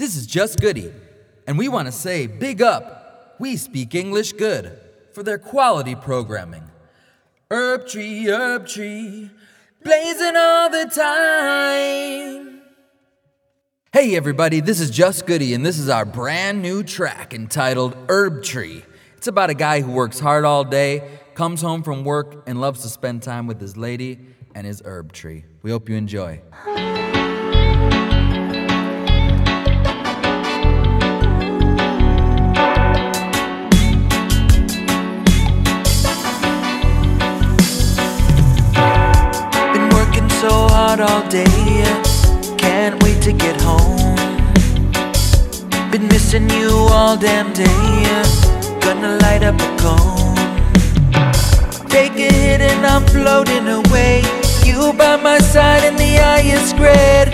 This is Just Goody, and we want to say big up. We speak English good for their quality programming. Herb tree, herb tree, blazing all the time. Hey everybody, this is Just Goody, and this is our brand new track entitled Herb Tree. It's about a guy who works hard all day, comes home from work, and loves to spend time with his lady and his herb tree. We hope you enjoy. Hard all day, can't wait to get home. Been missing you all damn day, gonna light up a cone. Take a hit and I'm floating away. You by my side in the is red,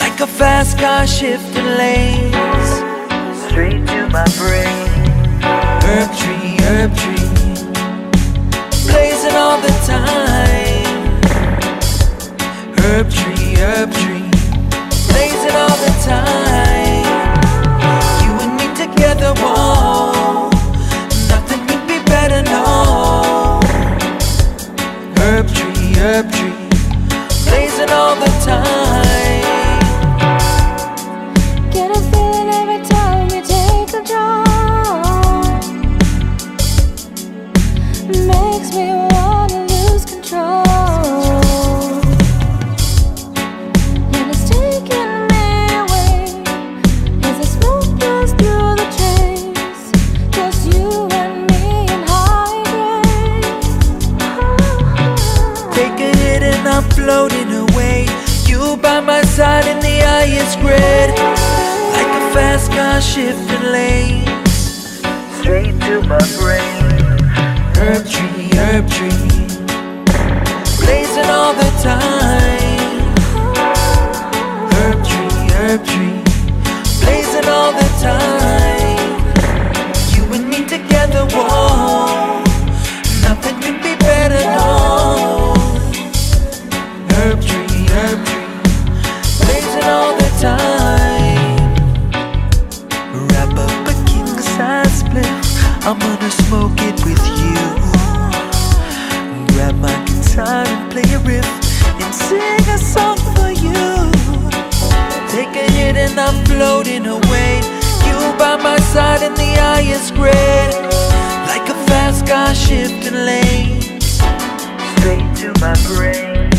like a fast car shifting lanes, straight to my brain. Herb tree, herb tree, blazing all the time. Herb tree, herb tree, blazing all the time. You and me together, whoa, nothing could be better, no. Herb tree, herb tree, blazing all the time. My side and the is red. Like a fast car shifting lanes. Straight to my brain. Herb tree, herb tree. Blazing all the time. Herb tree, herb tree. Blazing all the time. You and me together, whoa. Floating away. You by my side and the is red, like a fast car shifting lanes straight to my brain.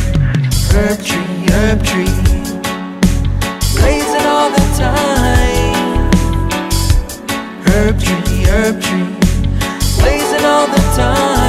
Herb tree, herb tree, blazing all the time. Herb tree, herb tree, blazing all the time.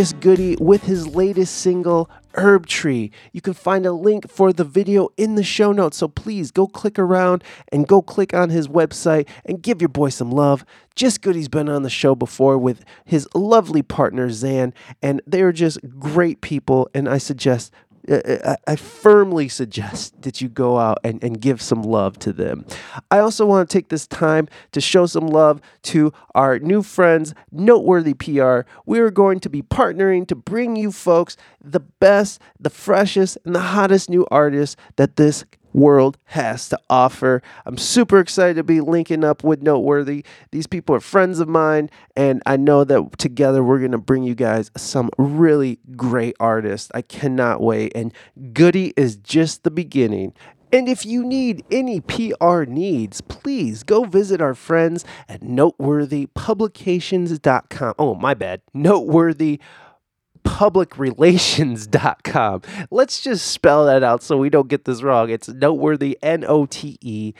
That Goody with his latest single, Herb Tree. You can find a link for the video in the show notes, so please go click around and go click on his website and give your boy some love. Just Goody's been on the show before with his lovely partner, Zan, and they're just great people, and I suggest I firmly suggest that you go out and, and give some love to them. I also want to take this time to show some love to our new friends, Noteworthy PR. We are going to be partnering to bring you folks the best, the freshest, and the hottest new artists that this world has to offer. I'm super excited to be linking up with Noteworthy. These people are friends of mine, and I know that together we're going to bring you guys some really great artists. I cannot wait. And Goody is just the beginning. And if you need any PR needs, please go visit our friends at noteworthypublications.com. Oh, my bad. Noteworthy publicrelations.com. Let's just spell that out so we don't get this wrong. It's noteworthy, N O T E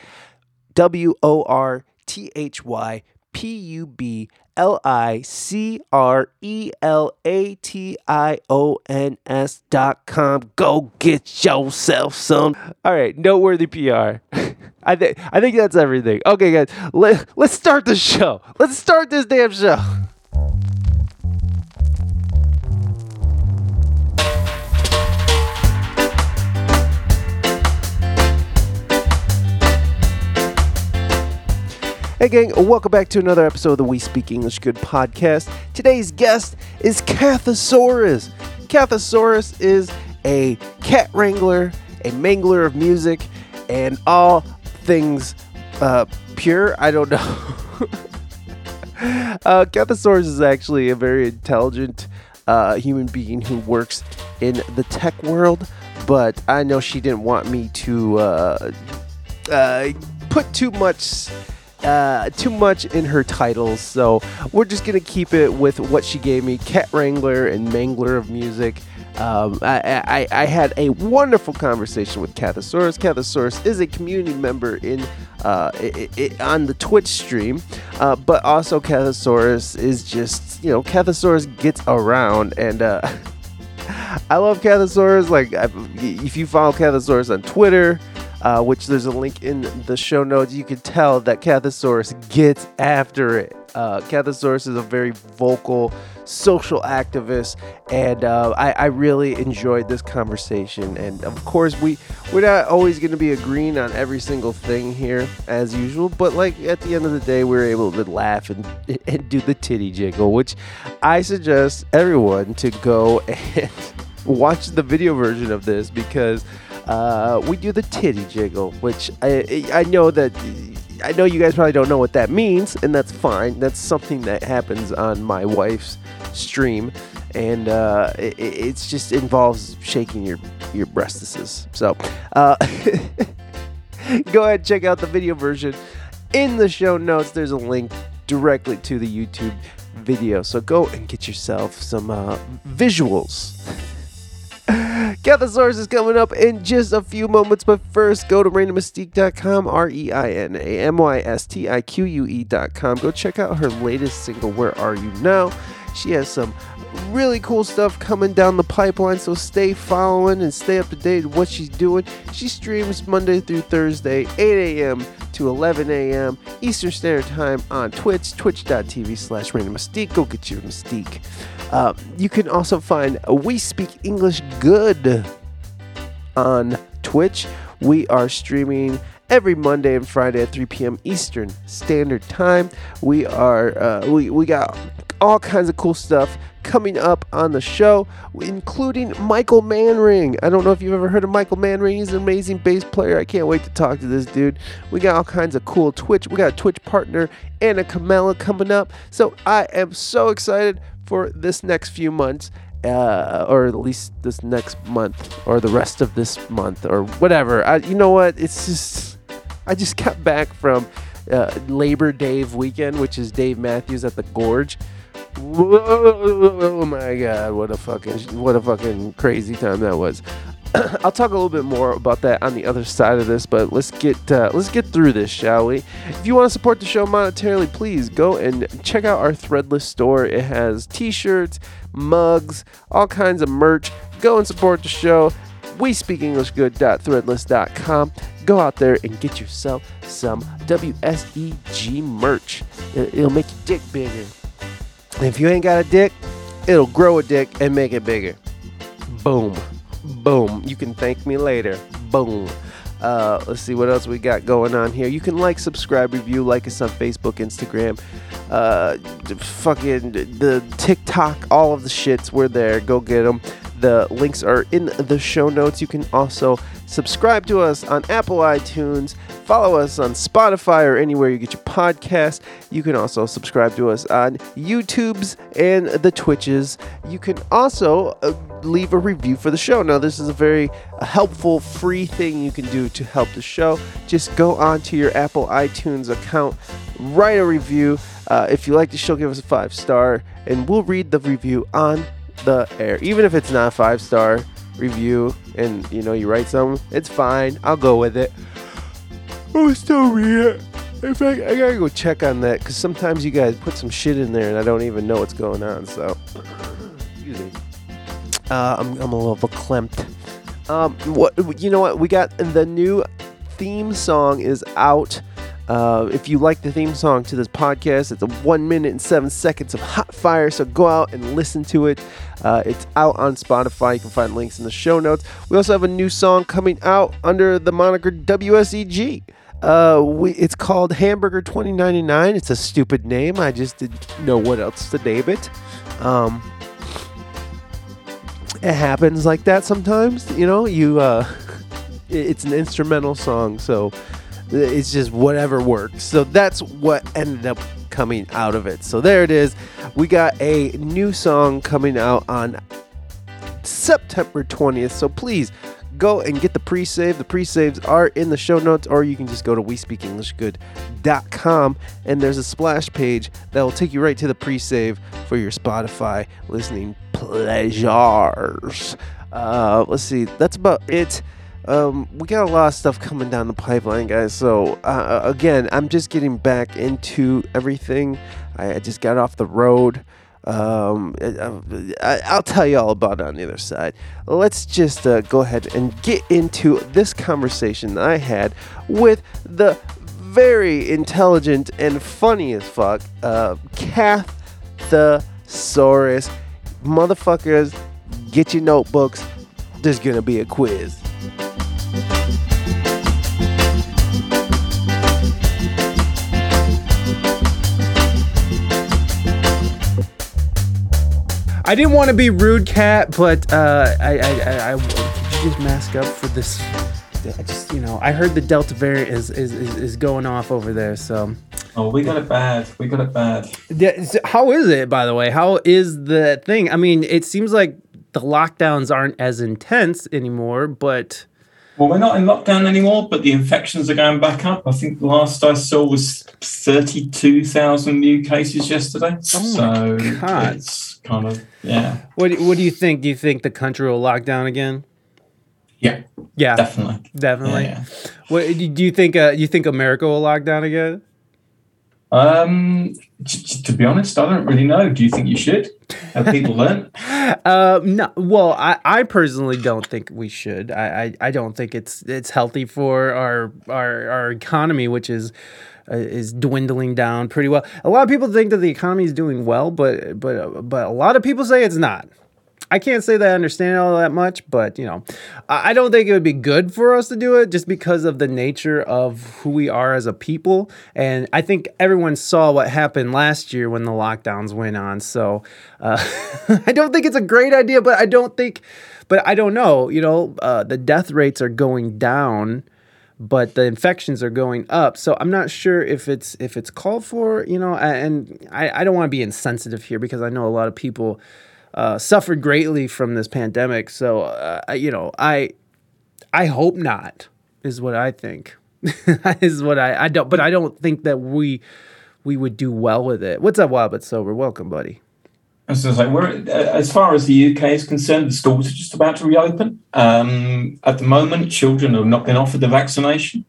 W O R T H Y P U B L I C R E L A T I O N S dot com. Go get yourself some. All right, noteworthy PR. I think I think that's everything. Okay, guys, let, let's start the show. Let's start this damn show. Hey, gang, welcome back to another episode of the We Speak English Good podcast. Today's guest is Cathosaurus. Cathosaurus is a cat wrangler, a mangler of music, and all things uh, pure. I don't know. uh, Cathosaurus is actually a very intelligent uh, human being who works in the tech world, but I know she didn't want me to uh, uh, put too much uh, too much in her titles, so we're just gonna keep it with what she gave me: cat wrangler and mangler of music. Um, I, I, I had a wonderful conversation with Cathosaurus. Cathosaurus is a community member in uh, i i on the Twitch stream, uh, but also Cathosaurus is just you know Cathosaurus gets around and. Uh, I love Cathosaurus. Like, if you follow Cathosaurus on Twitter, uh, which there's a link in the show notes, you can tell that Cathosaurus gets after it. Uh, Cathosaurus is a very vocal social activist, and uh, I, I really enjoyed this conversation. And of course, we we're not always going to be agreeing on every single thing here, as usual. But like at the end of the day, we are able to laugh and and do the titty jiggle, which I suggest everyone to go and watch the video version of this because uh, we do the titty jiggle, which I I know that I know you guys probably don't know what that means, and that's fine. That's something that happens on my wife's stream, and uh, it, it's just involves shaking your your breastises. So. Uh, go ahead and check out the video version in the show notes there's a link directly to the youtube video so go and get yourself some uh, visuals Cathosaurus is coming up in just a few moments, but first go to reinamystique.com, R E I N A M Y S T I Q U E.com. Go check out her latest single, Where Are You Now? She has some really cool stuff coming down the pipeline, so stay following and stay up to date with what she's doing. She streams Monday through Thursday, 8 a.m. to 11 a.m. Eastern Standard Time on Twitch, twitch.tv slash reina mystique. Go get your mystique. Uh, you can also find We Speak English Good on Twitch. We are streaming every Monday and Friday at 3 p.m. Eastern Standard Time. We are uh, we we got all kinds of cool stuff coming up on the show, including Michael Manring. I don't know if you've ever heard of Michael Manring. He's an amazing bass player. I can't wait to talk to this dude. We got all kinds of cool Twitch. We got a Twitch partner, Anna Kamela, coming up. So I am so excited for this next few months uh, or at least this next month or the rest of this month or whatever. I, you know what? It's just I just got back from uh, Labor Day weekend, which is Dave Matthews at the Gorge. Oh my God! What a fucking what a fucking crazy time that was. I'll talk a little bit more about that on the other side of this, but let's get uh, let's get through this, shall we? If you want to support the show monetarily, please go and check out our Threadless store. It has T-shirts, mugs, all kinds of merch. Go and support the show. We speak English good.threadless.com. Go out there and get yourself some WSEG merch. It- It'll make your dick bigger. If you ain't got a dick, it'll grow a dick and make it bigger. Boom. Boom. You can thank me later. Boom. Uh, let's see what else we got going on here. You can like, subscribe, review, like us on Facebook, Instagram, uh, fucking the TikTok, all of the shits. We're there. Go get them. The links are in the show notes. You can also subscribe to us on Apple iTunes, follow us on Spotify or anywhere you get your podcast. You can also subscribe to us on YouTube's and the Twitches. You can also uh, leave a review for the show. Now, this is a very uh, helpful, free thing you can do to help the show. Just go onto your Apple iTunes account, write a review. Uh, if you like the show, give us a five star, and we'll read the review on the air. Even if it's not a five star review and you know you write something, it's fine. I'll go with it. Oh, still read it. In fact, I gotta go check on that because sometimes you guys put some shit in there and I don't even know what's going on. So, excuse me. Uh, I'm, I'm a little verklempt. Um, what you know? What we got? The new theme song is out. Uh, if you like the theme song to this podcast, it's a one minute and seven seconds of hot fire. So go out and listen to it. Uh, it's out on Spotify. You can find links in the show notes. We also have a new song coming out under the moniker WSEG. Uh, we, it's called Hamburger 2099. It's a stupid name. I just didn't know what else to name it. Um, it happens like that sometimes. You know, you uh, it's an instrumental song, so it's just whatever works. So that's what ended up coming out of it. So there it is. We got a new song coming out on September 20th. So please go and get the pre-save. The pre-saves are in the show notes, or you can just go to WeSpeakEnglishGood.com and there's a splash page that will take you right to the pre-save for your Spotify listening pleasures. Uh, let's see, that's about it. Um, we got a lot of stuff coming down the pipeline, guys. So uh, again, I'm just getting back into everything. I, I just got off the road. Um, I, I'll tell you all about it on the other side. Let's just uh, go ahead and get into this conversation that I had with the very intelligent and funny as fuck uh, Cathosaurus. Motherfuckers, get your notebooks. There's gonna be a quiz. I didn't want to be rude, cat, but uh, I, I, I, I, just mask up for this? I just, you know, I heard the Delta variant is is, is, is going off over there. So, Oh, we got it bad. We got it bad. Yeah, so how is it, by the way? How is the thing? I mean, it seems like the lockdowns aren't as intense anymore, but Well, we're not in lockdown anymore, but the infections are going back up. I think the last I saw was 32,000 new cases yesterday. Oh so God. it's kind of, yeah. what what do you think? Do you think the country will lock down again? Yeah, Yeah, definitely. definitely. Yeah, What do you think? Uh, you think America will lock down again? Um, to be honest, I don't really know. Do you think you should? Have people learned? Uh, no. Well, I, I personally don't think we should. I, I, I don't think it's it's healthy for our our, our economy, which is uh, is dwindling down pretty well. A lot of people think that the economy is doing well, but but but a lot of people say it's not. I can't say that I understand all that much, but you know, I don't think it would be good for us to do it just because of the nature of who we are as a people. And I think everyone saw what happened last year when the lockdowns went on. So uh, I don't think it's a great idea, but I don't think, but I don't know. You know, uh, the death rates are going down but the infections are going up. So I'm not sure if it's if it's called for, you know. And I, I don't want to be insensitive here because I know a lot of people uh, suffered greatly from this pandemic. So uh, you know, I I hope not is what I think. is what I I don't. But I don't think that we we would do well with it. What's up, Wild but sober? Welcome, buddy. Say, we're uh, as far as the UK is concerned, the schools are just about to reopen. Um, at the moment, children have not been offered the vaccination.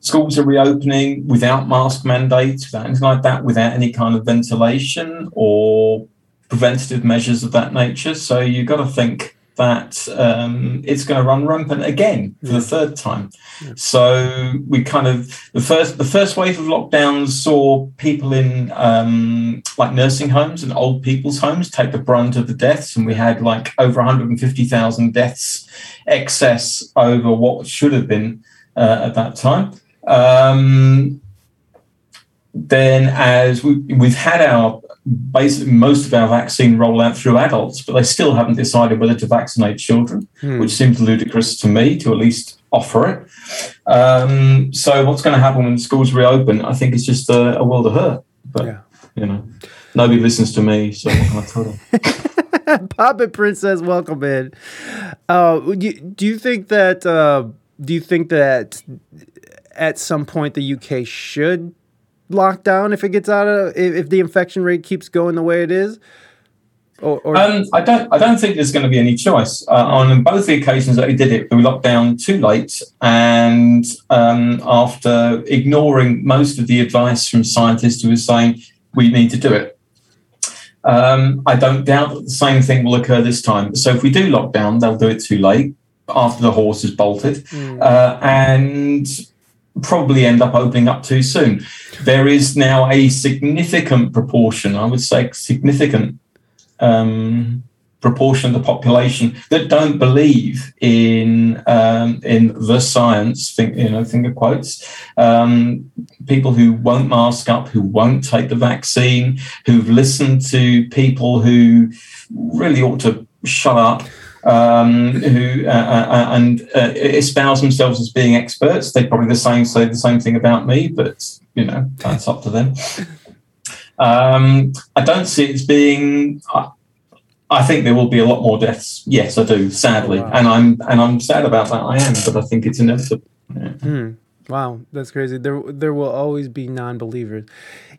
Schools are reopening without mask mandates, without anything like that, without any kind of ventilation or preventative measures of that nature. So you've got to think that um, it's going to run rampant again for the third time. So we kind of the first the first wave of lockdowns saw people in um, like nursing homes and old people's homes take the brunt of the deaths, and we had like over 150,000 deaths excess over what should have been uh, at that time. Um, then, as we, we've had our basically most of our vaccine rollout through adults, but they still haven't decided whether to vaccinate children, which seems ludicrous to me to at least offer it. Um, so, what's going to happen when schools reopen? I think it's just a, a world of hurt. But Yeah. you know, nobody listens to me, so what can I tell them? Puppet Princess, welcome in. Uh, you, do you think that uh, do you think that at some point the UK should lock down if it gets out of if, if the infection rate keeps going the way it is? Or, or Um, I don't. I don't think there's going to be any choice. Uh, on both the occasions that we did it, we locked down too late, and um, after ignoring most of the advice from scientists who were saying we need to do it. Um, I don't doubt that the same thing will occur this time. So if we do lock down, they'll do it too late after the horse has bolted, uh, and probably end up opening up too soon. There is now a significant proportion, I would say, significant um, proportion of the population that don't believe in um, in the science. Think you know, finger quotes. Um, people who won't mask up, who won't take the vaccine, who've listened to people who really ought to shut up. Um, who uh, uh, and uh, espouse themselves as being experts. They probably the same say the same thing about me, but you know that's up to them. Um, I don't see it as being. I, I think there will be a lot more deaths. Yes, I do. Sadly, Wow. and I'm and I'm sad about that. I am, but I think it's inevitable. Yeah. Hmm. Wow, that's crazy. There, there will always be non-believers.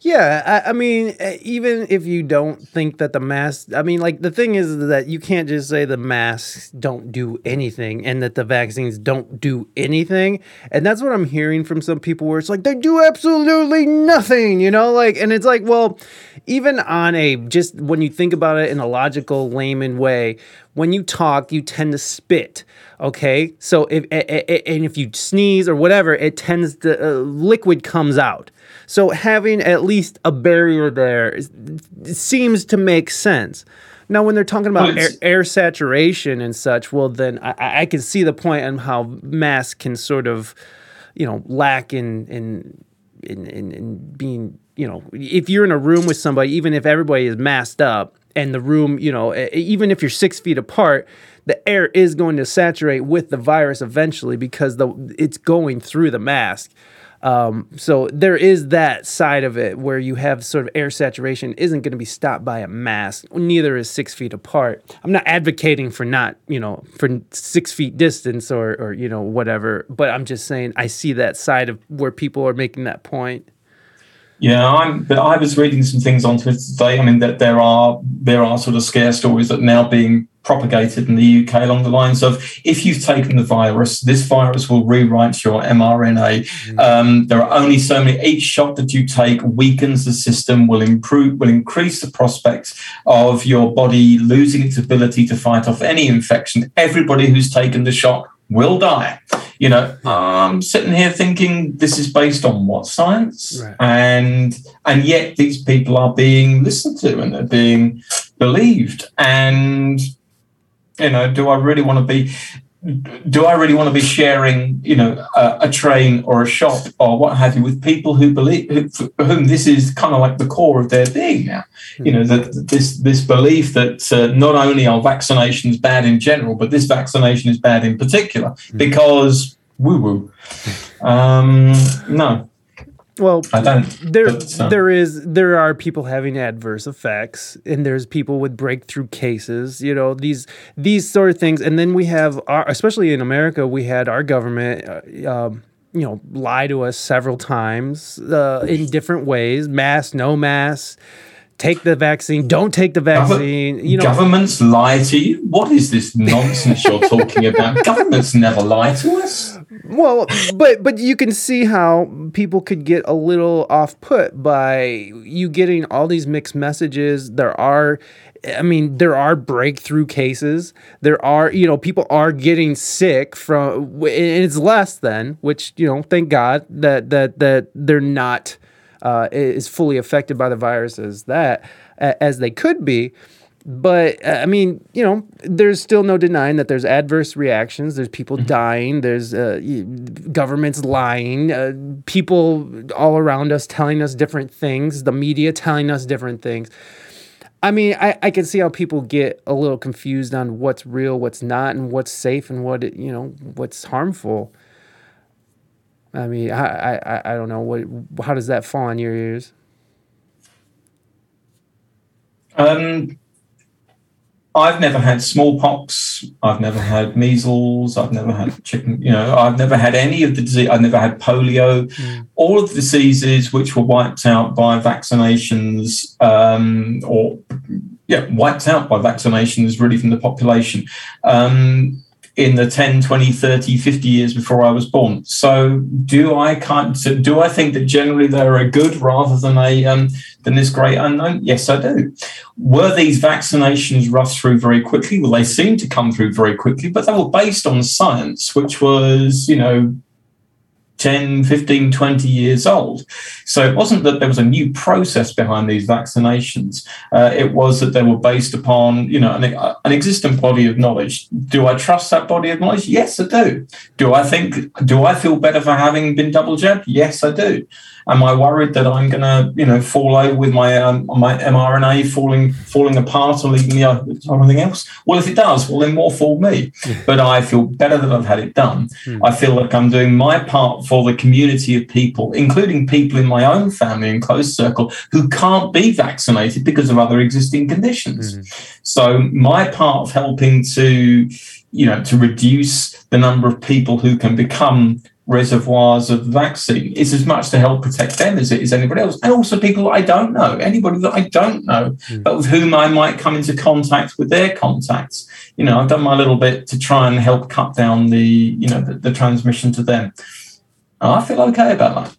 Yeah, I, I mean, even if you don't think that the masks, I mean, like the thing is that you can't just say the masks don't do anything and that the vaccines don't do anything. And that's what I'm hearing from some people where it's like they do absolutely nothing, you know, like, and it's like, well, even on a just when you think about it in a logical layman way, when you talk, you tend to spit. Okay, so if and if you sneeze or whatever, it tends to uh, liquid comes out. So having at least a barrier there is, seems to make sense. Now, when they're talking about air, air saturation and such, well, then I- I, I can see the point on how masks can sort of, you know, lack in in in, in, in being, you know, if you're in a room with somebody, even if everybody is masked up and the room, you know, even if you're six feet apart, the air is going to saturate with the virus eventually because the it's going through the mask. Um, so there is that side of it where you have sort of air saturation isn't going to be stopped by a mask. Neither is six feet apart. I'm not advocating for not, you know, for six feet distance or, or you know, whatever. But I'm just saying I see that side of where people are making that point. Yeah, I'm. But I was reading some things on Twitter today. I mean, that there are there are sort of scare stories that are now being propagated in the UK along the lines of if you've taken the virus, this virus will rewrite your mRNA. Um, there are only so many. Each shot that you take weakens the system, will improve, will increase the prospects of your body losing its ability to fight off any infection. Everybody who's taken the shot will die. You know, I'm sitting here thinking this is based on what science, Right. and and yet these people are being listened to and they're being believed. And you know, do I really want to be? Do I really want to be sharing, you know, a, a train or a shop or what have you with people who believe, who, for whom this is kind of like the core of their being now? You know, that this this belief that uh, not only are vaccinations bad in general, but this vaccination is bad in particular because woo woo. Um, no, Well, there there is there are people having adverse effects and there's people with breakthrough cases you know these these sort of things. And then we have our especially in america we had our government uh, um, you know lie to us several times uh, in different ways mask no mask take the vaccine don't take the vaccine you know governments lie to you. What is this nonsense you're talking about? Governments never lie to us. Well, but but you can see how people could get a little off put by you getting all these mixed messages. There are I mean, there are breakthrough cases. There are, you know, people are getting sick from and it's less than, which, you know, thank God that that that they're not uh, is fully affected by the virus as that as they could be. But uh, I mean, you know, there's still no denying that there's adverse reactions. There's people dying. There's uh, governments lying. Uh, people all around us telling us different things. The media telling us different things. I mean, I, I can see how people get a little confused on what's real, what's not, and what's safe and what it, you know what's harmful. I mean, I, I, I- don't know what. How does that fall on your ears? Um, I've never had smallpox. I've never had measles. I've never had chicken. You know, I've never had any of the disease. I've never had polio. All of the diseases which were wiped out by vaccinations, um, or yeah, wiped out by vaccinations really from the population um, in the 10, 20, 30, 50 years before I was born. So do I kind so do I think that generally they're a good rather than a um, than this great unknown? Yes, I do. Were these vaccinations rushed through very quickly? Well, they seemed to come through very quickly, but they were based on science, which was, you know, 10, 15, 20 years old. So it wasn't that there was a new process behind these vaccinations. Uh, it was that they were based upon, you know, an, an existing body of knowledge. Do I trust that body of knowledge? Yes, I do. Do I think, do I feel better for having been double jabbed? Yes, I do. Am I worried that I'm going to, you know, fall over with my um, my mRNA falling falling apart or leaving me uh, everything else? Well, if it does, well, then more for me. But I feel better that I've had it done. I feel like I'm doing my part for the community of people, including people in my own family and close circle who can't be vaccinated because of other existing conditions. So my part of helping to, you know, to reduce the number of people who can become reservoirs of vaccine is as much to help protect them as it is anybody else. And also people I don't know, anybody that I don't know, hmm. but with whom I might come into contact with their contacts. You know, I've done my little bit to try and help cut down the, you know, the, the transmission to them. I feel okay about that.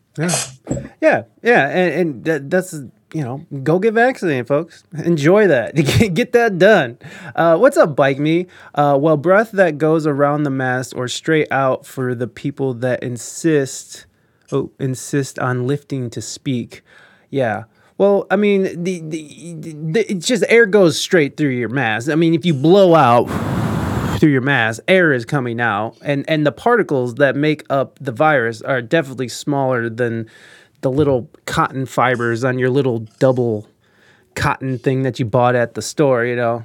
Yeah, yeah, and, and that, that's you know, go get vaccinated, folks. Enjoy that. get that done. Uh, what's up, bike me? Uh, well, breath that goes around the mask or straight out for the people that insist, oh, insist on lifting to speak. Yeah. Well, I mean, the, the, the it's just air goes straight through your mask. I mean, if you blow out through your mask, air is coming out, and and the particles that make up the virus are definitely smaller than the little cotton fibers on your little double cotton thing that you bought at the store. You know.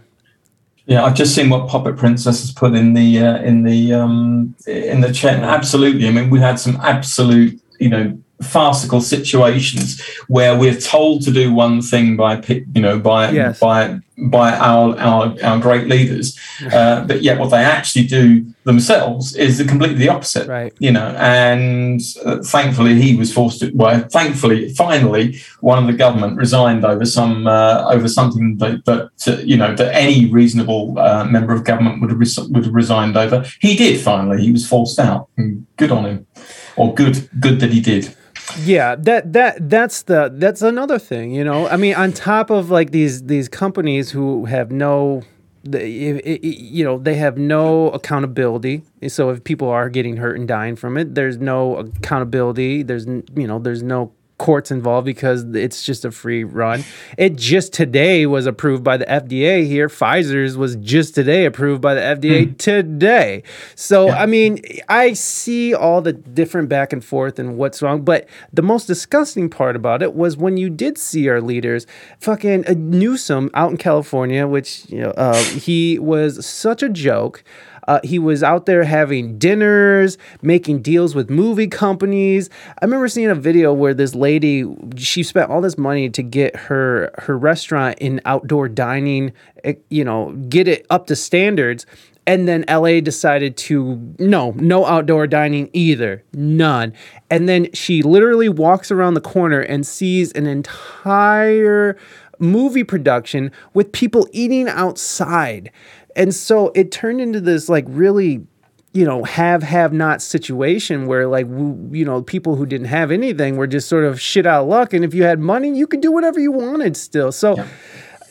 Yeah, I've just seen what Puppet Princess has put in the uh, in the um, in the chat. Absolutely, I mean, we had some absolute, you know, farcical situations where we're told to do one thing by, you know, by Yes. by by our our, our great leaders, uh, but yet what they actually do themselves is completely the opposite. Right. You know, and uh, thankfully he was forced to. Well, thankfully, finally, one of the government resigned over some uh, over something that, that uh, you know that any reasonable uh, member of government would have res- would have resigned over. He did finally. He was forced out. Good on him, or good good that he did. Yeah, that that that's the that's another thing, you know. I mean, on top of like these these companies who have no the, you know, they have no accountability. So if people are getting hurt and dying from it, there's no accountability. There's you know, there's no courts involved because it's just a free run. It just today was approved by the FDA here. Pfizer's was just today approved by the FDA today. So I mean, I see all the different back and forth and what's wrong, but the most disgusting part about it was when you did see our leaders, fucking Newsom out in California, which you know uh, he was such a joke. Uh, he was out there having dinners, making deals with movie companies. I remember seeing a video where this lady she spent all this money to get her her restaurant in outdoor dining, eh, you know, get it up to standards. And then LA decided to no, no outdoor dining either, none. And then she literally walks around the corner and sees an entire movie production with people eating outside. And so it turned into this like really you know have have not situation where like you know people who didn't have anything were just sort of shit out of luck and if you had money you could do whatever you wanted still so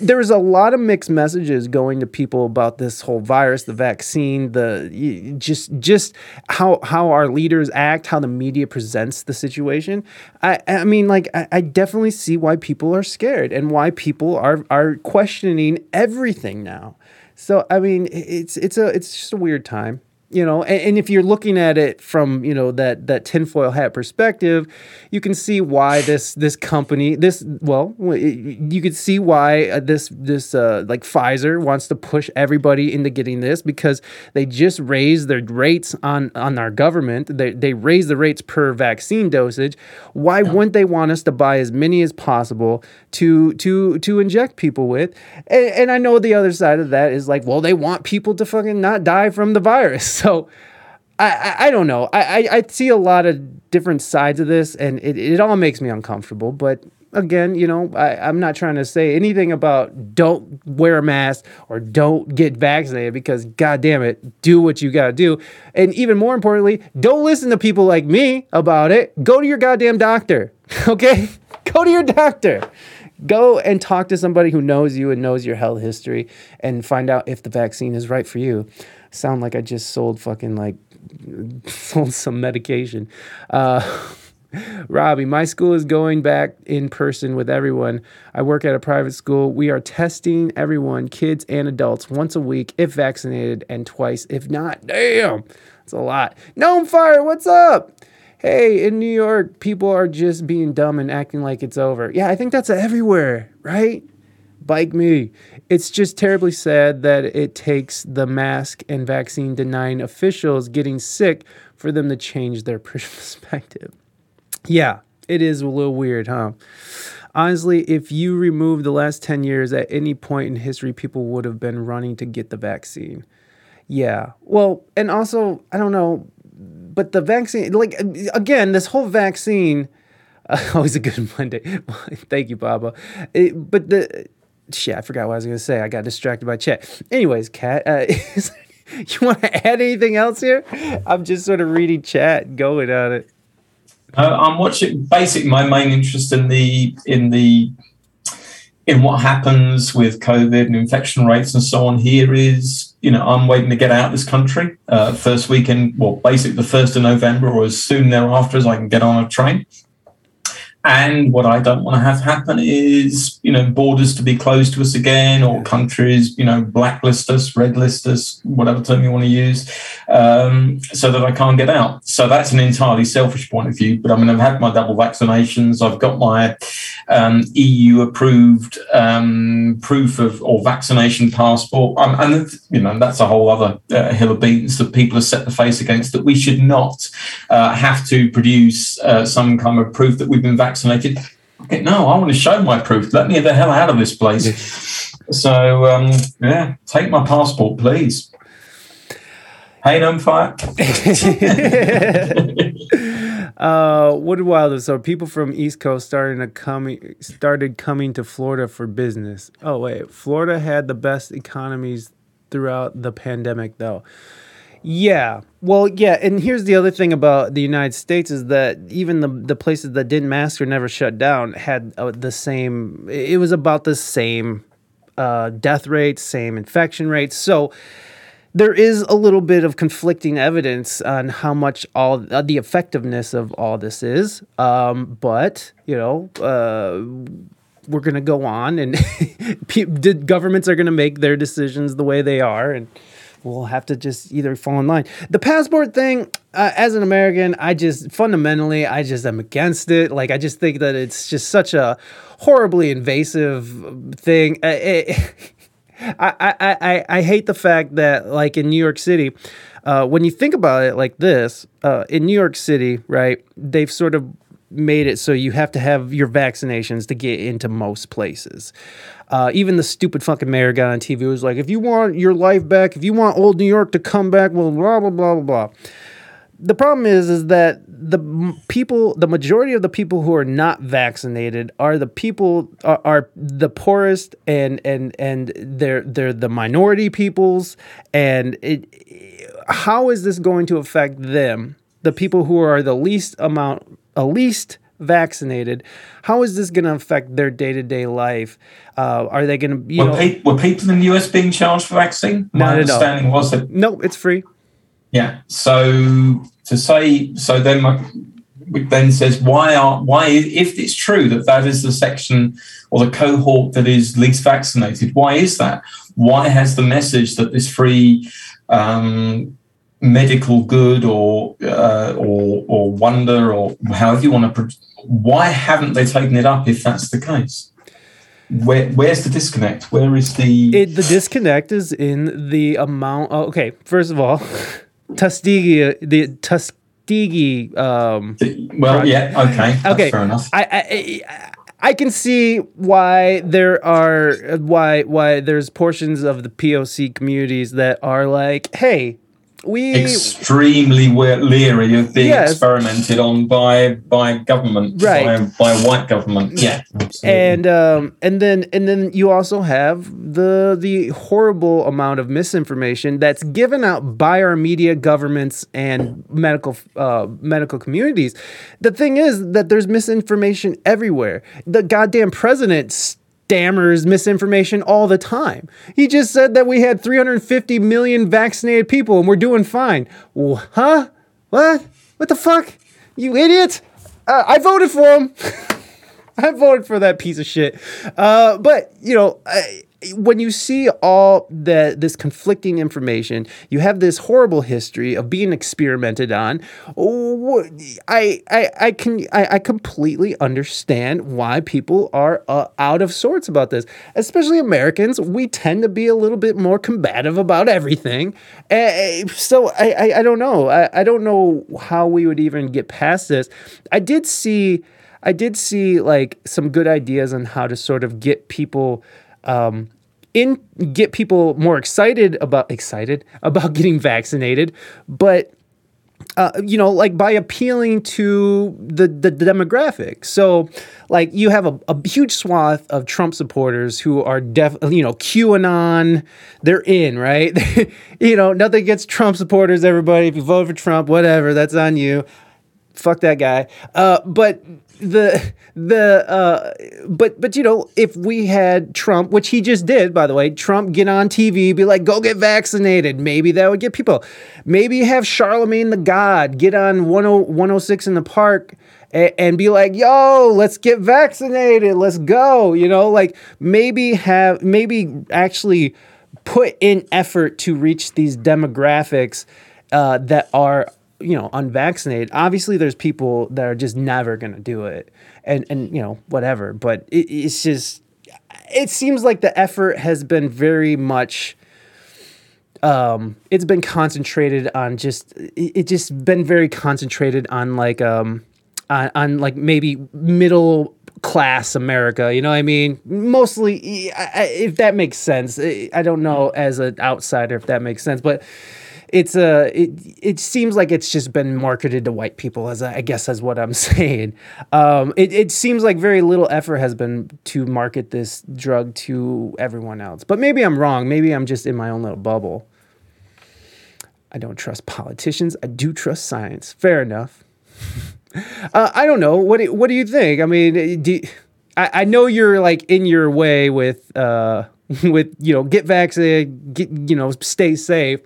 there was a lot of mixed messages going to people about this whole virus, the vaccine, the just just how how our leaders act, how the media presents the situation. I I mean, like I, I definitely see why people are scared and why people are are questioning everything now. So I mean, it's it's a it's just a weird time you know and, and if you're looking at it from you know that that tinfoil hat perspective you can see why this this company this well you could see why uh, this this uh, like Pfizer wants to push everybody into getting this because they just raised their rates on on our government. They they raised the rates per vaccine dosage. Why wouldn't they want us to buy as many as possible to to to inject people with? And, and I know the other side of that is like well they want people to fucking not die from the virus so I, I, I don't know. I, I, I see a lot of different sides of this, and it, it all makes me uncomfortable. But again, you know, I, I'm not trying to say anything about don't wear a mask or don't get vaccinated because, god damn it, do what you gotta do. And even more importantly, don't listen to people like me about it. Go to your goddamn doctor, okay? Go to your doctor. Go and talk to somebody who knows you and knows your health history and find out if the vaccine is right for you. Sound like I just sold fucking like sold some medication. Uh, Robbie, my school is going back in person with everyone. I work at a private school. We are testing everyone, kids and adults, once a week if vaccinated and twice if not. Damn, that's a lot. Gnome Fire, what's up? Hey, in New York, people are just being dumb and acting like it's over. Yeah, I think that's everywhere, right? Bike me. It's just terribly sad that it takes the mask and vaccine denying officials getting sick for them to change their perspective. Yeah, it is a little weird, huh? Honestly, if you remove the last 10 years, at any point in history, people would have been running to get the vaccine. Yeah. Well, and also, I don't know, but the vaccine, like, again, this whole vaccine, always a good Monday. Thank you, Baba. It, but the, shit, I forgot what I was to say. I got distracted by chat. Anyways, Kat, uh, you want to add anything else here? I'm just sort of reading chat, going on it. Uh, I'm watching. Basically, my main interest in the in the in what happens with COVID and infection rates and so on here is, you know, I'm waiting to get out of this country. Uh, first weekend, well, basically the first of November or as soon thereafter as I can get on a train. And what I don't want to have happen is, you know, borders to be closed to us again, or countries, you know, blacklist us, red list us, whatever term you want to use, um, so that I can't get out. So that's an entirely selfish point of view. But I mean, I've had my double vaccinations. I've got my um, EU approved um, proof of or vaccination passport, and you know that's a whole other uh, hill of beans that people have set the face against. That we should not uh, have to produce uh, some kind of proof that we've been vaccinated. Okay, no, I want to show my proof. Let me the hell out of this place. so um, yeah, take my passport, please. Hey, no fire. Uh, Wooded Wilder. So people from East Coast starting to coming started coming to Florida for business. Oh wait, Florida had the best economies throughout the pandemic, though. Yeah. Well, yeah, and here's the other thing about the United States is that even the the places that didn't mask or never shut down had uh, the same. It was about the same uh, death rates, same infection rates. So there is a little bit of conflicting evidence on how much all uh, the effectiveness of all this is. Um, but you know, uh, we're gonna go on, and governments are gonna make their decisions the way they are, and we'll have to just either fall in line. The passport thing, uh, as an American, I just fundamentally, I just am against it. Like, I just think that it's just such a horribly invasive thing. Uh, it, I, I, I, I hate the fact that, like in New York City, uh, when you think about it like this, uh, in New York City, right, they've sort of made it so you have to have your vaccinations to get into most places. Uh, even the stupid fucking mayor got on TV was like, if you want your life back, if you want old New York to come back, well, blah, blah, blah, blah, blah the problem is is that the people the majority of the people who are not vaccinated are the people are, are the poorest and and and they're they're the minority peoples and it how is this going to affect them the people who are the least amount least vaccinated how is this going to affect their day-to-day life uh, are they going to you Were, know pe- were people in the US being charged for vaccine? My No, no, no. understanding was that no it's free Yeah. So to say so, then my, then says why are why if it's true that that is the section or the cohort that is least vaccinated, why is that? Why has the message that this free um, medical good or uh, or or wonder or however you want to, pro- why haven't they taken it up if that's the case? Where where's the disconnect? Where is the it the disconnect is in the amount oh, okay first of all tuskegee the tuskegee um well? Yeah. Okay. That's okay Fair enough. I, I I I can see why there are why why there's portions of the POC communities that are like, hey, we extremely leery of being Yes. experimented on by by government, Right. by, by white government. Yeah, absolutely. and um and then and then you also have the the horrible amount of misinformation that's given out by our media governments and medical uh medical communities the thing is that there's misinformation everywhere the goddamn president stammers misinformation all the time. He just said that we had 350 million vaccinated people and we're doing fine. Huh? What? What the fuck? You idiot? Uh, i voted for him. I voted for that piece of shit. Uh, but you know, I, when you see all the this conflicting information, you have this horrible history of being experimented on. I I, I can I, I completely understand why people are uh, out of sorts about this, especially Americans. We tend to be a little bit more combative about everything. Uh, so I, I I don't know. I, I don't know how we would even get past this. I did see. I did see like some good ideas on how to sort of get people um, in get people more excited about excited about getting vaccinated, but uh, you know, like by appealing to the, the demographic. So, like, you have a, a huge swath of Trump supporters who are def, you know, QAnon. They're in, right? you know, nothing against Trump supporters. Everybody, if you vote for Trump, whatever, that's on you fuck that guy. Uh, but the the uh, but but you know if we had Trump, which he just did by the way, Trump get on TV, be like, go get vaccinated. Maybe that would get people. Maybe have Charlamagne tha God get on 10 106 in the park. a- And be like, yo, let's get vaccinated. Let's go. You know, like maybe have, maybe actually put in effort to reach these demographics uh, that are you know unvaccinated obviously there's people that are just never going to do it and and you know whatever but it, it's just it seems like the effort has been very much um it's been concentrated on just it, it just been very concentrated on like um on, on like maybe middle class America, you know what I mean? Mostly, if that makes sense. I don't know as an outsider if that makes sense, but it's a it, it seems like it's just been marketed to white people as I I guess as what I'm saying. Um, it, it seems like very little effort has been to market this drug to everyone else. But maybe I'm wrong. Maybe I'm just in my own little bubble. I don't trust politicians. I do trust science. Fair enough. Uh, I don't know. What do, what do you think? I mean, do, I, I know you're like in your way with uh, with you know get vaccinated, get you know stay safe.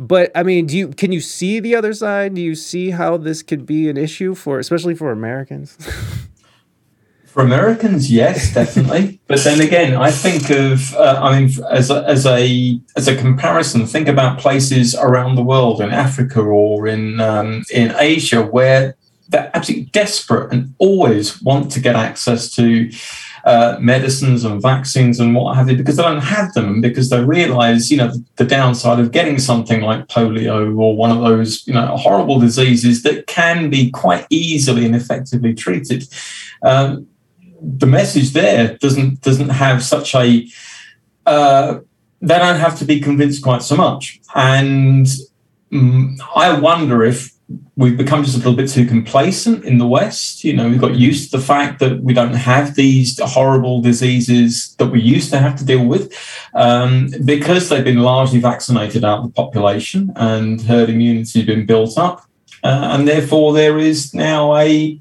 But I mean, do you can you see the other side? Do you see how this could be an issue for especially for Americans? For Americans, yes, definitely. but then again, I think of, uh, I mean, as a, as a as a comparison, think about places around the world, in Africa or in um, in Asia, where they're absolutely desperate and always want to get access to uh, medicines and vaccines and what have you, because they don't have them, because they realise, you know, the downside of getting something like polio or one of those, you know, horrible diseases that can be quite easily and effectively treated. Um, the message there doesn't doesn't have such a uh, they don't have to be convinced quite so much and mm, i wonder if we've become just a little bit too complacent in the west you know we've got used to the fact that we don't have these horrible diseases that we used to have to deal with um, because they've been largely vaccinated out of the population and herd immunity has been built up uh, and therefore there is now a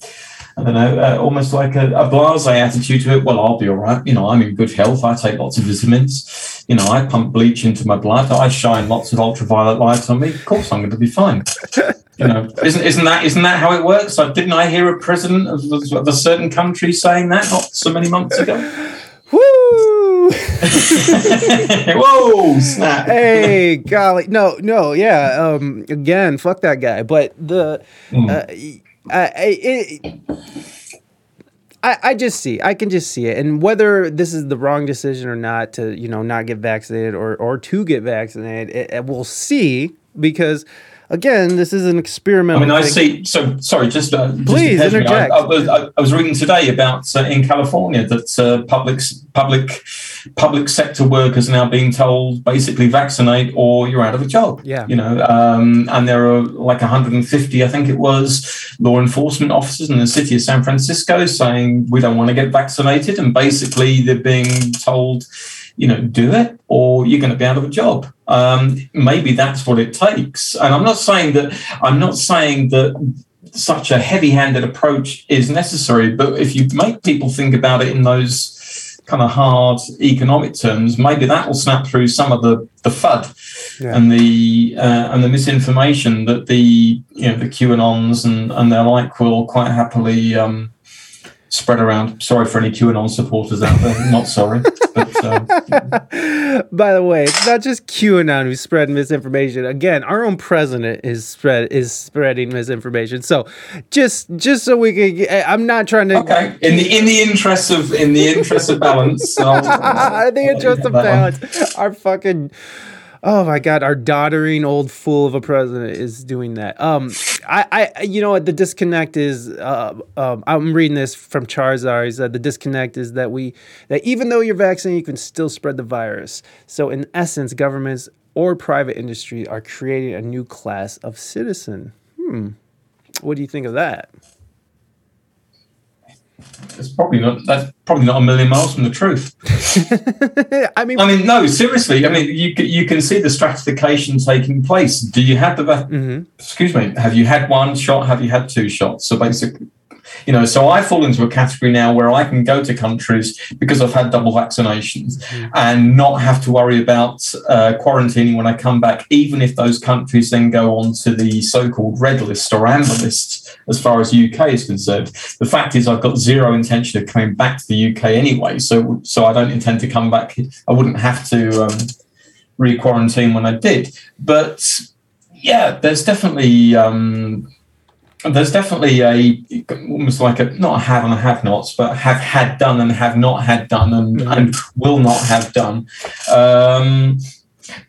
I don't know, uh, almost like a, a blase attitude to it. Well, I'll be all right. You know, I'm in good health. I take lots of vitamins. You know, I pump bleach into my blood. I shine lots of ultraviolet light on me. Of course, I'm going to be fine. You know, isn't isn't that isn't that how it works? Like, didn't I hear a president of, of a certain country saying that not so many months ago? Woo! Whoa, snap! hey, golly, no, no, yeah. Um, again, fuck that guy. But the, uh, I, I, it, I, I just see, I can just see it, and whether this is the wrong decision or not to, you know, not get vaccinated or or to get vaccinated, it, it- we'll see because. Again, this is an experimental. I mean, I thing. see. So, sorry, just, uh, Please, to me, I- interject. I, was, I, I was reading today about uh, in California that uh, public public public sector workers are now being told basically vaccinate or you're out of a job. Yeah. you know, um, and there are like 150, I think it was, law enforcement officers in the city of San Francisco saying we don't want to get vaccinated, and basically they're being told. You know, do it, or you're going to be out of a job. Um, maybe that's what it takes. And I'm not saying that. I'm not saying that such a heavy-handed approach is necessary. But if you make people think about it in those kind of hard economic terms, maybe that will snap through some of the the FUD Yeah. and the uh, and the misinformation that the you know the QAnons and and their like will quite happily. Um, Spread around. Sorry for any QAnon supporters out there. Not sorry, but um, By the way, it's not just QAnon who's spreading misinformation. Again, our own president is spread is spreading misinformation. So, just just so we can, I'm not trying to. okay. In the in the interest of in the interest of balance, I'll, I think it's just a That one. balance. Our fucking. Oh my god, our doddering old fool of a president is doing that. Um, I, I, you know what? The disconnect is. Uh, um, I'm reading this from Charizard. He the disconnect is that we that even though you're vaccinated, you can still spread the virus. So in essence, governments or private industry are creating a new class of citizen. Hmm. What do you think of that? It's probably not. That's probably not a million miles from the truth. I mean, I mean, no, seriously. I mean, you you can see the stratification taking place. Do you have the? mhm. Excuse me. Have you had one shot? Have you had two shots? So basically, you know. So I fall into a category now where I can go to countries because I've had double vaccinations and not have to worry about uh, quarantining when I come back, even if those countries then go on to the so-called red list or amber list as far as UK is concerned. The fact is, I've got zero intention of coming back to the UK anyway, so so I don't intend to come back. I wouldn't have to um, re-quarantine when I did, but yeah, there's definitely. Um, there's definitely a almost like a not a have and a have nots, but have had done and have not had done and, and will not have done. Um,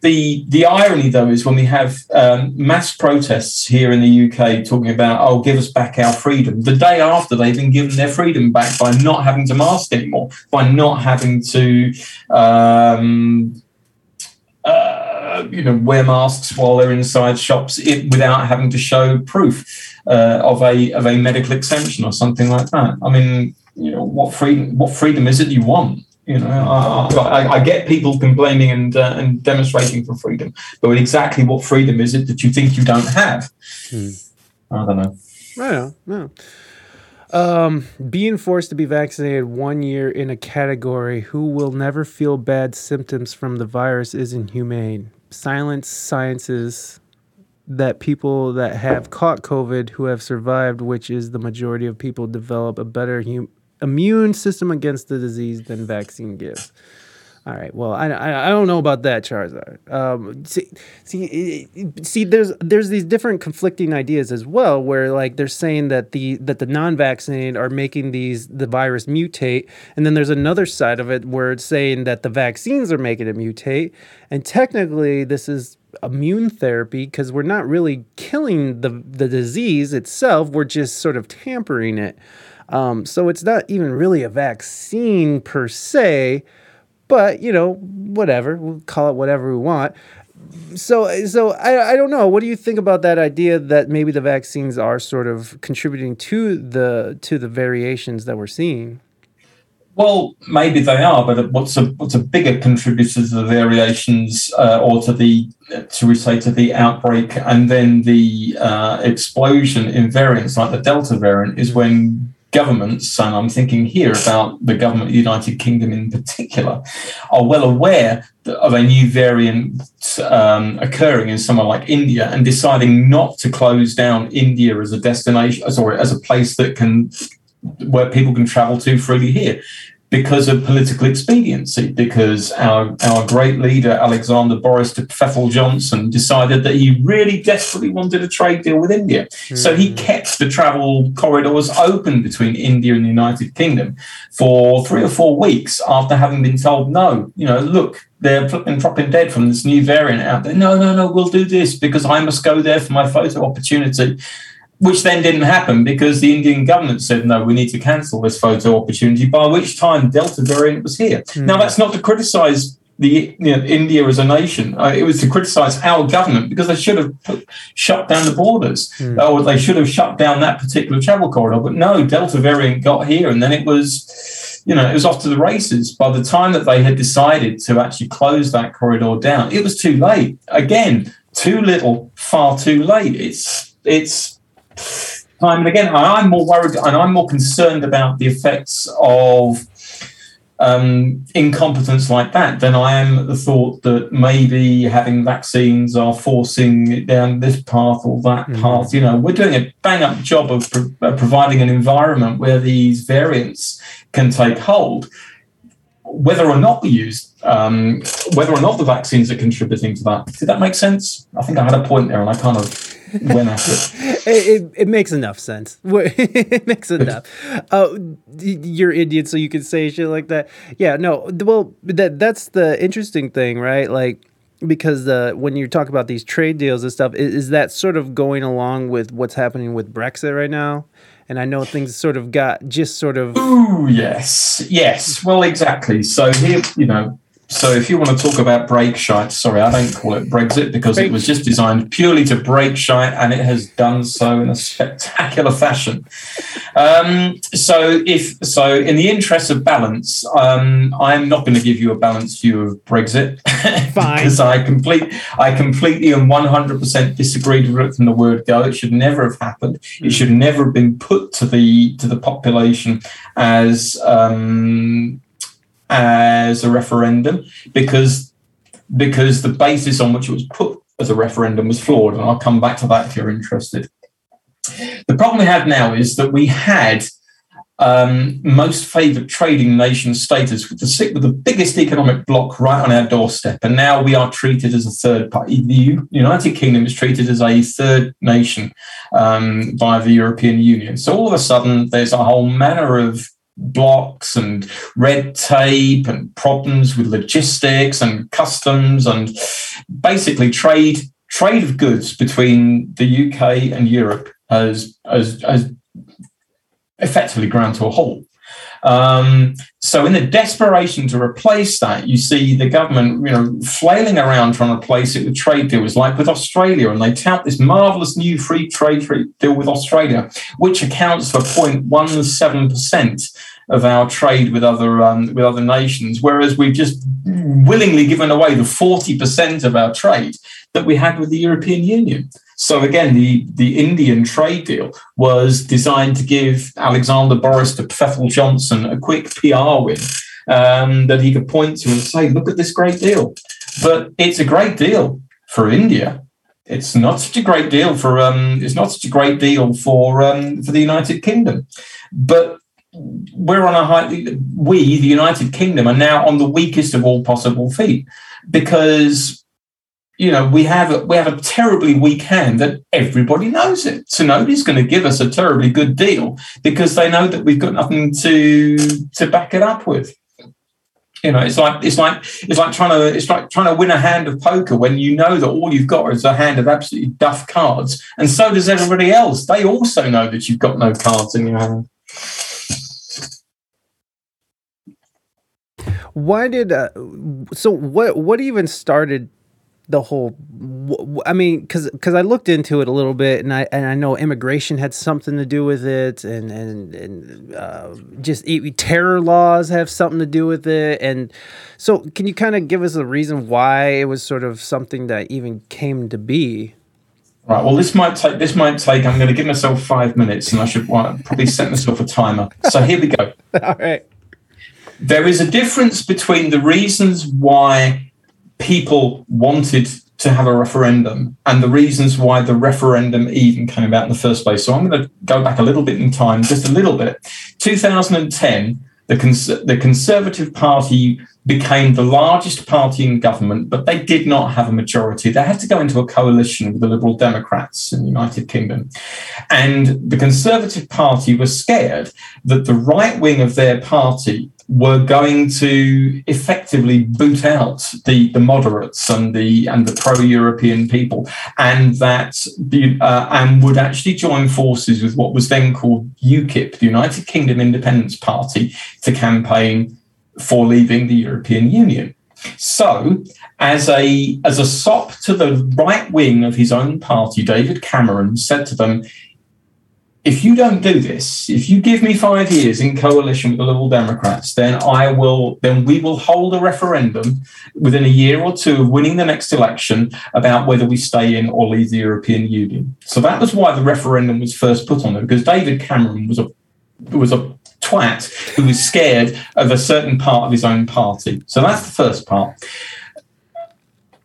the the irony though is when we have um, mass protests here in the UK talking about oh give us back our freedom the day after they've been given their freedom back by not having to mask anymore by not having to um, uh, you know wear masks while they're inside shops it, without having to show proof uh, of a of a medical exemption or something like that. I mean, you know, what freedom what freedom is it you want? You know, I, I, I get people complaining and uh, and demonstrating for freedom, but exactly what freedom is it that you think you don't have? I don't know. I know, no. Um, being forced to be vaccinated one year in a category who will never feel bad symptoms from the virus is inhumane. Silence sciences that people that have caught COVID who have survived, which is the majority of people, develop a better hum- immune system against the disease than vaccine gives. All right. Well, I, I, I don't know about that, Charizard. Um, see, see, see, there's there's these different conflicting ideas as well, where like they're saying that the that the non-vaccinated are making these the virus mutate, and then there's another side of it where it's saying that the vaccines are making it mutate, and technically this is immune therapy because we're not really killing the the disease itself, we're just sort of tampering it. Um, so it's not even really a vaccine per se but you know whatever we'll call it whatever we want. So so I, I don't know. What do you think about that idea that maybe the vaccines are sort of contributing to the to the variations that we're seeing? Well, maybe they are, but what's a what's a bigger contributor to the variations, uh, or to the to we say to the outbreak, and then the uh, explosion in variants like the Delta variant is when governments, and I'm thinking here about the government of the United Kingdom in particular, are well aware of a new variant um, occurring in somewhere like India and deciding not to close down India as a destination, sorry, as a place that can where people can travel to freely here because of political expediency, because our, our great leader, Alexander Boris de Pfeffel Johnson, decided that he really desperately wanted a trade deal with India. So he hmm. kept the travel corridors open between India and the United Kingdom for three or four weeks after having been told, no, you know, look, they're flipping dropping dead from this new variant out there. No, no, no, we'll do this because I must go there for my photo opportunity. Which then didn't happen because the Indian government said, no, we need to cancel this photo opportunity, by which time Delta variant was here. Now, that's not to criticize the you know, India as a nation. Uh, it was to criticize our government because they should have put, shut down the borders or they should have shut down that particular travel corridor. But no, Delta variant got here and then it was, you know, it was off to the races. By the time that they had decided to actually close that corridor down, it was too late. Again, too little, far too late. It's, it's, time and again, I'm more worried and I'm more concerned about the effects of um, incompetence like that than I am the thought that maybe having vaccines are forcing it down this path or that path. You know, we're doing a bang up job of pro- uh, providing an environment where these variants can take hold. Whether or not we use, um, whether or not the vaccines are contributing to that. Did that make sense? I think I had a point there and I kind of went at it. it, it, it makes enough sense. it makes enough. Uh, you're Indian, so you can say shit like that. Yeah, no. Well, that that's the interesting thing, right? Like because uh, when you talk about these trade deals and stuff, is, is that sort of going along with what's happening with Brexit right now? And I know things sort of got just sort of Ooh, yes, yes. Well, exactly. So here, you know, so if you want to talk about break shite, sorry, I don't call it Brexit because it was just designed purely to break shite, and it has done so in a spectacular fashion. Um, so if so, in the interest of balance, um, I'm not going to give you a balanced view of Brexit because I complete, I completely and 100 percent disagreed with it from the word go. It should never have happened. It should never have been put to the to the population as um, as a referendum because because the basis on which it was put as a referendum was flawed, and I'll come back to that if you're interested. The problem we have now is that we had um, most favoured trading nation status with the with the biggest economic bloc right on our doorstep, and now we are treated as a third party. The United Kingdom is treated as a third nation um, by the European Union. So all of a sudden, there's a whole manner of blocks and red tape and problems with logistics and customs and basically trade trade of goods between the UK and Europe has has, has effectively ground to a halt. Um, so, in the desperation to replace that, you see the government, you know, flailing around trying to replace it with trade deals, like with Australia, and they tout this marvelous new free trade deal with Australia, which accounts for 0.17 percent of our trade with other um, with other nations, whereas we've just willingly given away the 40 percent of our trade that we had with the European Union. So again, the, the Indian trade deal was designed to give Alexander Boris de Pfeffel Johnson a quick PR win um, that he could point to and say, look at this great deal. But it's a great deal for India. It's not such a great deal for um, it's not such a great deal for um, for the United Kingdom. But we're on a high we, the United Kingdom, are now on the weakest of all possible feet because you know, we have a, we have a terribly weak hand that everybody knows it. So nobody's going to give us a terribly good deal because they know that we've got nothing to to back it up with. You know, it's like it's like it's like trying to it's like trying to win a hand of poker when you know that all you've got is a hand of absolutely duff cards, and so does everybody else. They also know that you've got no cards in your hand. Why did uh, so what what even started the whole wh- wh- i mean because because i looked into it a little bit and i and i know immigration had something to do with it and and and uh, just terror laws have something to do with it and so can you kind of give us a reason why it was sort of something that even came to be Right. Well, this might take. This might take. I'm going to give myself five minutes, and I should uh, probably set myself a timer. So here we go. all right there is a difference between the reasons why people wanted to have a referendum and the reasons why the referendum even came about in the first place. So I'm going to go back a little bit in time, just a little bit. 2010, the, Cons- the Conservative Party became the largest party in government, but they did not have a majority. They had to go into a coalition with the Liberal Democrats in the United Kingdom. And the Conservative Party was scared that the right wing of their party were going to effectively boot out the, the moderates and the and the pro-European people, and that uh, and would actually join forces with what was then called UKIP, the United Kingdom Independence Party, to campaign for leaving the European Union. So, as a as a sop to the right wing of his own party, David Cameron said to them, if you don't do this, if you give me five years in coalition with the Liberal Democrats, then I will, then we will hold a referendum within a year or two of winning the next election about whether we stay in or leave the European Union. So that was why the referendum was first put on it, because David Cameron was a was a twat who was scared of a certain part of his own party. So that's the first part.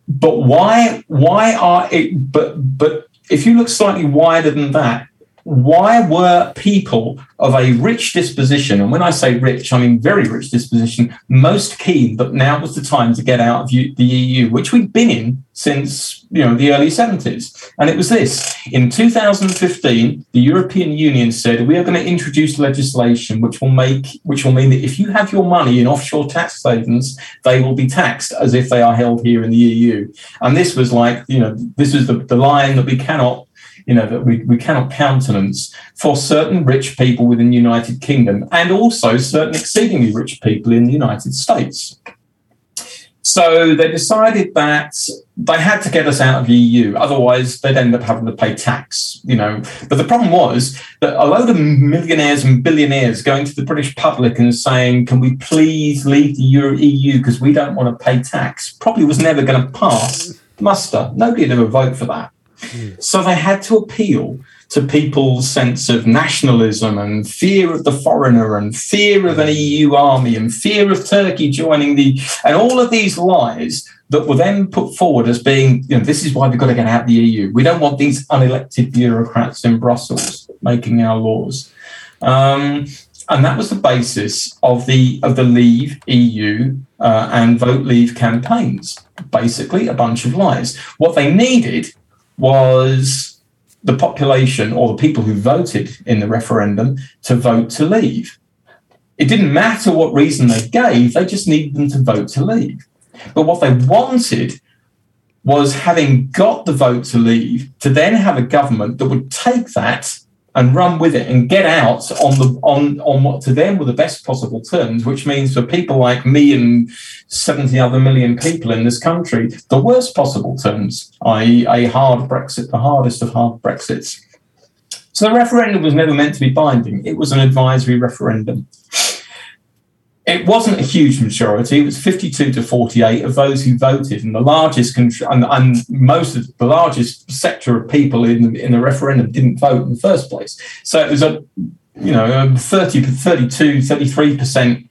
But why why are it but but if you look slightly wider than that, why were people of a rich disposition, and when I say rich, I mean very rich disposition, most keen that now was the time to get out of the EU, which we'd been in since you know the early 70s. And it was this. In 2015, the European Union said we are going to introduce legislation which will make which will mean that if you have your money in offshore tax havens, they will be taxed as if they are held here in the EU. And this was like, you know, this was the, the line that we cannot you know, that we, we cannot countenance for certain rich people within the United Kingdom and also certain exceedingly rich people in the United States. So they decided that they had to get us out of the EU, otherwise they'd end up having to pay tax, you know. But the problem was that a load of millionaires and billionaires going to the British public and saying, "Can we please leave the EU because we don't want to pay tax?" probably was never going to pass muster. Nobody would ever vote for that. So they had to appeal to people's sense of nationalism and fear of the foreigner and fear of an EU army and fear of Turkey joining the and all of these lies that were then put forward as being, you know, this is why we've got to get out of the EU. We don't want these unelected bureaucrats in Brussels making our laws. Um, and that was the basis of the of the Leave EU uh, and Vote Leave campaigns. Basically, a bunch of lies. What they needed was the population or the people who voted in the referendum to vote to leave. It didn't matter what reason they gave, they just needed them to vote to leave. But what they wanted was having got the vote to leave, to then have a government that would take that and run with it and get out on the on on what to them were the best possible terms, which means for people like me and 70 other million people in this country, the worst possible terms, i.e., a hard Brexit, the hardest of hard Brexits. So the referendum was never meant to be binding. It was an advisory referendum. It wasn't a huge majority. It was 52 to 48 of those who voted, and the largest and, and most of the largest sector of people in the, in the referendum didn't vote in the first place. So it was a you know 30, 32, 33 percent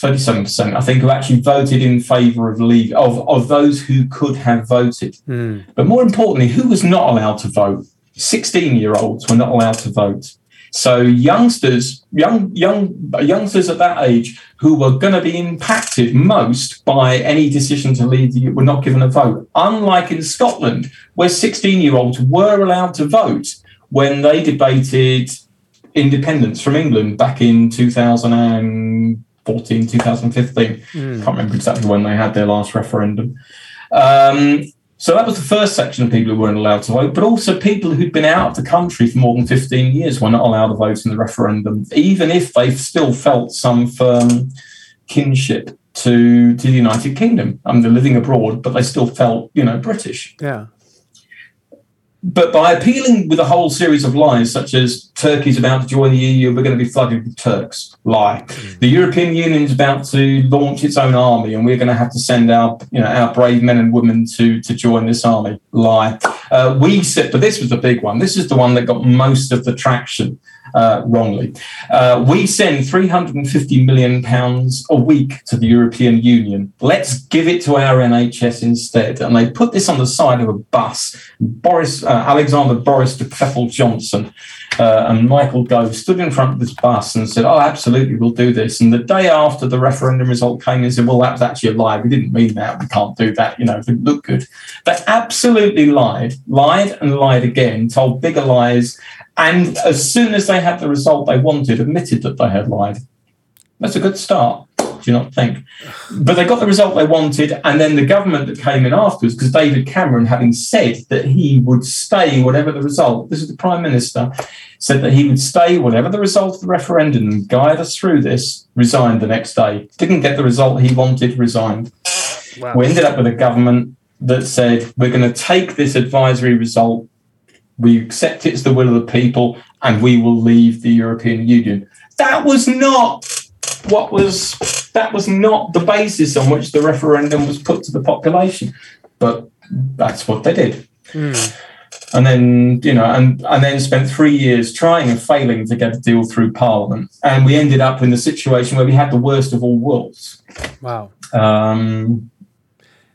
37%, I think, who actually voted in favour of leave of, of those who could have voted. Mm. But more importantly, who was not allowed to vote? 16 year olds were not allowed to vote. So youngsters, young young youngsters at that age who were going to be impacted most by any decision to leave the were not given a vote. Unlike in Scotland, where 16 year olds were allowed to vote when they debated independence from England back in 2014, 2015. Can't remember exactly when they had their last referendum. Um, so that was the first section of people who weren't allowed to vote, but also people who'd been out of the country for more than 15 years were not allowed to vote in the referendum, even if they still felt some firm kinship to, to the United Kingdom. I mean, they're living abroad, but they still felt, you know, British. Yeah. But by appealing with a whole series of lies, such as Turkey's about to join the EU, we're going to be flooded with Turks, lie. The European Union is about to launch its own army, and we're going to have to send our, you know, our brave men and women to to join this army, lie. Uh, we said, but this was the big one. This is the one that got most of the traction. Uh, wrongly, uh, we send 350 million pounds a week to the European Union. Let's give it to our NHS instead. And they put this on the side of a bus. Boris uh, Alexander Boris de Pfeffel Johnson uh, and Michael Gove stood in front of this bus and said, "Oh, absolutely, we'll do this." And the day after the referendum result came, they said, "Well, that was actually a lie. We didn't mean that. We can't do that. You know, it didn't look good." They absolutely lied, lied and lied again, told bigger lies, and as soon as they had the result they wanted, admitted that they had lied. That's a good start. Do you not think? But they got the result they wanted, and then the government that came in afterwards, because David Cameron, having said that he would stay whatever the result, this is the Prime Minister, said that he would stay whatever the result of the referendum and guide us through this, resigned the next day. Didn't get the result he wanted, resigned. Wow. We ended up with a government that said, we're going to take this advisory result, we accept it's the will of the people, and we will leave the European Union. That was not what was that was not the basis on which the referendum was put to the population. But that's what they did. And then, you know, and, and then spent three years trying and failing to get a deal through Parliament. And we ended up in the situation where we had the worst of all worlds. Wow. Um,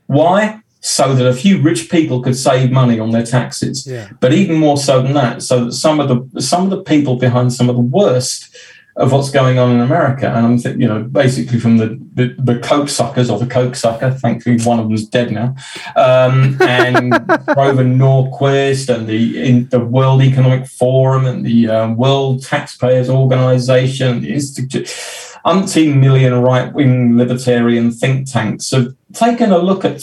why? So that a few rich people could save money on their taxes. Yeah. But even more so than that, so that some of the some of the people behind some of the worst of what's going on in America, and I'm thinking, you know, basically from the, the the coke suckers or the coke sucker. Thankfully, one of them's dead now. Um, and Grover Norquist and the in the World Economic Forum and the um, World Taxpayers Organization, the Institute, umpteen million right wing libertarian think tanks have taken a look at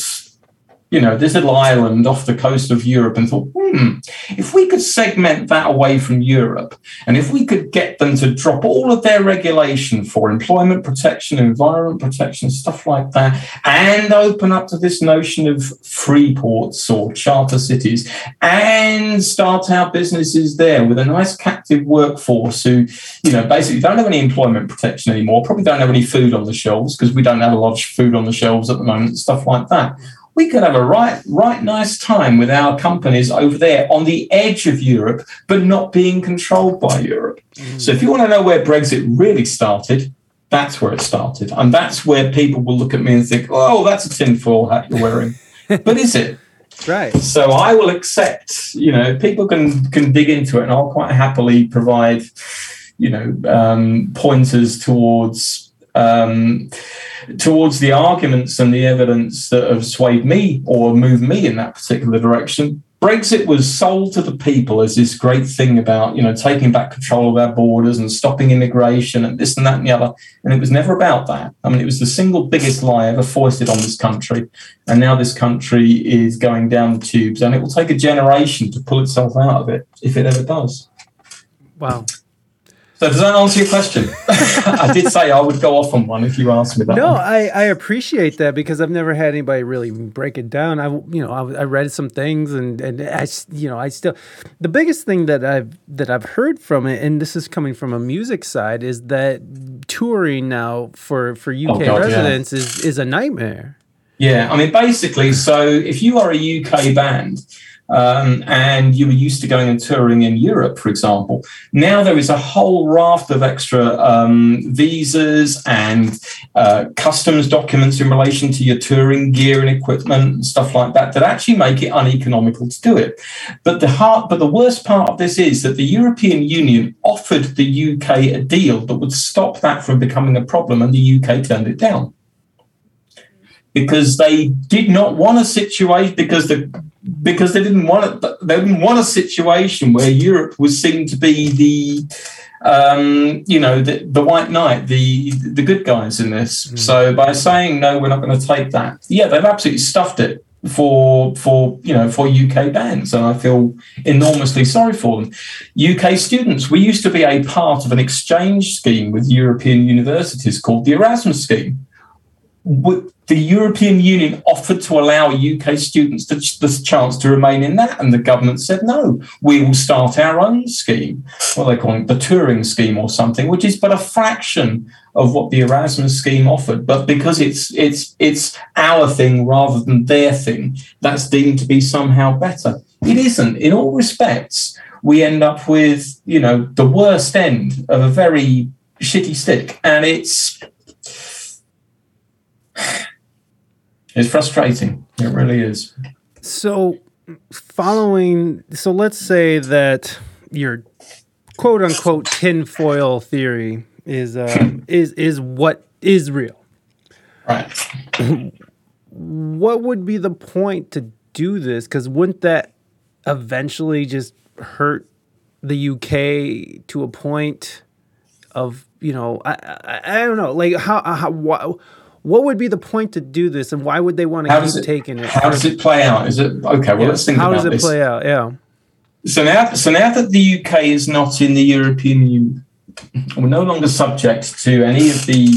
you know, this little island off the coast of Europe and thought, hmm, if we could segment that away from Europe and if we could get them to drop all of their regulation for employment protection, environment protection, stuff like that, and open up to this notion of free ports or charter cities and start our businesses there with a nice captive workforce who, you know, basically don't have any employment protection anymore, probably don't have any food on the shelves because we don't have a lot of food on the shelves at the moment, stuff like that we could have a right, right nice time with our companies over there on the edge of Europe, but not being controlled by Europe. So if you want to know where Brexit really started, that's where it started. And that's where people will look at me and think, oh, that's a tinfoil hat you're wearing. but is it? Right. So I will accept, you know, people can can dig into it and I'll quite happily provide, you know, um, pointers towards um, towards the arguments and the evidence that have swayed me or moved me in that particular direction. Brexit was sold to the people as this great thing about, you know, taking back control of our borders and stopping immigration and this and that and the other. And it was never about that. I mean, it was the single biggest lie ever foisted on this country. And now this country is going down the tubes and it will take a generation to pull itself out of it if it ever does. Wow. So does that answer your question? I did say I would go off on one if you asked me that. No. I, I appreciate that because I've never had anybody really break it down. I you know I, I read some things and and I you know I still the biggest thing that I've that I've heard from it and this is coming from a music side is that touring now for for UK Oh, God, yeah. residents is is a nightmare. Yeah, I mean, basically, so if you are a UK band um, and you were used to going and touring in Europe, for example, now there is a whole raft of extra um, visas and uh, customs documents in relation to your touring gear and equipment and stuff like that that actually make it uneconomical to do it. But the heart, but the worst part of this is that the European Union offered the UK a deal that would stop that from becoming a problem, and the UK turned it down because they did not want a situation because the because they didn't want it they didn't want a situation where Europe was seen to be the um, you know the, the white knight the the good guys in this. So by saying no we're not going to take that yeah they've absolutely stuffed it for for you know for UK bands and I feel enormously sorry for them. UK students we used to be a part of an exchange scheme with European universities called the Erasmus scheme the European Union offered to allow UK students the chance to remain in that, and the government said no. We will start our own scheme. What they call it, the Turing scheme or something, which is but a fraction of what the Erasmus scheme offered. But because it's it's it's our thing rather than their thing, that's deemed to be somehow better. It isn't. In all respects, we end up with you know the worst end of a very shitty stick, and it's it's frustrating. It really is. So, following, so let's say that your quote unquote tinfoil theory is uh, is is what is real. Right. What would be the point to do this? Because wouldn't that eventually just hurt the UK to a point of you know I I, I don't know like how how what, what would be the point to do this and why would they want to How keep it taking it? How does it play out? Is it okay? Well, let's think how about does it play out? Yeah. So now, so now that the UK is not in the European Union, we're no longer subject to any of the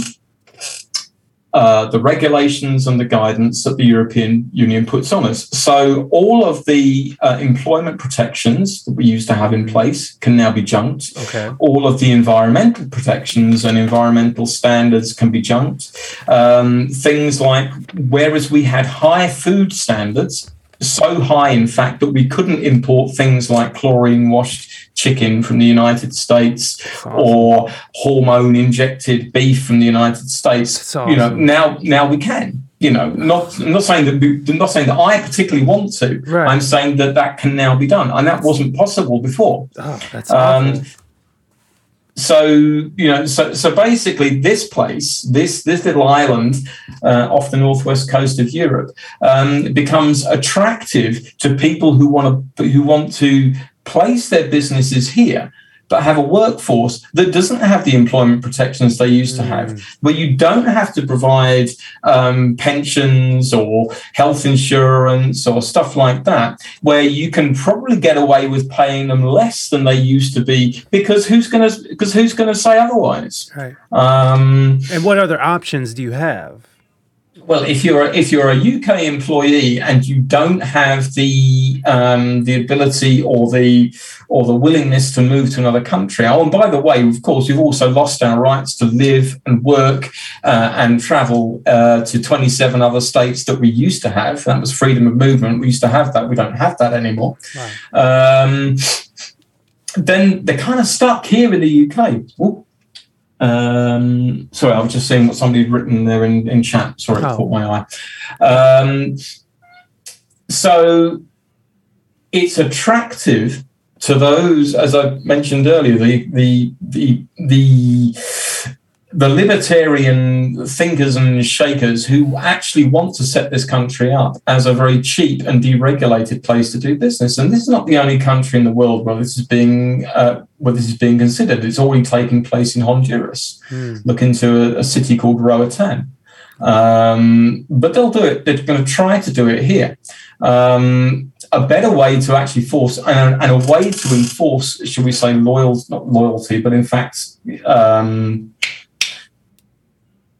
uh, the regulations and the guidance that the European Union puts on us. So all of the uh, employment protections that we used to have in place can now be junked. Okay. All of the environmental protections and environmental standards can be junked. Um, things like, whereas we had high food standards, so high, in fact, that we couldn't import things like chlorine washed chicken from the United States or hormone injected beef from the United States. That's You know, now now we can. You know, not I'm not saying that we, I'm not saying that I particularly want to. Right. I'm saying that that can now be done, and that wasn't possible before. Oh, that's Um. So you know, so so basically, this place, this this little island uh, off the northwest coast of Europe, um, becomes attractive to people who want to who want to place their businesses here. But have a workforce that doesn't have the employment protections they used to have, where you don't have to provide um, pensions or health insurance or stuff like that, where you can probably get away with paying them less than they used to be, because who's going to because who's going to say otherwise? Right. Um, And what other options do you have? Well, if you're a, if you're a UK employee and you don't have the um, the ability or the or the willingness to move to another country, oh, and by the way, of course, we've also lost our rights to live and work uh, and travel uh, to 27 other states that we used to have. That was freedom of movement. We used to have that. We don't have that anymore. Um, then they're kind of stuck here in the UK. Ooh. Um, sorry, I was just seeing what somebody had written there in, in chat. Sorry, it Oh. caught my eye. Um, so it's attractive to those, as I mentioned earlier, the the the the the libertarian thinkers and shakers who actually want to set this country up as a very cheap and deregulated place to do business. And this is not the only country in the world where this is being uh, where this is being considered. It's already taking place in Honduras. Look into a, a city called Roatan. Um, but they'll do it. They're going to try to do it here. Um, a better way to actually force and, and a way to enforce, should we say, loyal, not loyalty, but in fact, um,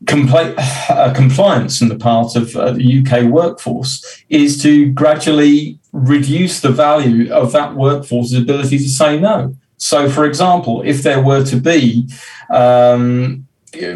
uh, compliance on the part of uh, the UK workforce is to gradually reduce the value of that workforce's ability to say no. So, for example, if there were to be um,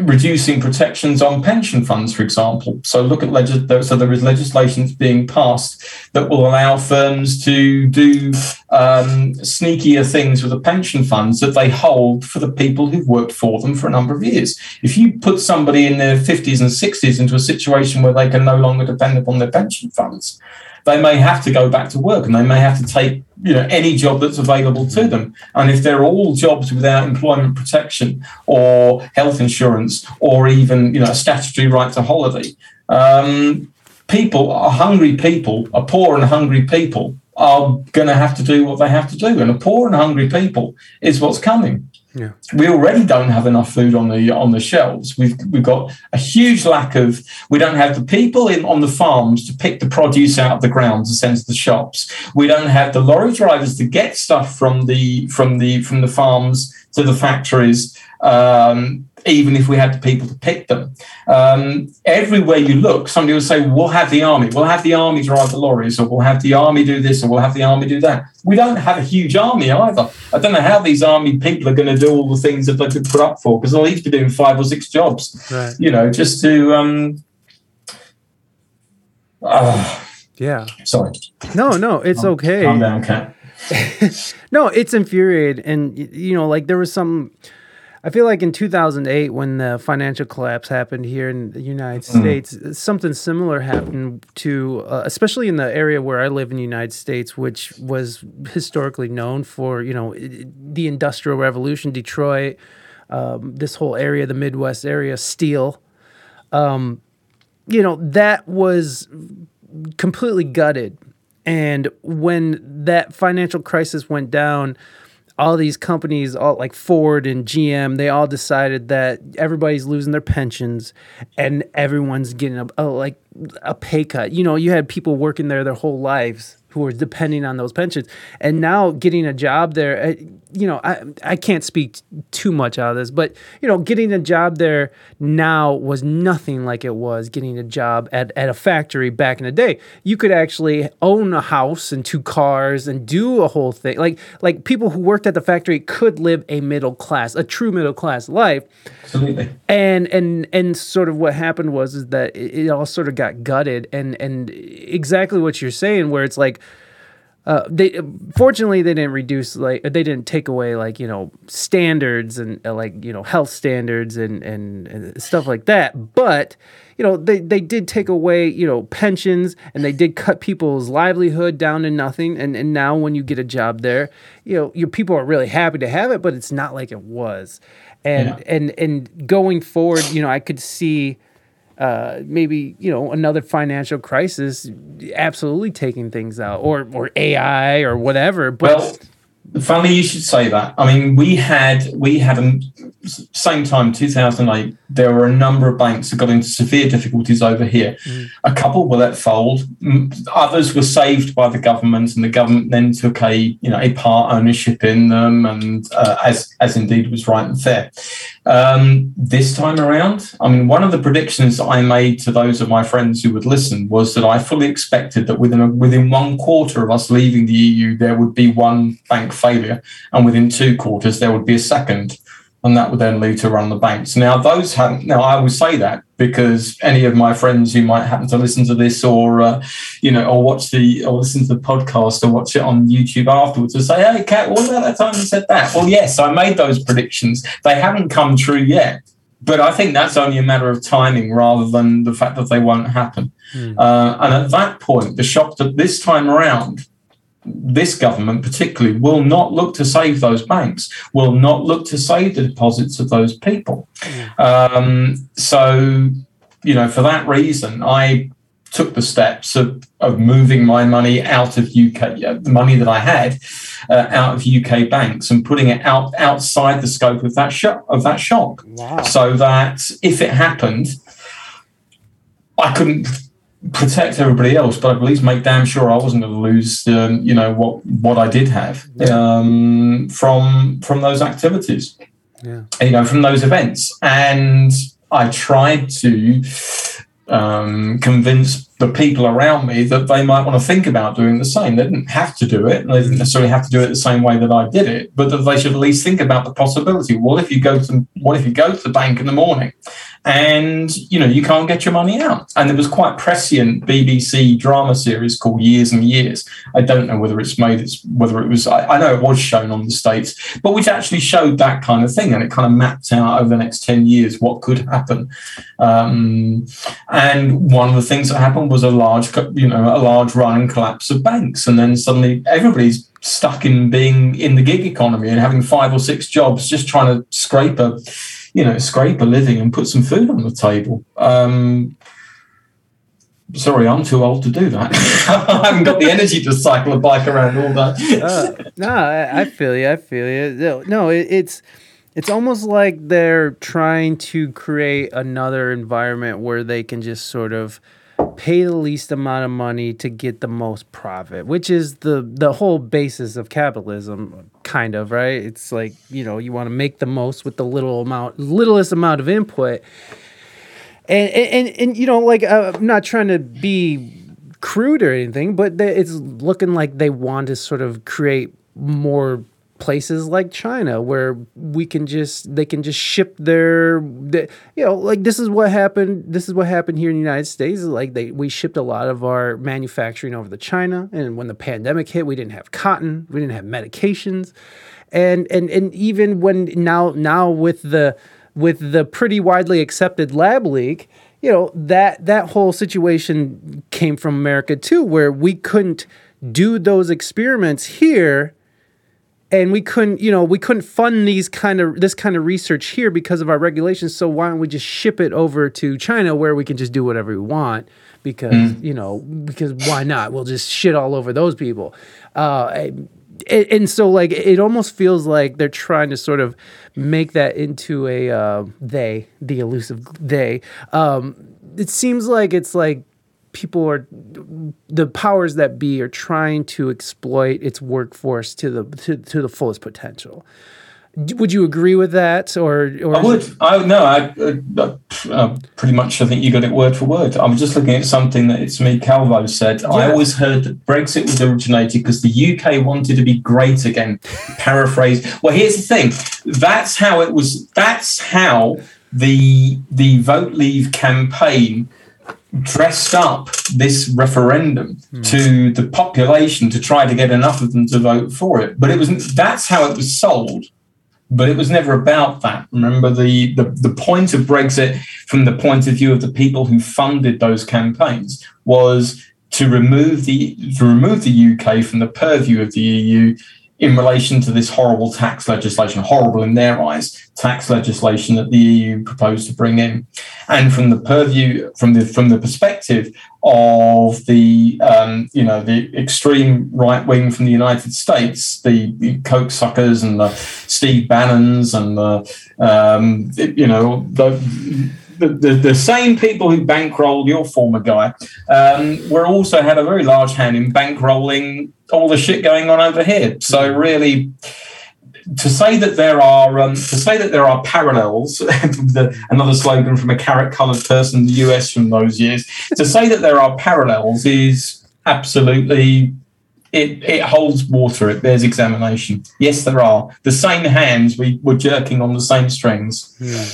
reducing protections on pension funds, for example. So look at legis- so there is legislation being passed that will allow firms to do um, sneakier things with the pension funds that they hold for the people who've worked for them for a number of years. If you put somebody in their 50s and 60s into a situation where they can no longer depend upon their pension funds, they may have to go back to work and they may have to take you know any job that's available to them. And if they're all jobs without employment protection or health insurance or even you know a statutory right to holiday um, people are hungry people are poor and hungry people are going to have to do what they have to do. And a poor and hungry people is what's coming Yeah. we already don't have enough food on the on the shelves. We've we've got a huge lack of. We don't have the people in on the farms to pick the produce out of the ground to send to the shops. We don't have the lorry drivers to get stuff from the from the from the farms to the factories. Um, even if we had the people to pick them, um, everywhere you look, somebody will say, "We'll have the army. We'll have the army drive the lorries, or we'll have the army do this, or we'll have the army do that." We don't have a huge army either. I don't know how these army people are going to do all the things that they could put up for because they'll each be doing five or six jobs, Right. you know, just to. Um, ah, Yeah. sorry, No, no, it's okay. calm down, cat. No, it's infuriating. And, you know, like there was some, I feel like in 2008, when the financial collapse happened here in the United States, something similar happened to, uh, especially in the area where I live in the United States, which was historically known for, you know, the Industrial Revolution, Detroit, um, this whole area, the Midwest area, steel. Um, you know, that was completely gutted. And when that financial crisis went down, all these companies, all like Ford and GM, they all decided that everybody's losing their pensions, and everyone's getting a, a like a pay cut. You know, you had people working there their whole lives who are depending on those pensions, and now getting a job there. uh, You know, I I can't speak too much out of this, but you know, getting a job there now was nothing like it was getting a job at, at a factory back in the day. You could actually own a house and two cars and do a whole thing. Like like people who worked at the factory could live a middle class, a true middle class life Absolutely. and and and sort of what happened was is that it, it all sort of got gutted and and exactly what you're saying where it's like uh, they fortunately they didn't reduce like they didn't take away like you know standards and uh, like you know health standards and, and and stuff like that. But you know they they did take away you know pensions and they did cut people's livelihood down to nothing. And and now when you get a job there you know your people are really happy to have it but it's not like it was. And Yeah. and and going forward you know I could see uh, maybe you know another financial crisis absolutely taking things out or or AI or whatever but Well, funny you should say that. I mean, we had we had a same time, two thousand eight. There were a number of banks that got into severe difficulties over here. A couple were let fold. Mm, Others were saved by the government, and the government then took a you know a part ownership in them, and uh, as as indeed was right and fair. Um, this time around, I mean, one of the predictions I made to those of my friends who would listen was that I fully expected that within a, within one quarter of us leaving the EU, there would be one bank failure, and within two quarters there would be a second, and that would then lead to run the banks. Now, those haven't. Now, I would say that because any of my friends who might happen to listen to this or uh, you know or watch the or listen to the podcast or watch it on YouTube afterwards will say, "Hey, Kat, what about that time you said that?" Well, yes, I made those predictions. They haven't come true yet. But I think that's only a matter of timing rather than the fact that they won't happen. Uh, and at that point, the shock that this time around, this government particularly will not look to save those banks, will not look to save the deposits of those people. Um, so, you know, for that reason, I took the steps of, of moving my money out of UK, the money that I had uh, out of UK banks and putting it out outside the scope of that shock. Of that shock, Wow. so that if it happened, I couldn't protect everybody else, but at least make damn sure I wasn't going to lose, um, you know, what what I did have um, from from those activities, Yeah. you know, from those events, and I tried to um, convince the people around me that they might want to think about doing the same. They didn't have to do it, they didn't necessarily have to do it the same way that I did it, but that they should at least think about the possibility. What if you go to what if you go to the bank in the morning and you know you can't get your money out? And there was quite prescient BBC drama series called Years and Years. I don't know whether it's made it's whether it was I, I know it was shown on the states, but which actually showed that kind of thing, and it kind of mapped out over the next ten years what could happen. Um, and one of the things that happened was a large, you know, a large run and collapse of banks, and then suddenly everybody's stuck in being in the gig economy and having five or six jobs, just trying to scrape a, you know, scrape a living and put some food on the table. Um, sorry, I'm too old to do that. I haven't got the energy to cycle a bike around all that. Uh, no, I, feel you. I feel you. No, No, it, it's it's almost like they're trying to create another environment where they can just sort of pay the least amount of money to get the most profit, which is the the whole basis of capitalism, kind of right. It's like you know you want to make the most with the little amount, littlest amount of input. And and and, and you know, like uh, I'm not trying to be crude or anything, but they, it's looking like they want to sort of create more places like China where we can just they can just ship their the, you know like this is what happened this is what happened here in the United States. Like they we shipped a lot of our manufacturing over to China and when the pandemic hit we didn't have cotton we didn't have medications. And and and even when now now with the with the pretty widely accepted lab leak you know that that whole situation came from America too where we couldn't do those experiments here and we couldn't you know we couldn't fund these kind of this kind of research here because of our regulations. So why don't we just ship it over to china where we can just do whatever we want because you know because why not? We'll just shit all over those people. Uh, and, and so like it almost feels like they're trying to sort of make that into a uh, they, the elusive they. Um, it seems like it's like people are the powers that be are trying to exploit its workforce to the to, to the fullest potential. Would you agree with that, or or I would. I no. I uh, pretty much. I think you got it word for word. I was just looking at something that it's me Calvo said. I always heard that Brexit was originated because the UK wanted to be great again. Paraphrase. Well, here's the thing. That's how it was. That's how the the Vote Leave campaign dressed up this referendum hmm. to the population to try to get enough of them to vote for it. But it was that's how it was sold but it was never about that. Remember, the, the, the point of Brexit, from the point of view of the people who funded those campaigns, was to remove the to remove the UK from the purview of the EU in relation to this horrible tax legislation, horrible in their eyes, tax legislation that the EU proposed to bring in, and from the purview, from the from the perspective of the um, you know the extreme right wing from the United States, the, the Koch suckers and the Steve Bannons and the um, you know the, the, the, the same people who bankrolled your former guy um, were also had a very large hand in bankrolling all the shit going on over here. So really, to say that there are um, to say that there are parallels, the, another slogan from a carrot-coloured person in the US from those years. To say that there are parallels is absolutely it, it holds water. It bears examination. Yes, there are the same hands. We were jerking on the same strings. Yeah.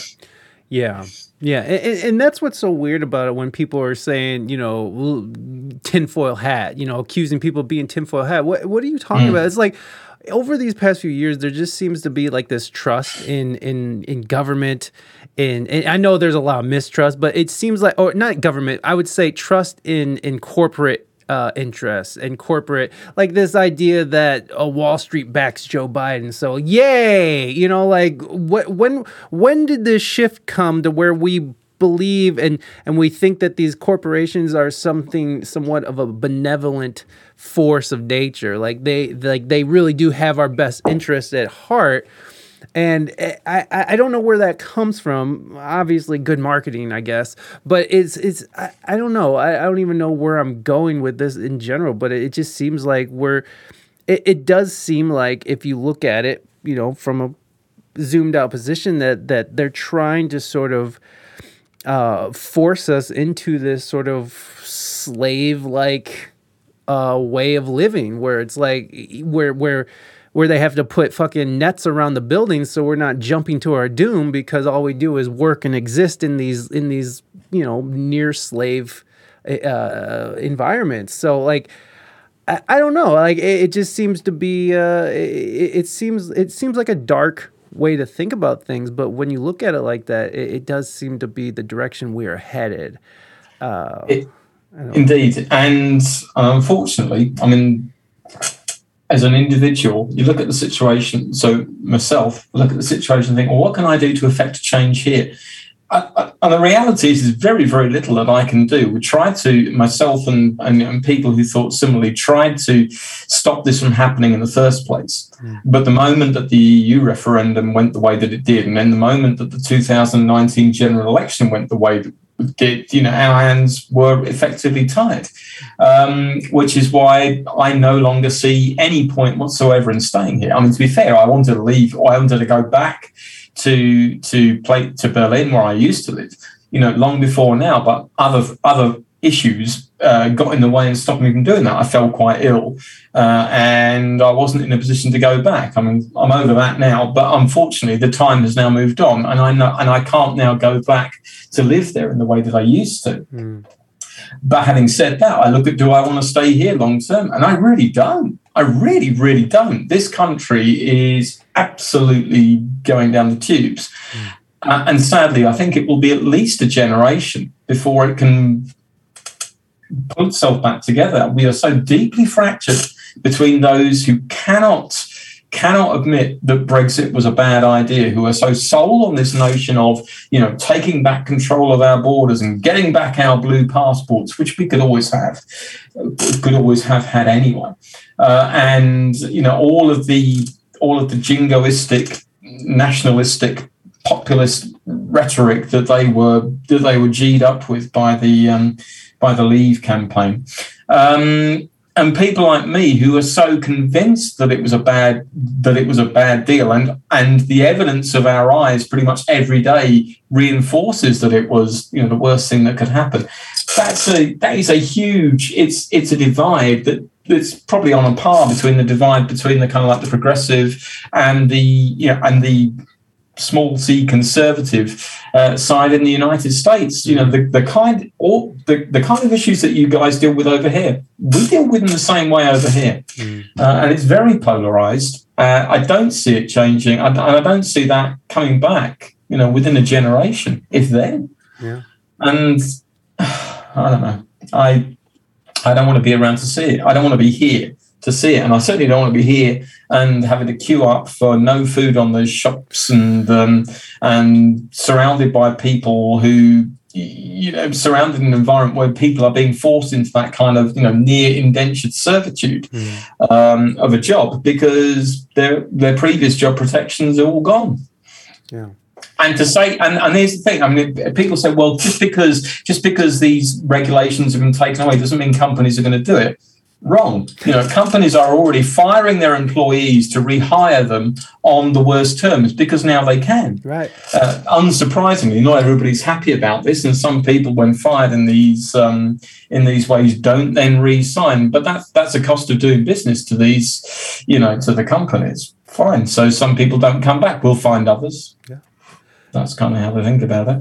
Yeah, and, and that's what's so weird about it when people are saying, you know, tinfoil hat, you know, accusing people of being tinfoil hat. What what are you talking mm. about? It's like over these past few years, there just seems to be like this trust in in in government, in and I know there's a lot of mistrust, but it seems like, or not government, I would say trust in in corporate uh, interests and corporate like this idea that uh, Wall Street backs Joe Biden. So yay, you know, like what when when did this shift come to where we believe and and we think that these corporations are something somewhat of a benevolent force of nature? Like they like they really do have our best interests at heart and I, I I don't know where that comes from. Obviously, good marketing, I guess. But it's it's I, I don't know. I, I don't even know where I'm going with this in general. But it, just seems like we're. It, it does seem like if you look at it, you know, from a zoomed out position, that that they're trying to sort of uh, force us into this sort of slave like uh, way of living where it's like where where where they have to put fucking nets around the buildings so we're not jumping to our doom because all we do is work and exist in these in these you know near slave uh, environments. So like I, I don't know. Like it, it just seems to be uh, it, it seems it seems like a dark way to think about things but when you look at it like that it, it does seem to be the direction we are headed. It, indeed, and unfortunately, I mean, as an individual, you look at the situation. So myself, look at the situation and think, well, what can I do to affect change here? I, I, and the reality is, there's very, very little that I can do. We tried to, myself and, and, and people who thought similarly, tried to stop this from happening in the first place. Hmm. But the moment that the EU referendum went the way that it did, and then the moment that the 2019 general election went the way that did, you know, our hands were effectively tied. Um, which is why I no longer see any point whatsoever in staying here. I mean, to be fair, I wanted to leave, I wanted to go back to to play to Berlin where I used to live, you know, long before now. But other other issues uh, got in the way and stopped me from doing that. I felt quite ill, uh, and I wasn't in a position to go back. I mean, I'm over that now, but unfortunately, the time has now moved on, and I know, and I can't now go back to live there in the way that I used to. But having said that, I look at do I want to stay here long term? And I really don't. I really, really don't. This country is absolutely going down the tubes. Uh, and sadly, I think it will be at least a generation before it can pull itself back together. We are so deeply fractured between those who cannot cannot admit that Brexit was a bad idea, who are so sold on this notion of, you know, taking back control of our borders and getting back our blue passports, which we could always have, could always have had anyway, uh, and you know, all of the all of the jingoistic, nationalistic, populist rhetoric that they were that they were g'd up with by the um, by the Leave campaign. Um, and people like me who are so convinced that it was a bad that it was a bad deal and and the evidence of our eyes pretty much every day reinforces that it was you know the worst thing that could happen that's a that is a huge it's it's a divide that that's probably on a par between the divide between the kind of like the progressive and the you know and the small c conservative uh, side in the United States. You know, the, the kind all the, the kind of issues that you guys deal with over here, we deal with in the same way over here, uh, and it's very polarized. Uh, I don't see it changing, I, and I don't see that coming back. You know, within a generation, if then. Yeah. And I don't know. I I don't want to be around to see it. I don't want to be here to see it, and I certainly don't want to be here and having to queue up for no food on those shops and um, and surrounded by people who you know surrounded in an environment where people are being forced into that kind of you know near indentured servitude um, of a job because their their previous job protections are all gone. Yeah. and to say and, and here's the thing i mean people say well just because just because these regulations have been taken away doesn't mean companies are going to do it wrong you know companies are already firing their employees to rehire them on the worst terms because now they can Right. uh, unsurprisingly, not everybody's happy about this, and some people, when fired in these um, in these ways, don't then re-sign. But that's that's a cost of doing business to these, you know, to the companies. Fine. So some people don't come back. We'll find others. Yeah. That's kind of how they think about it.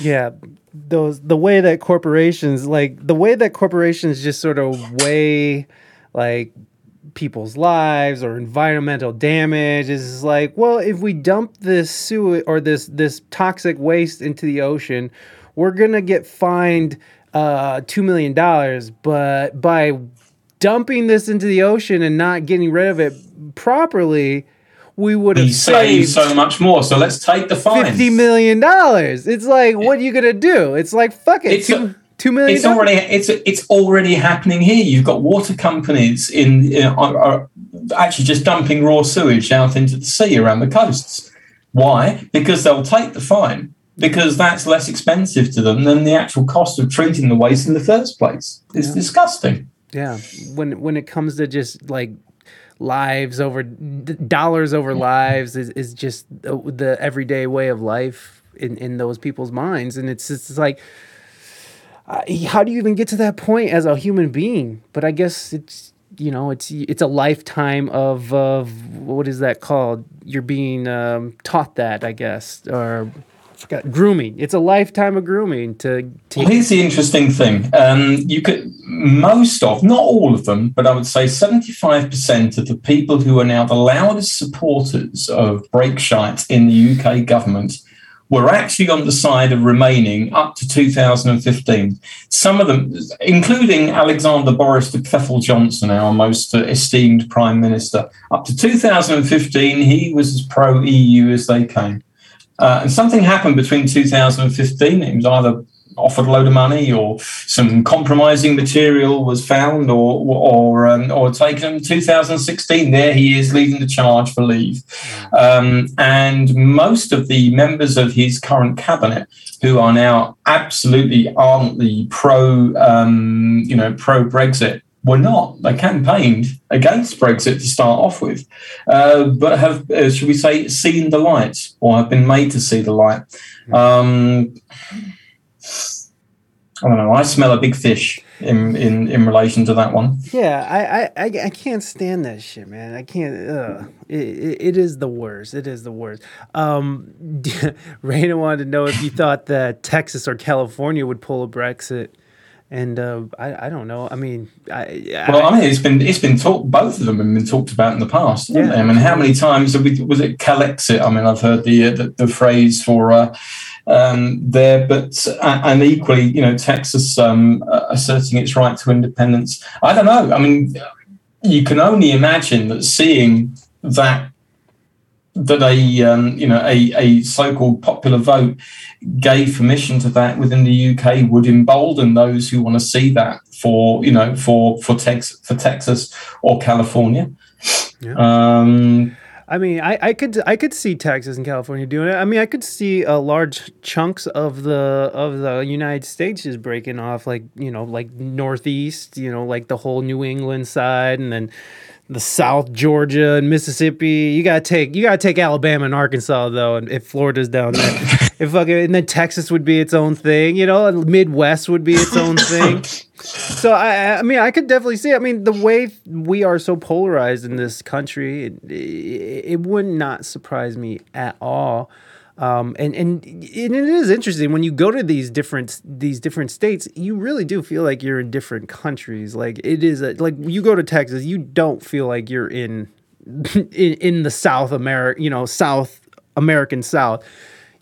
yeah those the way that corporations like the way that corporations just sort of weigh like people's lives or environmental damage is like well if we dump this sewage or this this toxic waste into the ocean we're gonna get fined uh two million dollars. But by dumping this into the ocean and not getting rid of it properly we would have save saved so much more. So let's take the fines. fifty million dollars. It's like, what are you gonna do? It's like, fuck it, It's two, a- two million. It's already it's it's already happening here. You've got water companies in, in are, are actually just dumping raw sewage out into the sea around the coasts. Why? Because they'll take the fine because that's less expensive to them than the actual cost of treating the waste in the first place. It's disgusting. Yeah, when when it comes to just like lives over dollars over lives is, is just the, the everyday way of life in, in those people's minds. And it's just like uh, how do you even get to that point as a human being? But i guess it's you know it's it's a lifetime of of what is that called? You're being um, taught that i guess or forgot grooming it's a lifetime of grooming to, to Well, here's the interesting thing. Um, you could most of, not all of them, but I would say 75% of the people who are now the loudest supporters of brake shite in the UK government were actually on the side of remaining up to 2015. Some of them, including Alexander Boris de Pfeffel Johnson, our most esteemed prime minister, up to 2015, he was as pro EU as they came. Uh, and something happened between 2015. It was either offered a load of money or some compromising material was found or or um, or taken. 2016, there he is leading the charge for leave. Um, and most of the members of his current cabinet, who are now absolutely ardently pro, um, you know, pro Brexit, were not. They campaigned against Brexit to start off with, uh, but have, uh, should we say, seen the light or have been made to see the light. Um, I don't know. I smell a big fish in, in, in relation to that one. Yeah, I, I, I, I can't stand that shit, man. I can't. Ugh. It, it, it is the worst. It is the worst. Um, Reina wanted to know if you thought that Texas or California would pull a Brexit, and uh, I, I don't know. I mean, I, Well, I mean, it's been it's been talked. Both of them have been talked about in the past. Yeah. they? I mean, how many times have we, was it Calexit? I mean, I've heard the uh, the, the phrase for uh, um, there, but uh, and equally, you know, Texas um, uh, asserting its right to independence. I don't know. I mean, you can only imagine that seeing that that a um, you know a, a so-called popular vote gave permission to that within the UK would embolden those who want to see that for you know for for Texas for Texas or California. Um, I mean, I, I could I could see Texas and California doing it. I mean, I could see uh, large chunks of the of the United States just breaking off, like you know, like Northeast, you know, like the whole New England side, and then the South Georgia and Mississippi. You gotta take you gotta take Alabama and Arkansas though, and if Florida's down there, if fucking and then Texas would be its own thing, you know, and Midwest would be its own thing. So I, I mean, I could definitely see. I mean, the way we are so polarized in this country, it, it would not surprise me at all. Um, and, and it is interesting when you go to these different these different states, you really do feel like you're in different countries. Like it is a, like you go to Texas, you don't feel like you're in in, in the South America, you know, South American South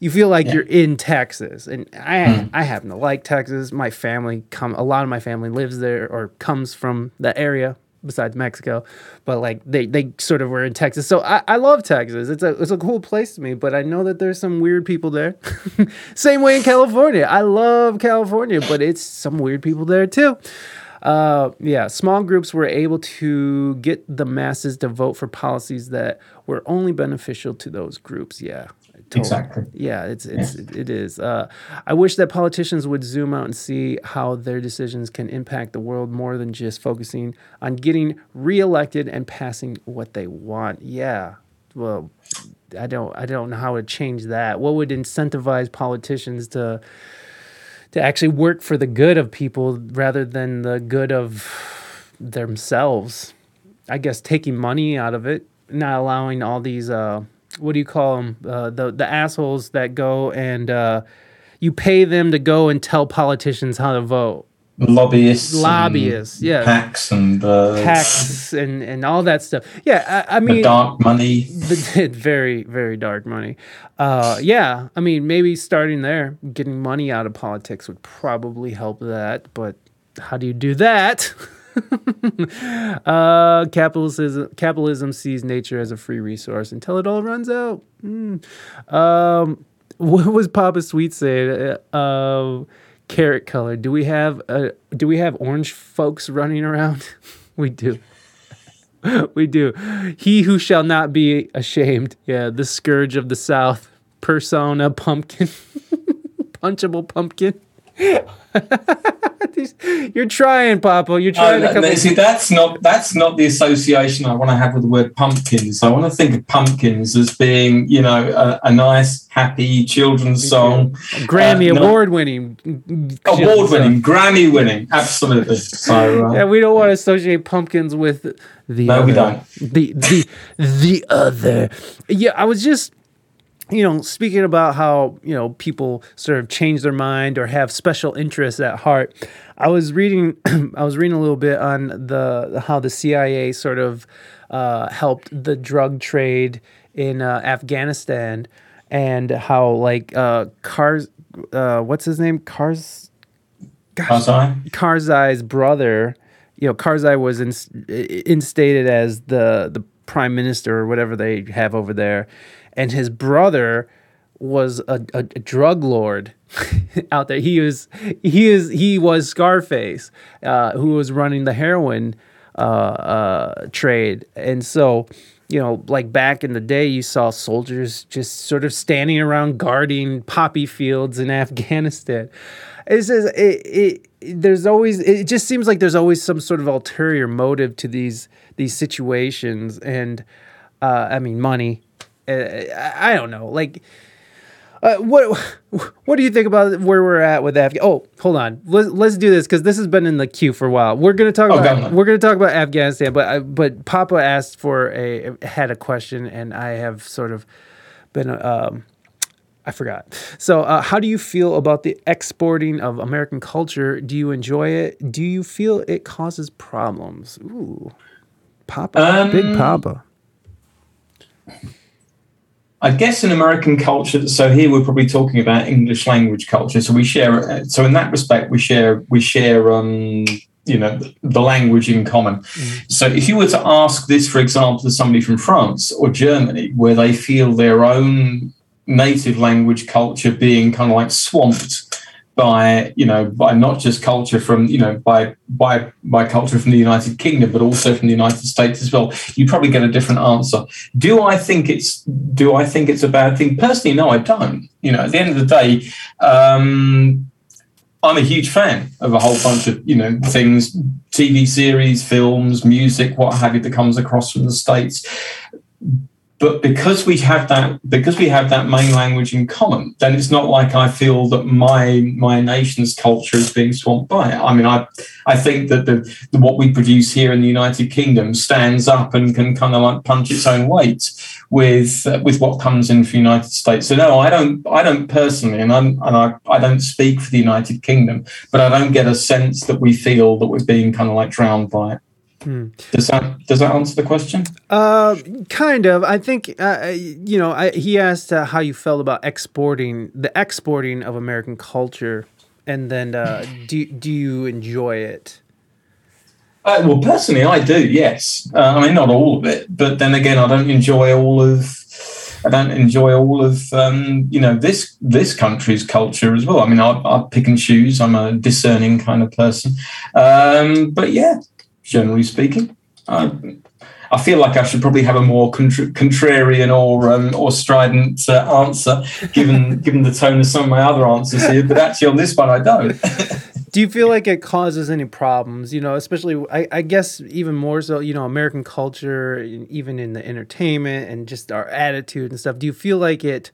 you feel like you're in Texas. And I I happen to like Texas. My family come a lot of my family lives there or comes from that area besides Mexico. But like they, they sort of were in Texas. So I, I love Texas. It's a it's a cool place to me, but I know that there's some weird people there. Same way in California. I love California, but it's some weird people there too. Uh, yeah, small groups were able to get the masses to vote for policies that were only beneficial to those groups. Yeah, totally. Exactly. Yeah, it's it's it is. Uh, I wish that politicians would zoom out and see how their decisions can impact the world more than just focusing on getting reelected and passing what they want. Yeah, well, I don't I don't know how to change that. What would incentivize politicians to to actually work for the good of people rather than the good of themselves? I guess taking money out of it, not allowing all these uh, what do you call them? Uh, the the assholes that go and uh, you pay them to go and tell politicians how to vote. lobbyists, Lobbyists, yeah. PACs and uh, Tax and, and all that stuff. Yeah, I, I the mean, dark money. the, very very dark money. Uh, yeah, I mean, maybe starting there, getting money out of politics would probably help that. But how do you do that? uh, capitalism capitalism sees nature as a free resource until it all runs out. Mm. Um, what was Papa Sweet saying? Uh, carrot color. Do we have uh, do we have orange folks running around? we do. we do. He who shall not be ashamed. Yeah, the scourge of the South. Persona pumpkin. Punchable pumpkin. These- You're trying, Papa. You're trying to come. see, that's not that's not the association I want to have with the word pumpkins. I want to think of pumpkins as being, you know, a, a nice, happy children's song, Grammy uh, award winning. award winning, Grammy winning, absolutely. So uh, Yeah, we don't want to associate pumpkins with the No, other. we don't. The the the other. Yeah, I was just you know speaking about how you know people sort of change their mind or have special interests at heart. I was reading I was reading a little bit on the how the CIA sort of uh, helped the drug trade in uh, Afghanistan and how like uh, cars uh, what's his name cars Karzai? Karzai's brother, you know, Karzai was ins- instated as the the prime minister or whatever they have over there, and his brother was a, a, a drug lord out there. He was he is he was Scarface, uh, who was running the heroin uh, uh, trade, and so. You know, like back in the day, you saw soldiers just sort of standing around guarding poppy fields in Afghanistan. It's just, it, it, there's always it just seems like there's always some sort of ulterior motive to these these situations and uh, I mean money I, I don't know like uh, what what do you think about where we're at with Afghan? Oh, hold on. Let's let's do this because this has been in the queue for a while. We're gonna talk Oh, about we're gonna talk about Afghanistan, but I, but Papa asked for a had a question, and I have sort of been um, I forgot. So, uh, how do you feel about the exporting of American culture? Do you enjoy it? Do you feel it causes problems? Ooh, Papa, big Um, Papa. I guess in American culture, so here we're probably talking about English language culture. So we share. So in that respect, we share. We share. Um, you know the language in common. So if you were to ask this, for example, to somebody from France or Germany, where they feel their own native language culture being kind of like swamped by you know by not just culture from you know by by by culture from the United Kingdom but also from the United States as well. You probably get a different answer. Do I think it's do I think it's a bad thing? Personally no I don't. You know at the end of the day um I'm a huge fan of a whole bunch of you know things TV series films music what have you that comes across from the states but because we have that because we have that main language in common then it's not like i feel that my my nation's culture is being swamped by it. I mean i i think that the, the what we produce here in the united kingdom stands up and can kind of like punch its own weight with uh, with what comes in from the united states. So no i don't i don't personally and i'm and i i don't speak for the united kingdom but i don't get a sense that we feel that we're being kind of like drowned by it does that does that answer the question Uh, kind of. I think uh, you know. I, he asked uh, how you felt about exporting the exporting of American culture, and then uh, do do you enjoy it? Uh, well, personally, I do. Yes, uh, I mean not all of it, but then again, I don't enjoy all of. I don't enjoy all of um, you know this this country's culture as well. I mean, I, I pick and choose. I'm a discerning kind of person, um, but yeah, generally speaking, I, I feel like I should probably have a more contra- contrarian or um, or strident uh, answer, given given the tone of some of my other answers here. But actually, on this one, I don't. Do you feel like it causes any problems? You know, especially I, I guess even more so. You know, American culture, even in the entertainment and just our attitude and stuff. Do you feel like it?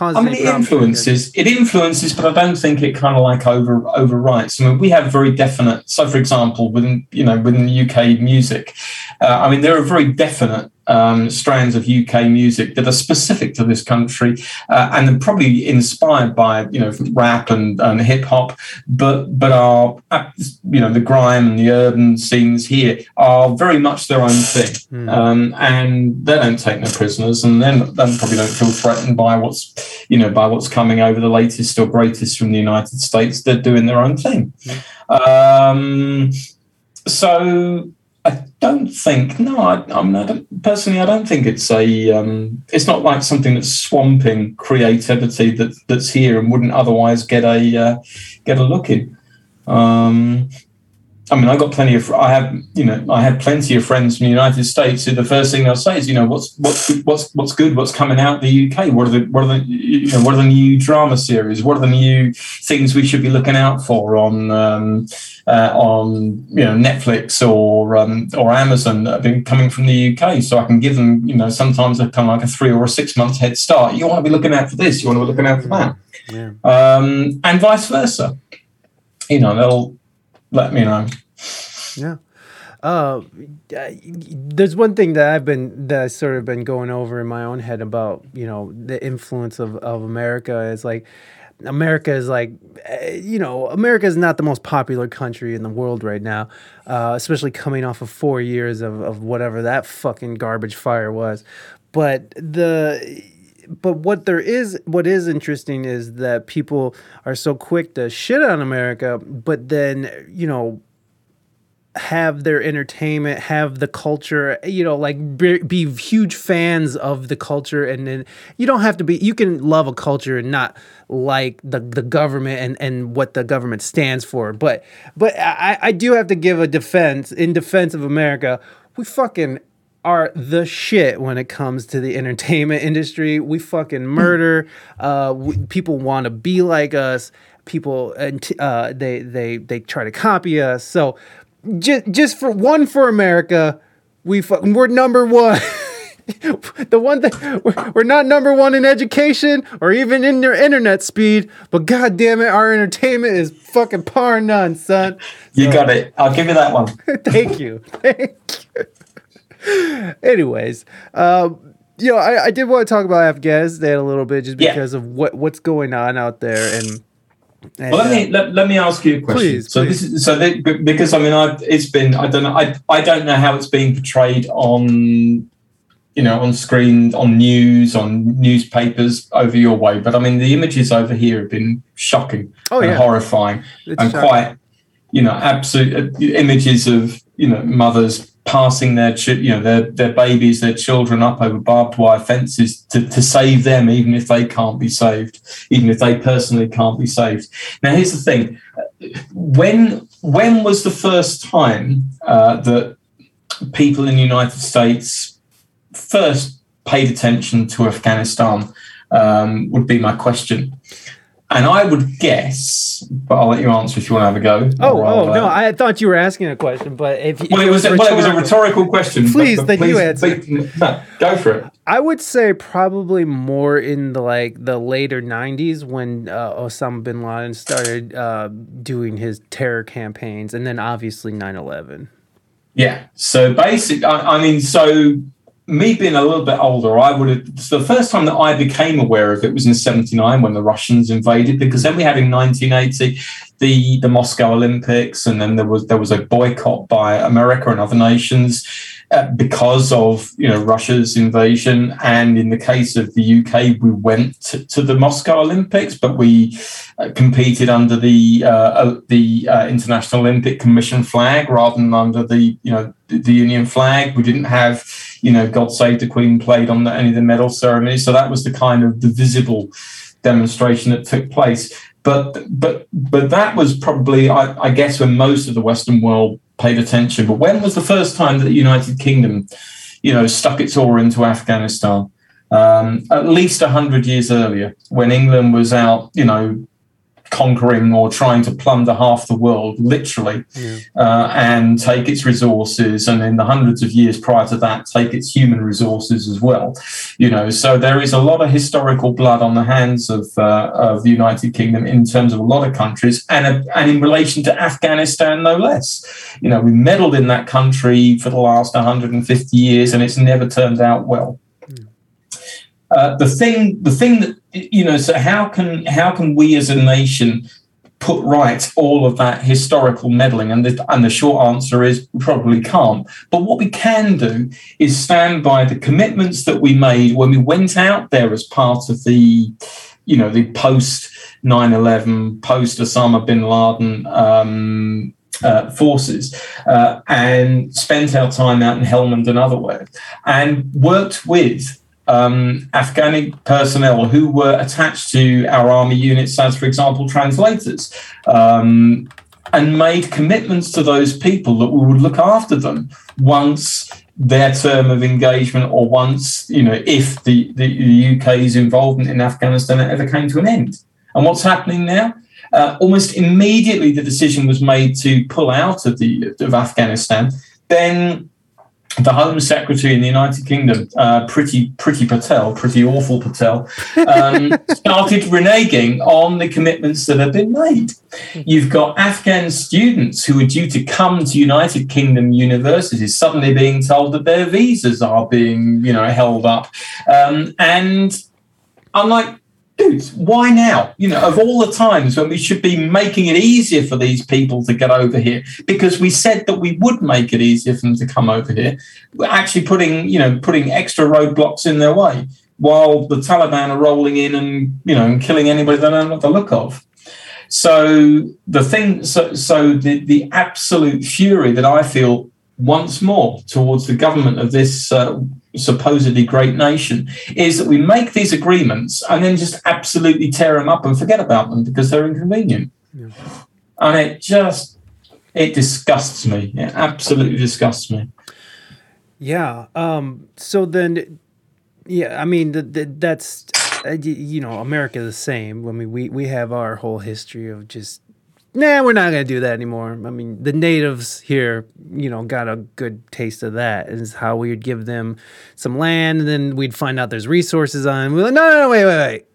I mean, it influences. It influences, but I don't think it kind of like over overwrites. I mean, we have very definite. So, for example, within you know within the UK music, uh, I mean, there are very definite um, strands of UK music that are specific to this country, uh, and they're probably inspired by you know rap and, and hip hop, but but are uh, you know the grime and the urban scenes here are very much their own thing, um, and they don't take no prisoners, and then they probably don't feel threatened by what's you know by what's coming over the latest or greatest from the United States. They're doing their own thing. Um, so I don't think no. I, I mean, I don't, personally, I don't think it's a. Um, it's not like something that's swamping creativity that that's here and wouldn't otherwise get a uh, get a look in. Um, I mean, I got plenty of. I have, you know, I have plenty of friends from the United States who the first thing they'll say is, you know, what's what's what's what's good, what's coming out the UK, what are the what are the you know what are the new drama series, what are the new things we should be looking out for on um, uh, on you know Netflix or um, or Amazon that have been coming from the UK, so I can give them, you know, sometimes a kind of like a three or a six months head start. You want to be looking out for this, you want to be looking out for that, Yeah. um, and vice versa. You know, they'll let me know. Yeah. Uh, there's one thing that I've been that I've sort of been going over in my own head about you know the influence of of America is like America is like eh, you know America is not the most popular country in the world right now, uh, especially coming off of four years of of whatever that fucking garbage fire was, but the but what there is what is interesting is that people are so quick to shit on America, but then you know have their entertainment, have the culture, you know, like be, be huge fans of the culture, and then you don't have to be. You can love a culture and not like the the government and and what the government stands for. But but I I do have to give a defense in defense of America. We fucking are the shit when it comes to the entertainment industry. We fucking murder. Uh, we, people want to be like us. People and uh, they they they try to copy us. So just just for one for America, we fu- we're number one. the one thing we're, we're not number one in education or even in their internet speed, but god damn it, our entertainment is fucking par none, son. You got it. I'll give you that one. Thank you. Thank you. Anyways, um, you know, I, I did want to talk about Afghanistan a little bit just Yeah. because of what what's going on out there and. and, Well, let uh, me let, let me ask you a question. Please, so please. this is so they, because I mean I it's been I don't know I I don't know how it's being portrayed on you know on screen on news on newspapers over your way, but I mean the images over here have been shocking Oh, and yeah. horrifying It's and shocking. quite you know, absolute uh, images of you know mothers passing their chi- you know their their babies, their children up over barbed wire fences to, to save them, even if they can't be saved, even if they personally can't be saved. Now, here's the thing: when when was the first time uh, that people in the United States first paid attention to Afghanistan? Um, would be my question. And I would guess, but I'll let you answer if you want to have a go. Oh, oh no! I thought you were asking a question, but if, if well, it was, well, it was a rhetorical question. Please, but then you answer. please- no, go for it. I would say probably more in the like the later '90s when uh, Osama bin Laden started uh, doing his terror campaigns, and then obviously 9/11. Yeah. So basic. I, I mean, so me being a little bit older, I would have. The first time that I became aware of it was in '79 when the Russians invaded, because then we had in 1980 the the Moscow Olympics, and then there was there was a boycott by America and other nations. Uh, because of you know Russia's invasion, and in the case of the UK, we went to, to the Moscow Olympics, but we uh, competed under the uh, uh, the uh, International Olympic Commission flag rather than under the you know the, the Union flag. We didn't have you know God Save the Queen played on the, any of the medal ceremonies, so that was the kind of the visible demonstration that took place. But but but that was probably I, I guess when most of the Western world paid attention. But when was the first time that the United Kingdom, you know, stuck its oar into Afghanistan? Um, at least hundred years earlier, when England was out, you know, conquering or trying to plunder half the world, literally, uh, and take its resources, and in the hundreds of years prior to that, take its human resources as well. You know, so there is a lot of historical blood on the hands of uh, of the United Kingdom in terms of a lot of countries, and and in relation to Afghanistan, no less. You know, we meddled in that country for the last 150 years, and it's never turned out well. Uh, the thing, the thing that you know, so how can how can we as a nation put right all of that historical meddling? And the and the short answer is we probably can't. But what we can do is stand by the commitments that we made when we went out there as part of the, you know, the post 9/11, post Osama bin Laden. Um, uh, forces uh, and spent our time out in Helmand and otherwhere and worked with um, Afghani personnel who were attached to our army units as, for example, translators, um, and made commitments to those people that we would look after them once their term of engagement or once, you know, if the, the, the UK's involvement in Afghanistan ever came to an end. And what's happening now? Uh, almost immediately, the decision was made to pull out of the of Afghanistan. Then the Home Secretary in the United Kingdom, uh, Priti Priti Patel, pretty awful Patel, um, started reneging on the commitments that have been made. You've got Afghan students who are due to come to United Kingdom universities suddenly being told that their visas are being, you know, held up, um, and I'm like, dude, why now? You know, of all the times when we should be making it easier for these people to get over here, because we said that we would make it easier for them to come over here, we're actually putting, you know, putting extra roadblocks in their way while the Taliban are rolling in and, you know, and killing anybody they don't the look of. So the thing, so, so the, the absolute fury that I feel once more towards the government of this uh, supposedly great nation is that we make these agreements and then just absolutely tear them up and forget about them because they're inconvenient. And it just it disgusts me. It absolutely disgusts me. Yeah. Um. So then, yeah. I mean, the, the, that's uh, you know, America the same. I mean, we we have our whole history of just. Nah, we're not gonna do that anymore. I mean, the natives here, you know, got a good taste of that. Is how we would give them some land, and then we'd find out there's resources on. We're like, no, no, no, wait, wait, wait.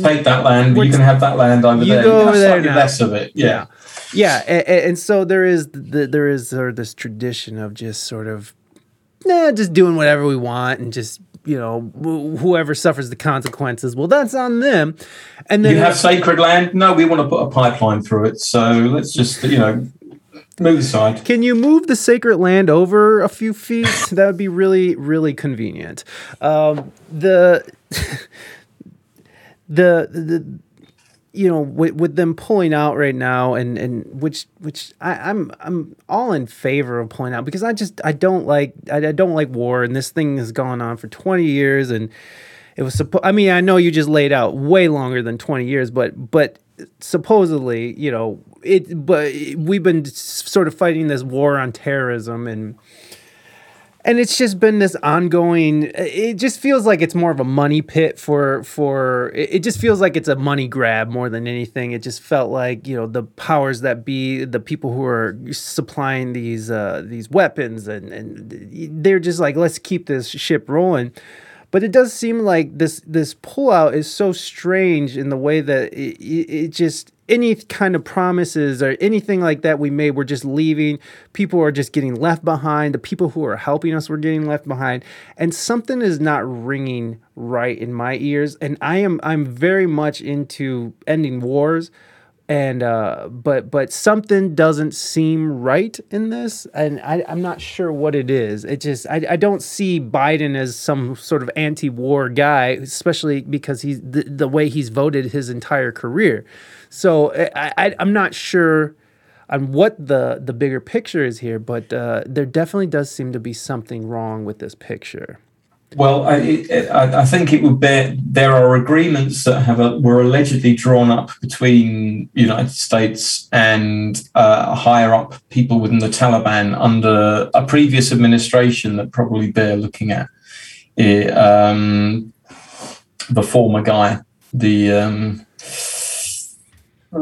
Take that land, but you can have that land over You there. go can have over there now. less of it. Yeah. yeah and, and so there is the, there is sort of this tradition of just sort of nah, just doing whatever we want and just you know wh- whoever suffers the consequences well that's on them and then You have sacred land? No, we want to put a pipeline through it. So let's just, you know, move aside. can you move the sacred land over a few feet that would be really really convenient um, the the the you know, with, with them pulling out right now, and and which which I, I'm I'm all in favor of pulling out because I just I don't like I, I don't like war, and this thing has gone on for 20 years, and it was supposed. I mean, I know you just laid out way longer than 20 years, but but supposedly, you know, it. But we've been sort of fighting this war on terrorism and and it's just been this ongoing it just feels like it's more of a money pit for for it just feels like it's a money grab more than anything. It just felt like you know the powers that be the people who are supplying these uh these weapons and and they're just like let's keep this ship rolling. But it does seem like this this pullout is so strange in the way that it, it, it just any kind of promises or anything like that we made we're just leaving. People are just getting left behind. The people who are helping us were getting left behind. And something is not ringing right in my ears. And i am i'm very much into ending wars. And uh but but something doesn't seem right in this. And I, i'm not sure what it is. It just I, I don't see biden as some sort of anti-war guy especially because he's the, the way he's voted his entire career so I, I i'm not sure on what the the bigger picture is here but uh there definitely does seem to be something wrong with this picture Well, I, I, I think it would bear. There are agreements that have a, were allegedly drawn up between United States and uh, higher up people within the Taliban under a previous administration that probably bear looking at. Eh, um, the former guy, the um,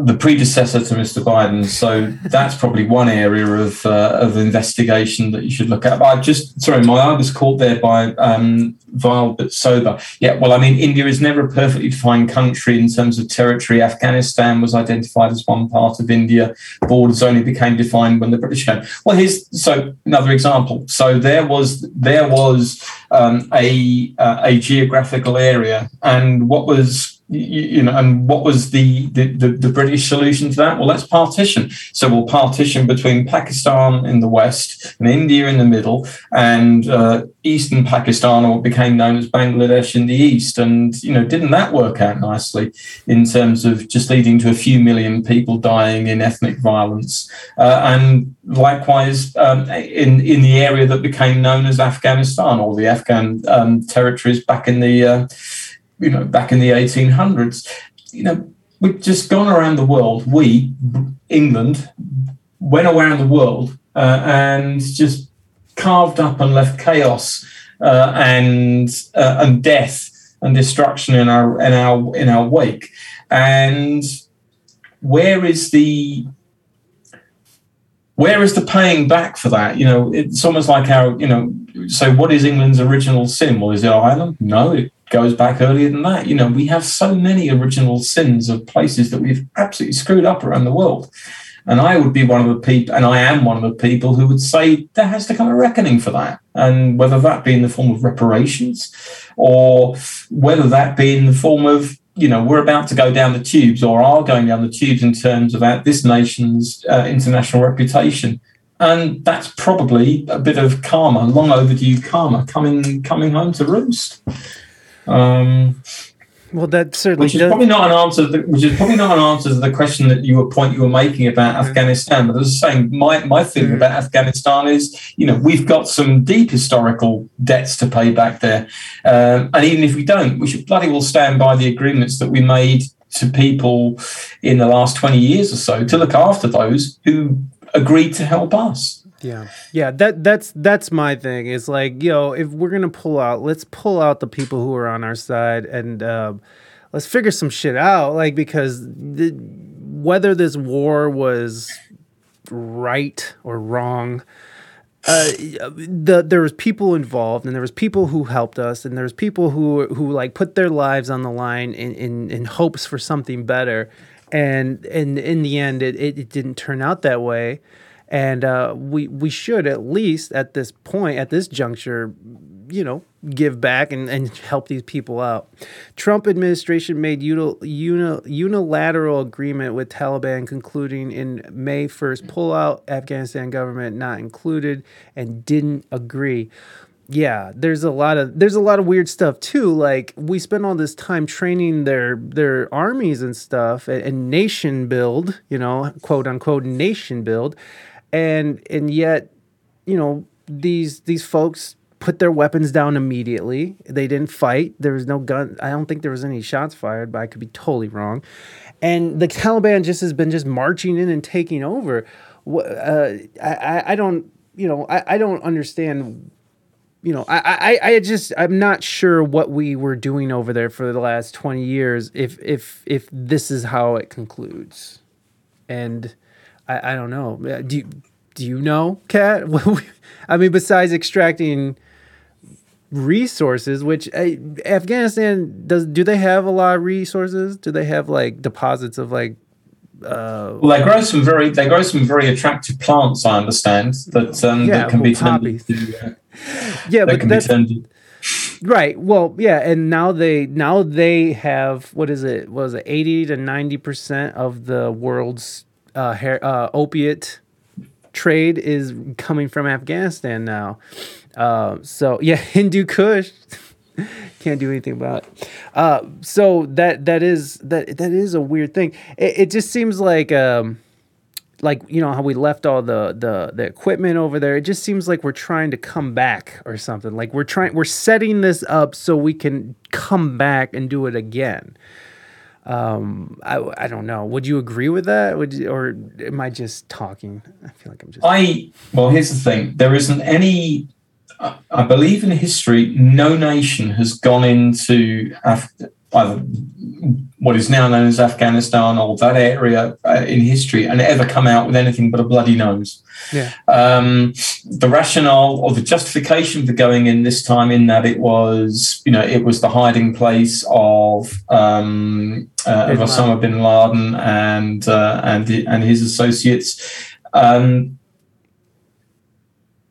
the predecessor to Mr. Biden. So that's probably one area of uh, of investigation that you should look at. But I just sorry, my eye was caught there by um, vile but sober. Yeah, well, I mean, India is never a perfectly defined country in terms of territory. Afghanistan was identified as one part of India. Borders only became defined when the British came. Well, here's so another example. So there was there was um, a uh, a geographical area, and what was you, you know, and what was the, the, the, the British solution to that? Well, let's partition. So we'll partition between Pakistan in the west and India in the middle, and uh, eastern Pakistan, or what became known as Bangladesh in the east. And you know, didn't that work out nicely in terms of just leading to a few million people dying in ethnic violence? Uh, and likewise, um, in in the area that became known as Afghanistan or the Afghan um, territories back in the uh, you know, back in the 1800s. You know, we've just gone around the world. We, England, went around the world uh, and just carved up and left chaos uh, and uh, and death and destruction in our in our in our wake. And where is the where is the paying back for that? You know, it's almost like our, you know, so what is England's original sin? Well, is it Ireland? No, it goes back earlier than that. You know, we have so many original sins of places that we've absolutely screwed up around the world. And I would be one of the people, and I am one of the people who would say there has to come a reckoning for that. And whether that be in the form of reparations or whether that be in the form of, you know, we're about to go down the tubes or are going down the tubes in terms of this nation's uh, international reputation. And that's probably a bit of karma, long overdue karma, coming coming home to roost. Um, well that certainly which is does probably not an answer. to the- Which is probably not an answer to the question that you were point you were making about Afghanistan. But as I was saying, my my feeling Mm. about Afghanistan is, you know, we've got some deep historical debts to pay back there, um, and even if we don't, we should bloody well stand by the agreements that we made to people in the last twenty years or so to look after those who agreed to help us. Yeah, yeah. That that's that's my thing. Is like, yo, if we're gonna pull out, let's pull out the people who are on our side and um, let's figure some shit out. Like, because the, whether this war was right or wrong, uh, the there was people involved and there was people who helped us and there was people who who like put their lives on the line in in, in hopes for something better and and in the end it, it, it didn't turn out that way and uh, we we should at least at this point at this juncture you know give back and, and help these people out trump administration made uni, uni, unilateral agreement with taliban concluding in may 1st pull out afghanistan government not included and didn't agree yeah, there's a lot of there's a lot of weird stuff too. Like we spend all this time training their their armies and stuff and, and nation build, you know, quote unquote nation build, and and yet, you know, these these folks put their weapons down immediately. They didn't fight. There was no gun. I don't think there was any shots fired, but I could be totally wrong. And the Taliban just has been just marching in and taking over. Uh, I, I I don't you know I, I don't understand you know, I, I, I just I'm not sure what we were doing over there for the last 20 years if if if this is how it concludes. And I, I don't know. Do you, do you know, Kat? I mean, besides extracting resources, which Afghanistan does, do they have a lot of resources? Do they have like deposits of like uh, Well, they grow some very they grow some very attractive plants. I understand that um, Yeah, that can be well, turned poppies. into, uh, yeah, that but can be that's turned. Right. Well, yeah, and now they now they have what is it? was it? Eighty to ninety percent of the world's uh, hair, uh, opiate trade is coming from Afghanistan now. Uh, so yeah, Hindu Kush can't do anything about it. Uh, so that that is that that is a weird thing. It, it just seems like. Um, like you know how we left all the, the the equipment over there it just seems like we're trying to come back or something like we're trying we're setting this up so we can come back and do it again um i i don't know. Would you agree with that? Would you, or am i just talking? I feel like i'm just I well, here's the thing: there isn't any. I believe in history, no nation has gone into Af- either what is now known as Afghanistan or that area uh, in history and ever come out with anything but a bloody nose. yeah um, the rationale or the justification for going in this time in that it was, you know, it was the hiding place of, um, uh, of Osama bin Laden and uh, and the, and his associates. Um,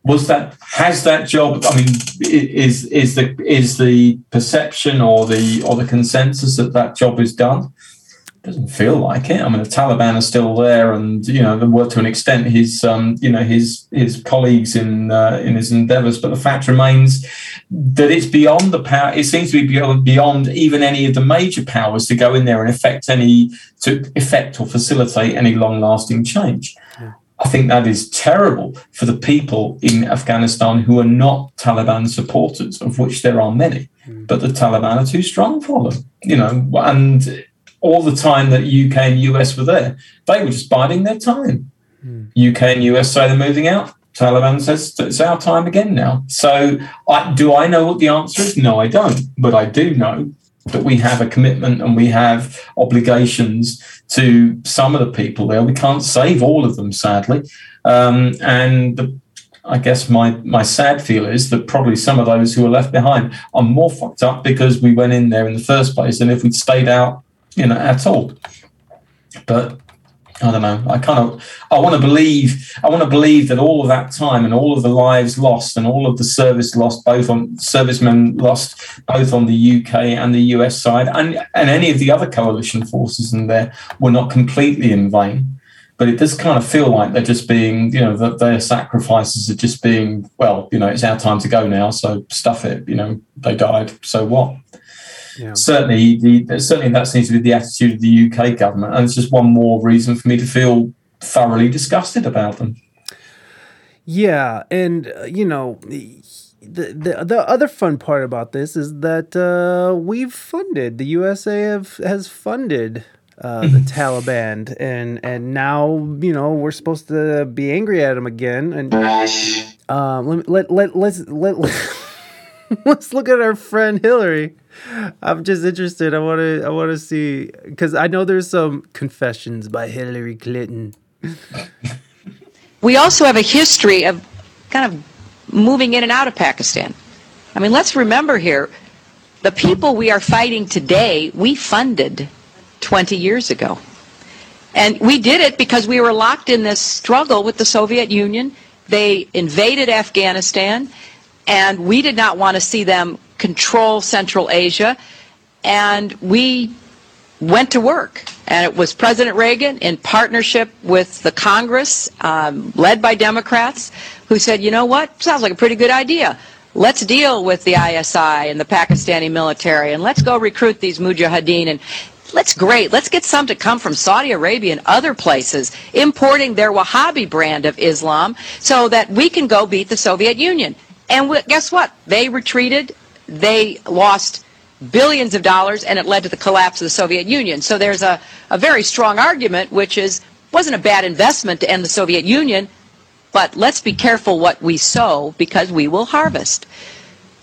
was that has that job? I mean, is is the is the perception or the or the consensus that that job is done? doesn't feel like it. I mean, the Taliban are still there, and you know, well, to an extent, his um, you know his his colleagues in uh, in his endeavours. But the fact remains that it's beyond the power. It seems to be beyond, beyond even any of the major powers to go in there and affect any to effect or facilitate any long lasting change. I think that is terrible for the people in Afghanistan who are not Taliban supporters, of which there are many. Mm. But the Taliban are too strong for them, you know, and all the time that UK and US were there, they were just biding their time. Mm. UK and US say they're moving out. Taliban says it's our time again now. So, I, do I know what the answer is? No, I don't. But I do know that we have a commitment and we have obligations to some of the people there. We can't save all of them, sadly. Um, and the, I guess my my sad feel is that probably some of those who are left behind are more fucked up because we went in there in the first place than if we'd stayed out, you know, at all. But I don't know. I kind of I want to believe I want to believe that all of that time and all of the lives lost and all of the service lost, both on servicemen lost both on the UK and the US side, and and any of the other coalition forces in there were not completely in vain. But it does kind of feel like they're just being, you know, that their sacrifices are just being, well, you know, it's our time to go now, so stuff it. You know, they died, so what? Yeah. certainly the certainly that seems to be the attitude of the UK government, and it's just one more reason for me to feel thoroughly disgusted about them. Yeah, and uh, you know, the, the the other fun part about this is that uh, we've funded the USA have has funded uh, the Taliban, and and now you know we're supposed to be angry at them again. And um, let let let let's let, let's look at our friend Hillary. I'm just interested. I want to I want to see because I know there's some confessions by Hillary Clinton. we also have a history of kind of moving in and out of Pakistan. I mean, let's remember here the people we are fighting today, we funded 20 years ago. And we did it because we were locked in this struggle with the Soviet Union. They invaded Afghanistan, and we did not want to see them control Central Asia. And we went to work. And it was President Reagan in partnership with the Congress, um, led by Democrats, who said, you know what, sounds like a pretty good idea. let's deal with the ISI and the Pakistani military and let's go recruit these mujahideen and let's great. Let's get some to come from Saudi Arabia and other places importing their Wahhabi brand of Islam so that we can go beat the Soviet Union. And wh- guess what? They retreated. They lost billions of dollars and it led to the collapse of the Soviet Union. So there's a, a very strong argument which is wasn't a bad investment to end the Soviet Union, but let's be careful what we sow because we will harvest.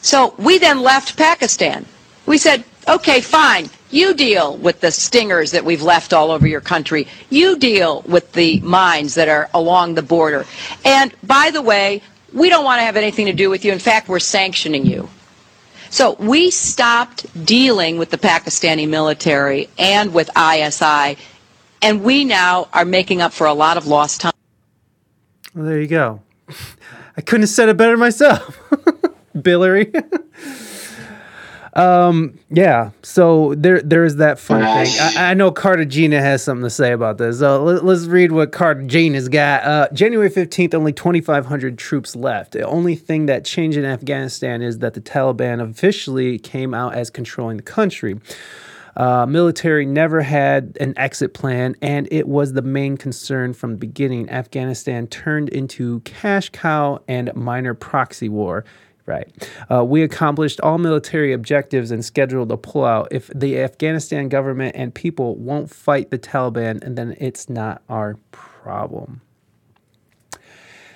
So we then left Pakistan. We said, okay, fine. You deal with the stingers that we've left all over your country. You deal with the mines that are along the border. And by the way, we don't want to have anything to do with you. In fact, we're sanctioning you. So we stopped dealing with the Pakistani military and with ISI, and we now are making up for a lot of lost time. Well, there you go. I couldn't have said it better myself. Billery. um, yeah. So there, there is that fun thing. I, I know Cartagena has something to say about this. So let, us read what Cartagena's got. Uh, January fifteenth, only twenty five hundred troops left. The only thing that changed in Afghanistan is that the Taliban officially came out as controlling the country. Uh, military never had an exit plan, and it was the main concern from the beginning. Afghanistan turned into cash cow and minor proxy war. Right. Uh, we accomplished all military objectives and scheduled a pullout. If the Afghanistan government and people won't fight the Taliban, and then it's not our problem.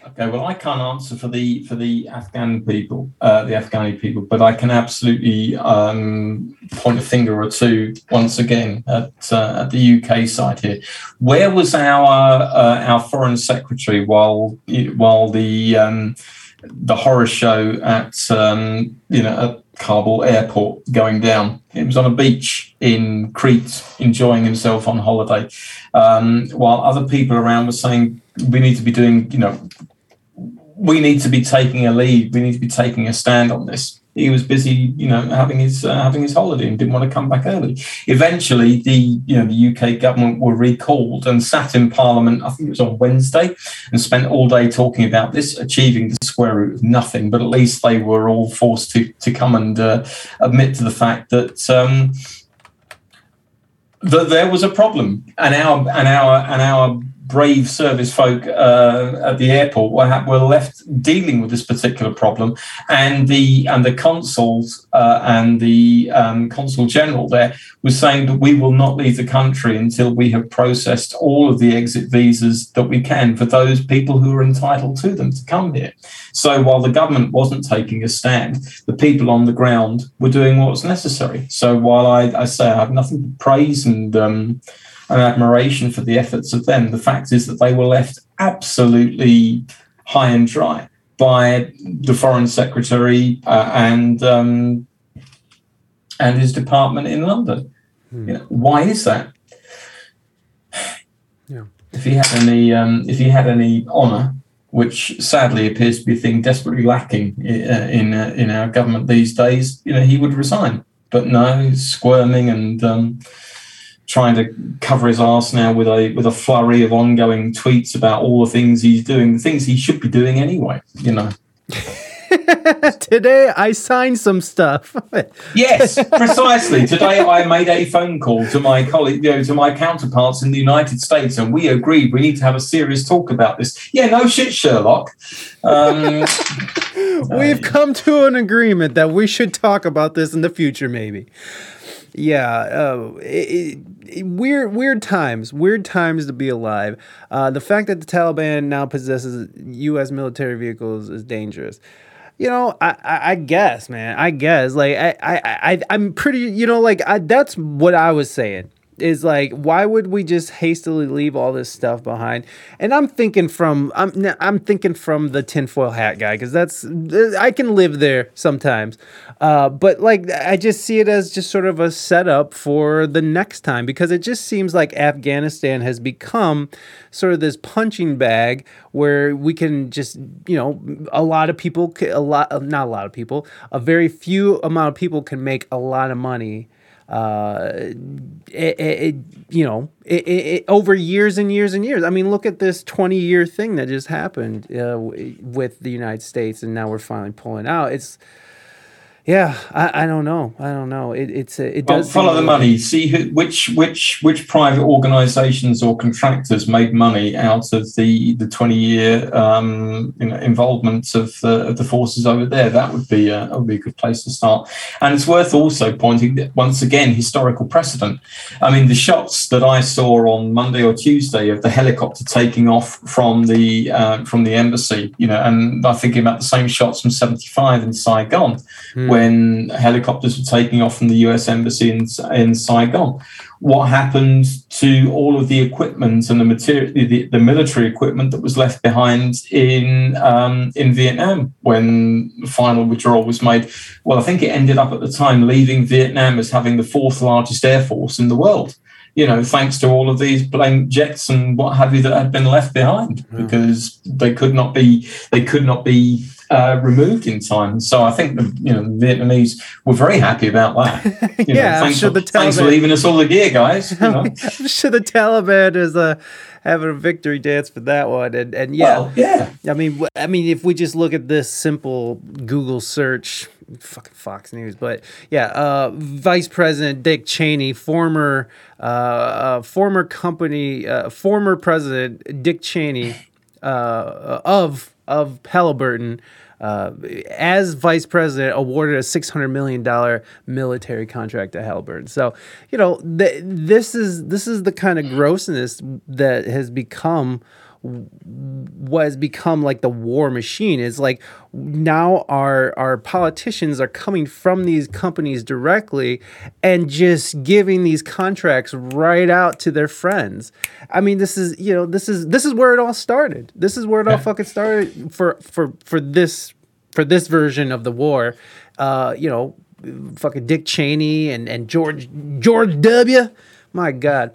Okay, well, I can't answer for the for the Afghan people, uh, the Afghani people, but I can absolutely um, point a finger or two once again at uh, at the UK side here. Where was our uh, our foreign secretary while while the um, the horror show at um, you know at Kabul airport going down? It was on a beach in Crete, enjoying himself on holiday, um, while other people around were saying we need to be doing you know we need to be taking a lead. We need to be taking a stand on this. He was busy, you know, having his uh, having his holiday and didn't want to come back early. Eventually, the you know the UK government were recalled and sat in Parliament. I think it was on Wednesday, and spent all day talking about this, achieving the square root of nothing. But at least they were all forced to to come and uh, admit to the fact that. Um, that there was a problem, and our and our and our brave service folk uh, at the airport were, were left dealing with this particular problem, and the and the consuls uh, and the um, consul general there was saying that we will not leave the country until we have processed all of the exit visas that we can for those people who are entitled to them to come here. So while the government wasn't taking a stand, the people on the ground were doing what was necessary. So while I, I say I have nothing to praise and um, and admiration for the efforts of them. The fact is that they were left absolutely high and dry by the foreign secretary uh, and um, and his department in London. Hmm. You know, why is that? Yeah. If he had any, um, if he had any honour, which sadly appears to be a thing desperately lacking in uh, in, uh, in our government these days, you know, he would resign. But no, squirming and um, trying to cover his arse now with a with a flurry of ongoing tweets about all the things he's doing, the things he should be doing anyway. You know. Today I signed some stuff. Yes, precisely. Today I made a phone call to my colleague, you know, to my counterparts in the United States, and we agreed we need to have a serious talk about this. Yeah, no shit, Sherlock. Um, We've come to an agreement that we should talk about this in the future, maybe. Yeah, uh, it, it, weird, weird times. Weird times to be alive. Uh, the fact that the Taliban now possesses U.S. military vehicles is dangerous. You know, I, I, I guess, man. I guess, like, I, I, I, I'm pretty. You know, like, I, that's what I was saying. Is like, why would we just hastily leave all this stuff behind? And I'm thinking from, I'm, I'm thinking from the tinfoil hat guy because that's, I can live there sometimes. Uh, but like, I just see it as just sort of a setup for the next time because it just seems like Afghanistan has become sort of this punching bag where we can just, you know, a lot of people, a lot, not a lot of people, a very few amount of people can make a lot of money uh, it, it, you know, it, it, it, over years and years and years. I mean, look at this 20 year thing that just happened uh, with the United States, and now we're finally pulling out. It's, yeah, I, I don't know. I don't know. It, it's a, it Well, does follow the money. See who, which which which private organisations or contractors made money out of the the twenty year um, you know, involvement of the of the forces over there. That would be a, would be a good place to start. And it's worth also pointing that once again historical precedent. I mean, the shots that I saw on Monday or Tuesday of the helicopter taking off from the uh, from the embassy, you know, and I'm thinking about the same shots from '75 in Saigon when helicopters were taking off from the US Embassy in, in Saigon. What happened to all of the equipment and the material, the, the military equipment that was left behind in um, in Vietnam when the final withdrawal was made? Well, I think it ended up at the time leaving Vietnam as having the fourth largest air force in the world. You know, thanks to all of these blank jets and what have you that had been left behind because they could not be they could not be uh, removed in time. So I think the you know the Vietnamese were very happy about that. You Yeah, I'm thanks, sure for, the thanks for leaving us all the gear, guys. You know? I'm sure the Taliban is uh, having a victory dance for that one, and and yeah, Well, yeah. I mean, I mean, if we just look at this simple Google search, fucking Fox News, but yeah, uh, Vice President Dick Cheney, former uh, uh, former company, uh, former President Dick Cheney uh, of of Halliburton. Uh, as vice president, awarded a six hundred million dollar military contract to Halliburton. So, you know, th- this is this is the kind of grossness that has become what has become like the war machine is like now our our politicians are coming from these companies directly and just giving these contracts right out to their friends. I mean, this is you know this is this is where it all started. This is where it all fucking started for for for this for this version of the war. Uh, you know, fucking Dick Cheney and and George George W. My God.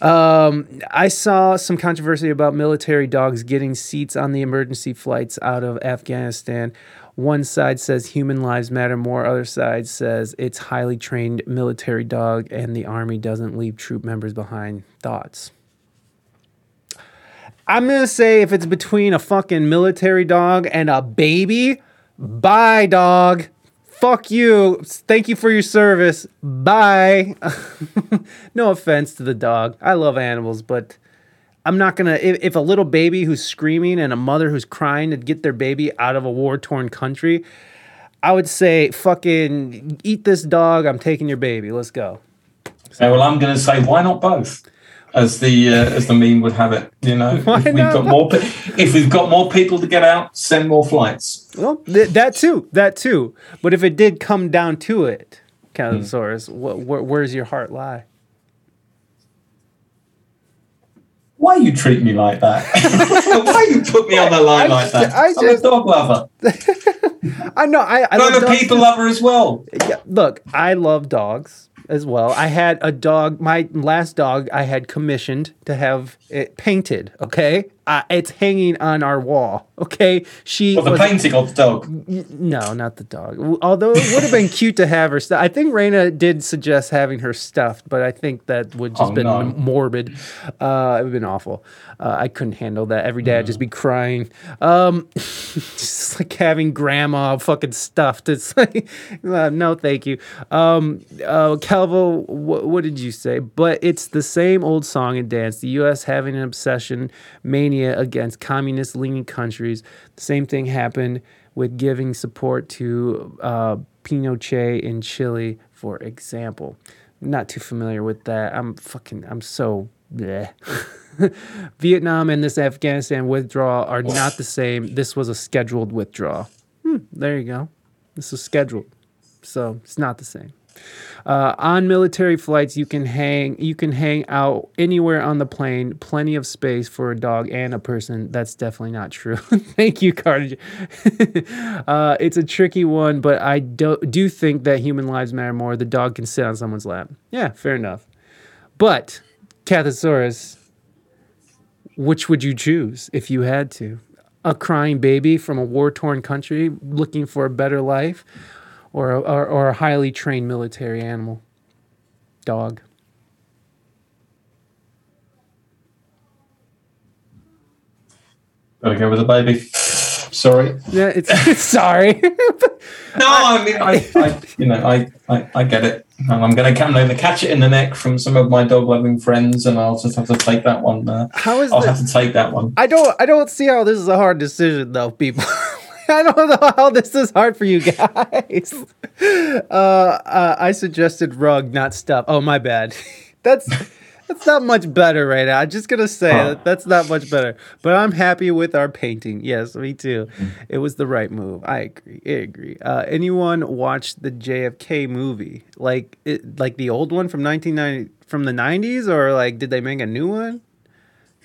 Um, I saw some controversy about military dogs getting seats on the emergency flights out of Afghanistan. One side says human lives matter more, other side says it's highly trained military dog and the army doesn't leave troop members behind. Thoughts? I'm gonna say if it's between a fucking military dog and a baby, bye dog. Fuck you. Thank you for your service. Bye. no offense to the dog. I love animals, but I'm not gonna. If, if a little baby who's screaming and a mother who's crying to get their baby out of a war torn country, I would say fucking eat this dog. I'm taking your baby. Let's go. Okay, well, I'm going to say why not both, as the uh, as the meme would have it. You know, Why if we've not got more, pe- if we've got more people to get out, send more flights. Well, th- that too, that too. But if it did come down to it, Calosaurus, wh- wh- where's your heart lie? Why you treat me like that? why you put me on the line like that? I I'm just- a dog lover. I know. I, I I'm a people lover as well. Yeah, look, I love dogs as well. I had a dog. My last dog, I had commissioned to have it painted. Okay, uh, it's hanging on our wall. Okay, she Well, the was painting of the dog. no, not the dog. Although it would have been cute to have her stuff. I think Reina did suggest having her stuffed, but I think that would just Oh, been no. morbid. Uh, it would have been awful. Uh, I couldn't handle that. Every day I'd just be crying. Um, just like having grandma fucking stuffed. It's like, uh, no, thank you. Um, uh, Calvo, wh- what did you say? But it's the same old song and dance. The U.S. having an obsession mania against communist leaning countries. The same thing happened with giving support to uh, Pinochet in Chile, for example. Not too familiar with that. I'm fucking, I'm so bleh. Vietnam and this Afghanistan withdrawal are not the same. This was a scheduled withdrawal. Hmm, there you go. This was scheduled. So it's not the same. Uh, on military flights, you can hang you can hang out anywhere on the plane. Plenty of space for a dog and a person. That's definitely not true. Thank you, Carter. uh, it's a tricky one, but I do, do think that human lives matter more. The dog can sit on someone's lap. Yeah, fair enough. But Cathosaurus, which would you choose if you had to? A crying baby from a war torn country looking for a better life, or a, or, or a highly trained military animal? dog. Gotta go with the baby. Sorry. Yeah, it's sorry. No, I mean, I, I you know, I, I, I get it. And I'm going to come over, catch it in the neck from some of my dog loving friends, and I'll just have to take that one. Uh, How is I'll the- have to take that one. I don't I don't see how this is a hard decision though, people. I don't know how this is hard for you guys. Uh, uh, I suggested rug, not stuff. Oh my bad. That's that's not much better right now. I'm just gonna say Huh. that that's not much better. But I'm happy with our painting. Yes, me too. It was the right move. I agree. I agree. Uh, anyone watch the JFK movie? Like it, like the old one from 1990 from the 90s, or like did they make a new one?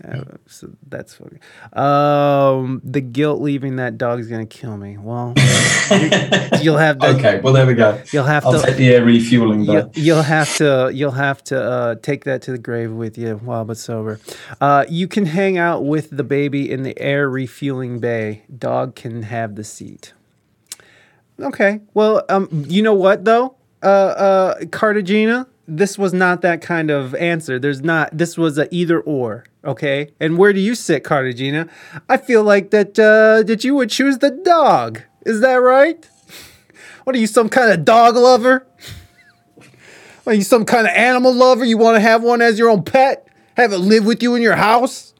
Uh, so that's funny. Um, the guilt leaving that dog's gonna kill me. Well, you'll have to. Okay, well there we go. You'll have I'll to. take the air refueling You'll, though. you'll have to you'll have to uh, take that to the grave with you while but sober. Uh, you can hang out with the baby in the air refueling bay. Dog can have the seat. Okay. Well, um, you know what though, uh, uh, Cartagena, this was not that kind of answer. There's not. This was a either or. Okay. And where do you sit, Cartagena? I feel like that uh, that you would choose the dog. Is that right? What are you, some kind of dog lover? Are you some kind of animal lover? You want to have one as your own pet? Have it live with you in your house?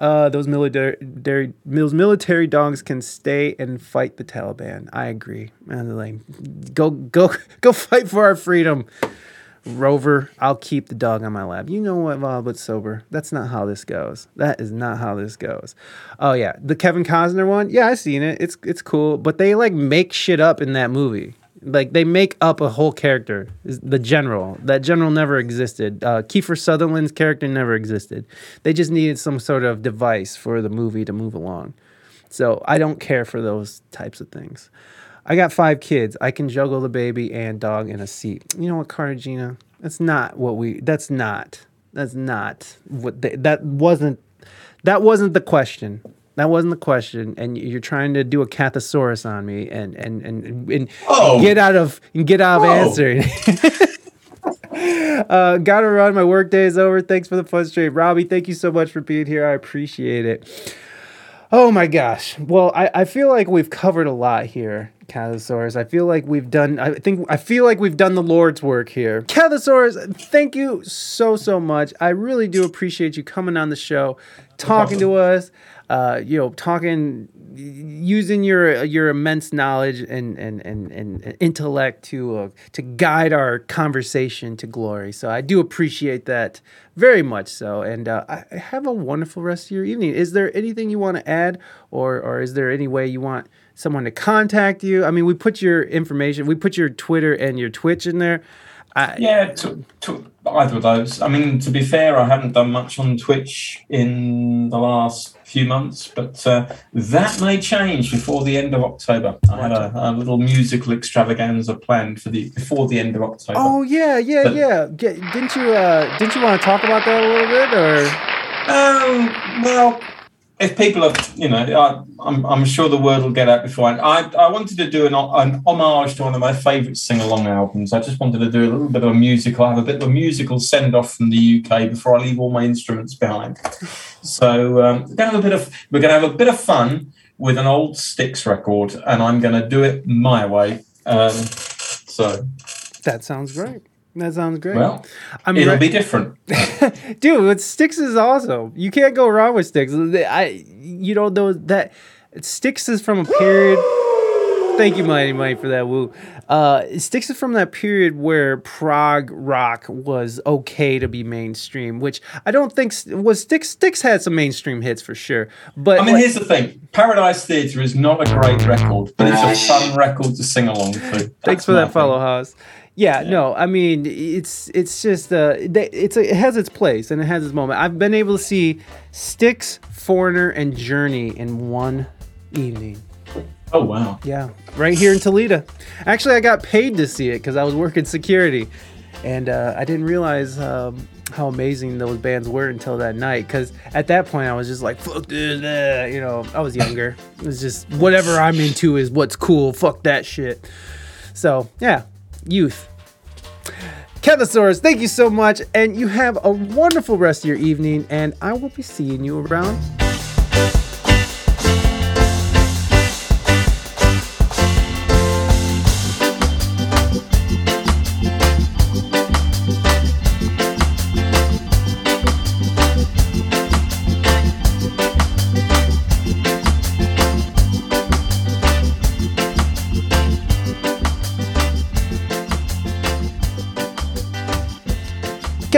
Uh, those military, those military dogs can stay and fight the Taliban. I agree. They're like, go, go, go fight for our freedom, Rover. I'll keep the dog on my lap. You know what, Bob? But sober. That's not how this goes. That is not how this goes. Oh yeah, the Kevin Costner one. Yeah, I seen it. It's it's cool, but they like make shit up in that movie. Like they make up a whole character. The general. That general never existed. Uh, Kiefer Sutherland's character never existed. They just needed some sort of device for the movie to move along. So I don't care for those types of things. I got five kids. I can juggle the baby and dog in a seat. You know what, Cartagena? That's not what we. That's not. That's not what. They, that wasn't. That wasn't the question. That wasn't the question. And you're trying to do a cathosaurus on me and and and, and Oh. get out of and get out of Whoa. answering. uh, gotta run. My work day is over. Thanks for the fun stream, Robbie. Thank you so much for being here. I appreciate it. Oh my gosh. Well, I, I feel like we've covered a lot here, Cathosaurus. I feel like we've done I think I feel like we've done the Lord's work here. Cathosaurus, thank you so so much. I really do appreciate you coming on the show, talking to us, uh, you know, talking using your your immense knowledge and and and, and intellect to uh, to guide our conversation to glory. So I do appreciate that very much so. And uh, I have a wonderful rest of your evening. Is there anything you want to add, or or is there any way you want someone to contact you? I mean, we put your information, we put your Twitter and your Twitch in there. I, Yeah, to, to either of those. I mean, to be fair, I haven't done much on Twitch in the last few months, but uh, that may change before the end of October. I had a, a little musical extravaganza planned for the before the end of October. Oh yeah, yeah, But- yeah. Ge- Didn't you uh didn't you want to talk about that a little bit or Um, well, if people are, you know, I, I'm, I'm sure the word will get out before. I, I, wanted to do an, an homage to one of my favourite sing-along albums. I just wanted to do a little bit of a musical, have a bit of a musical send-off from the UK before I leave all my instruments behind. So um, we're to have a bit of, we're to have a bit of fun with an old Styx record, and I'm going to do it my way. Um, so, that sounds great. That sounds great. well, I'm it'll re- be different. dude. But Styx is awesome. You can't go wrong with Styx. I, you don't know, those that Styx is from a period. Thank you, Mighty Mike, for that woo. Uh, Styx is from that period where prog rock was okay to be mainstream, which I don't think was Styx. Styx had some mainstream hits for sure, but I mean, like- here's the thing: Paradise Theatre is not a great record, but it's a fun record to sing along to. Thanks for that thing. follow, Haas. Yeah, no, I mean it's it's just uh, it's a, it has its place and it has its moment. I've been able to see Styx, Foreigner, and Journey in one evening. Oh wow! Yeah, right here in Toledo. Actually, I got paid to see it because I was working security, and uh, I didn't realize um, how amazing those bands were until that night. Because at that point, I was just like, "Fuck this," uh," you know. I was younger. It was just whatever I'm into is what's cool. Fuck that shit. So yeah, youth. Cathosaurus, thank you so much, and you have a wonderful rest of your evening, and I will be seeing you around.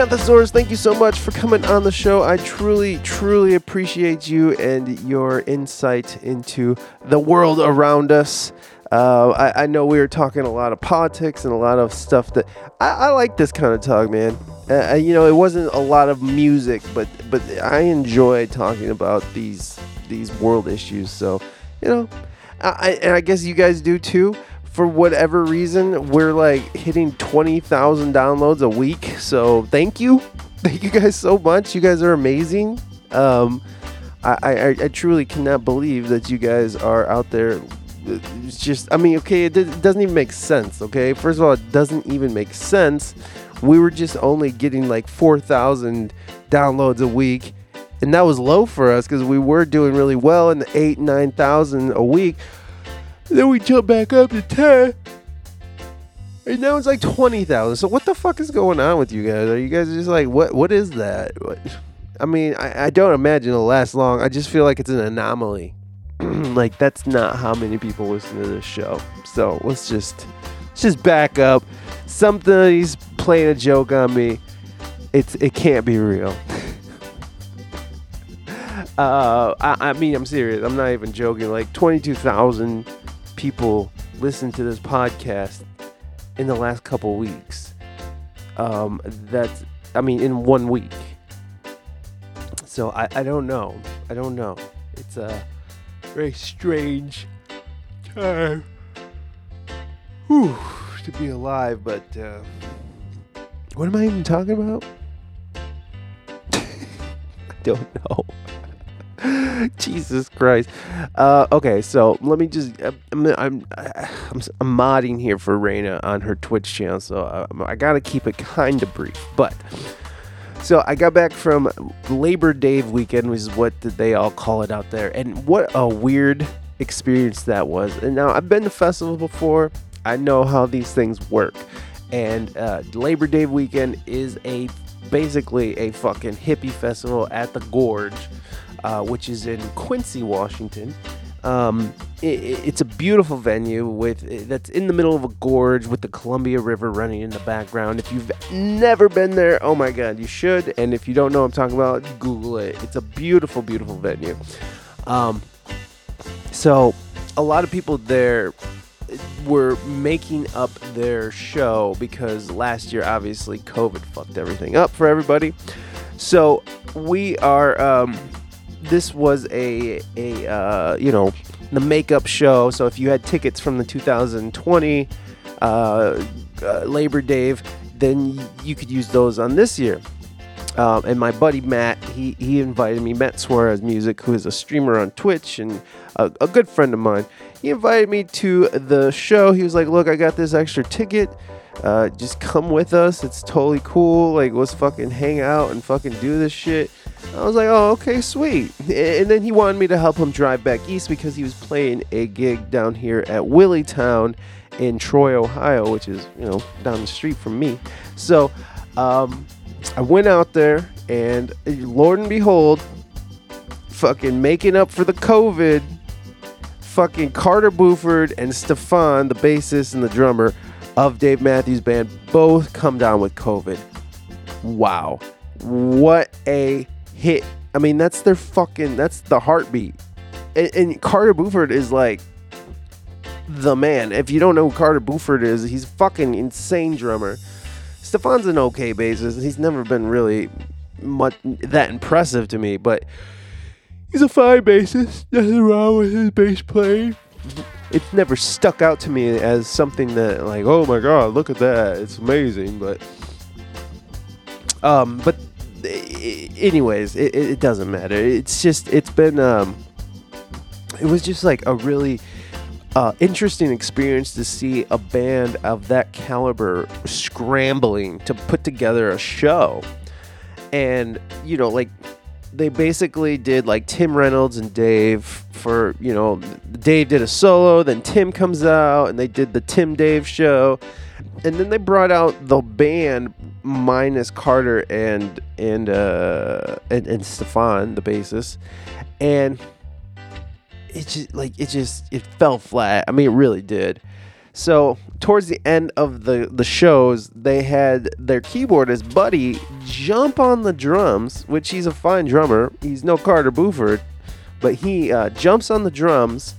Cathosaurus, thank you so much for coming on the show. I truly, truly appreciate you and your insight into the world around us. Uh, I, I know we were talking a lot of politics and a lot of stuff that I, I like this kind of talk, man. Uh, you know, it wasn't a lot of music, but but I enjoy talking about these these world issues. So, you know, I- and I guess you guys do too. For whatever reason, we're like hitting 20,000 downloads a week. So thank you. Thank you guys so much. You guys are amazing. Um, I, I, I truly cannot believe that you guys are out there. It's just, I mean, okay, it, it doesn't even make sense, okay? First of all, it doesn't even make sense. We were just only getting like 4,000 downloads a week. And that was low for us because we were doing really well in the 8, 9,000 a week. Then we jump back up to 10. And now it's like 20,000. So what the fuck is going on with you guys? Are you guys just like, what? what is that? What? I mean, I, I don't imagine it'll last long. I just feel like it's an anomaly. like, that's not how many people listen to this show. So let's just, let's just back up. Somebody's playing a joke on me. It's It can't be real. uh, I, I mean, I'm serious. I'm not even joking. Like 22,000 people listen to this podcast in the last couple weeks. Um, that's, I mean, in one week. So I, I don't know. I don't know. It's a very strange time. Whew, to be alive, but uh, what am I even talking about? I don't know. Jesus Christ. Uh, okay, so let me just. I'm, I'm, I'm, I'm modding here for Reina on her Twitch channel, so I, I gotta keep it kind of brief. But. So I got back from Labor Day weekend, which is what they all call it out there, and what a weird experience that was. And now I've been to festivals before. I know how these things work, and uh, Labor Day weekend is a basically a fucking hippie festival at the Gorge, uh, which is in Quincy, Washington. Um, i- i it's a beautiful venue with that's in the middle of a gorge with the Columbia River running in the background. If you've never been there, oh my god, you should. And if you don't know what I'm talking about, Google it. It's a beautiful, beautiful venue. Um, so a lot of people there were making up their show because last year, obviously, COVID fucked everything up for everybody. So we are. Um, this was a a uh, you know the makeup show. So if you had tickets from the 2020 uh, uh, Labor Day, then you could use those on this year. Um, and my buddy Matt, he, he invited me, Matt Suarez Music, who is a streamer on Twitch and a, a good friend of mine. He invited me to the show. He was like, Look, I got this extra ticket. Uh, just come with us. It's totally cool. Like, let's fucking hang out and fucking do this shit. I was like, oh, okay, sweet. And then he wanted me to help him drive back east because he was playing a gig down here at Willitown in Troy, Ohio, which is, you know, down the street from me. So, um, I went out there and Lord and behold, fucking making up for the COVID, fucking Carter Beauford and Stefan, the bassist and the drummer of Dave Matthews Band, both come down with COVID. Wow. What a hit. I mean, that's their fucking, that's the heartbeat. And, and Carter Beauford is like the man. If you don't know who Carter Beauford is, he's fucking insane drummer. Stefan's an okay bassist. He's never been really much that impressive to me, but he's a fine bassist. Nothing wrong with his bass playing. It's never stuck out to me as something that like, oh my god, look at that, it's amazing. But, um, but anyways, it, it doesn't matter. It's just it's been um, it was just like a really uh, interesting experience to see a band of that caliber scrambling to put together a show. And, you know, like they basically did like Tim Reynolds and Dave for, you know, Dave did a solo, then Tim comes out and they did the Tim Dave show. And then they brought out the band minus Carter and and uh and, and Stefan, the bassist. And it just like it just it fell flat. I mean, it really did. So towards the end of the the shows, they had their keyboardist Buddy jump on the drums, which he's a fine drummer. He's no Carter Beauford, but he uh, jumps on the drums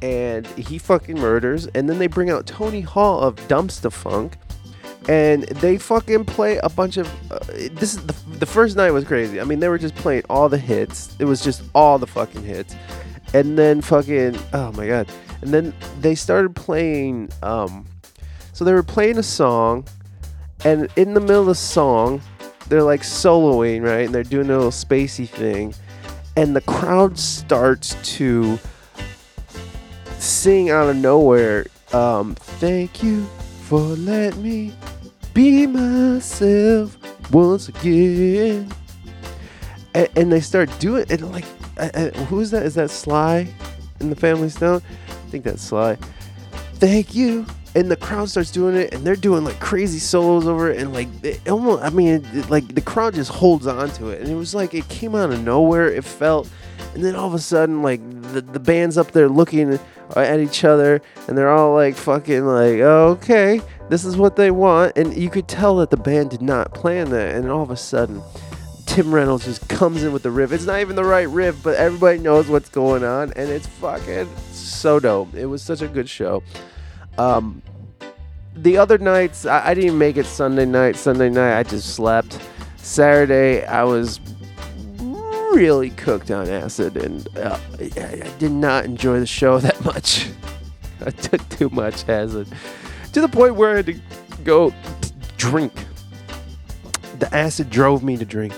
and he fucking murders. And then they bring out Tony Hall of Dumpstaphunk. And they fucking play a bunch of. Uh, this is the, the first night was crazy. I mean, they were just playing all the hits. It was just all the fucking hits and then fucking oh my god and then they started playing um so they were playing a song and in the middle of the song they're like soloing right and they're doing a little spacey thing and the crowd starts to sing out of nowhere um thank you for letting me be myself once again and, and they start doing it like I, I, who is that? Is that Sly in the Family Stone? Think that's Sly. Thank you. And the crowd starts doing it, and they're doing like crazy solos over it, and like it almost, I mean, it, like the crowd just holds on to it, and it was like it came out of nowhere. It felt, and then all of a sudden, like the the band's up there looking uh, at each other, and they're all like fucking like, okay, this is what they want, and you could tell that the band did not plan that, and all of a sudden, Tim Reynolds just comes in with the riff. It's not even the right riff, but everybody knows what's going on, and it's fucking so dope. It was such a good show. Um, the other nights, I, I didn't make it Sunday night. Sunday night, I just slept. Saturday, I was really cooked on acid, and uh, I, I did not enjoy the show that much. I took too much acid to the point where I had to go drink. The acid drove me to drink.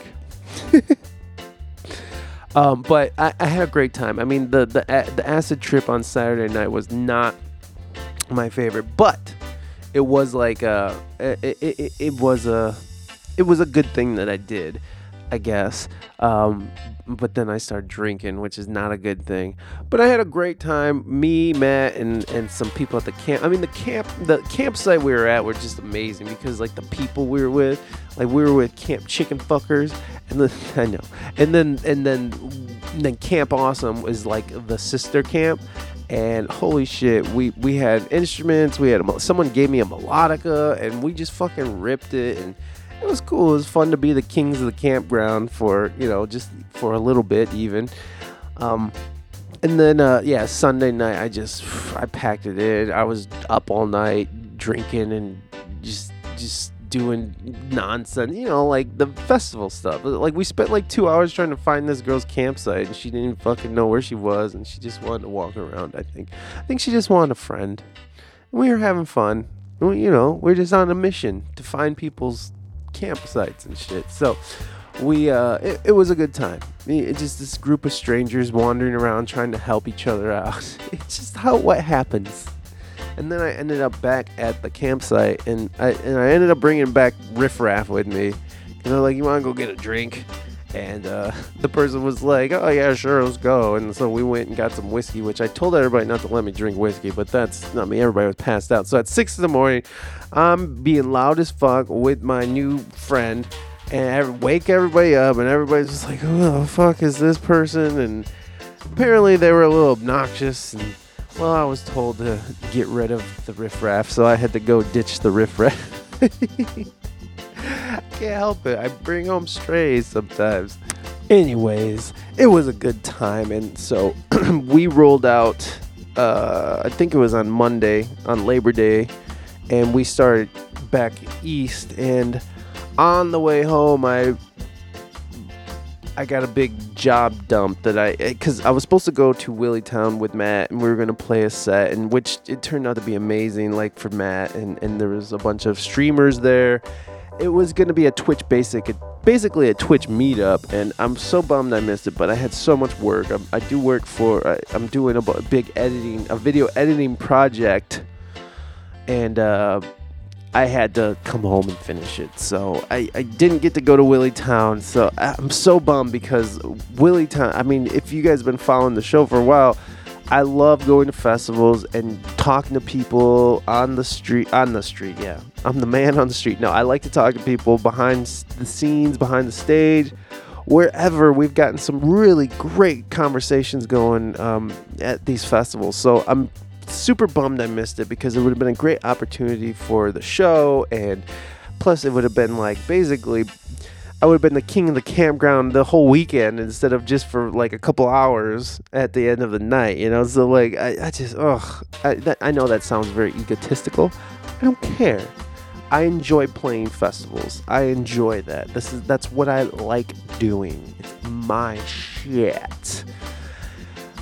um, but I, I had a great time. I mean, the the the acid trip on Saturday night was not my favorite, but it was like a it, it, it, was a it was a good thing that I did, I guess. Um, but then I started drinking, which is not a good thing. But I had a great time. Me, Matt, and and some people at the camp. I mean, the camp, the campsite we were at were just amazing because like the people we were with, like we were with Camp Chicken Fuckers, and then I know, and then and then then Camp Awesome was like the sister camp. And holy shit, we we had instruments. We had a, someone gave me a melodica, and we just fucking ripped it. And it was cool. It was fun to be the kings of the campground for you know just for a little bit even. Um, and then uh, yeah, Sunday night I just I packed it in. I was up all night drinking and just just doing nonsense, you know, like the festival stuff. Like we spent like two hours trying to find this girl's campsite, and she didn't fucking know where she was, and she just wanted to walk around. I think, I think she just wanted a friend. We were having fun. We- You know, we're just on a mission to find people's campsites and shit. So we uh it, it was a good time. Me- it just this group of strangers wandering around trying to help each other out. It's just how what happens. And then i ended up back at the campsite and i and i ended up bringing back riff raff with me. And they're like you want to go get a drink and uh, the person was like, "Oh yeah, sure, let's go." And so we went and got some whiskey, which I told everybody not to let me drink whiskey, but that's not me. Everybody was passed out. So at six in the morning, I'm being loud as fuck with my new friend, and I wake everybody up, and everybody's just like, "Who the fuck is this person?" And apparently they were a little obnoxious, and well, I was told to get rid of the riffraff, so I had to go ditch the riffraff. Can't help it. I bring home strays sometimes. Anyways, it was a good time, and so we rolled out. Uh, I think it was on Monday, on Labor Day, and we started back east. And on the way home, I I got a big job dump that I because I was supposed to go to Willitown with Matt and we were gonna play a set and which it turned out to be amazing like for Matt and and there was a bunch of streamers there. It was gonna be a Twitch basic basically a Twitch meetup, and I'm so bummed I missed it. But I had so much work. I'm, I do work for. I, I'm doing a big editing, a video editing project, and uh, I had to come home and finish it. So I, I didn't get to go to Willie Town. So I'm so bummed because Willie Town. I mean, if you guys have been following the show for a while. I love going to festivals and talking to people on the street. On the street, yeah. I'm the man on the street. No, I like to talk to people behind the scenes, behind the stage, wherever. We've gotten some really great conversations going um, at these festivals. So I'm super bummed I missed it because it would have been a great opportunity for the show. And plus, it would have been like basically I would have been the king of the campground the whole weekend instead of just for like a couple hours at the end of the night, you know. So like, I, I just, ugh, I, that, I know that sounds very egotistical. I don't care. I enjoy playing festivals. I enjoy that. This is that's what I like doing. It's my shit.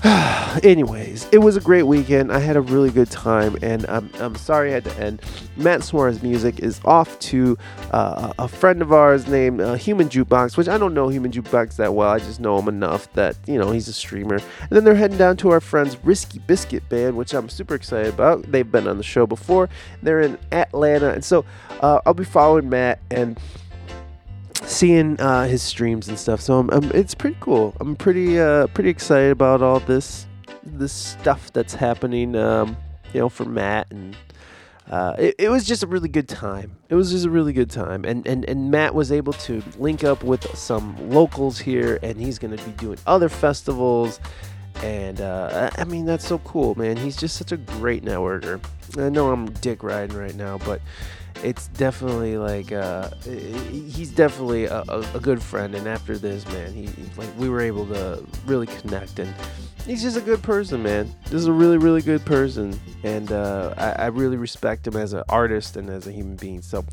Anyways, it was a great weekend. I had a really good time, and I'm, I'm sorry I had to end. Matt Suarez music is off to uh, a friend of ours named uh, Human Jukebox, which I don't know Human Jukebox that well. I just know him enough that, you know, he's a streamer. And then they're heading down to our friends Risky Biscuit Band, which I'm super excited about. They've been on the show before. They're in Atlanta. And so uh, I'll be following Matt and seeing uh, his streams and stuff. So I'm, I'm, it's pretty cool. I'm pretty uh, pretty excited about all this this stuff that's happening. Um, you know, for Matt and. Uh, it, it was just a really good time. It was just a really good time, and and and Matt was able to link up with some locals here, and he's gonna be doing other festivals, and uh, I I mean that's so cool, man. He's just such a great networker. I know I'm dick riding right now, but it's definitely like uh, he's definitely a, a, good friend. And after this, man, he- like we were able to really connect, and he's just a good person, man. This is a really really good person, and uh, I, I really respect him as an artist and as a human being. So,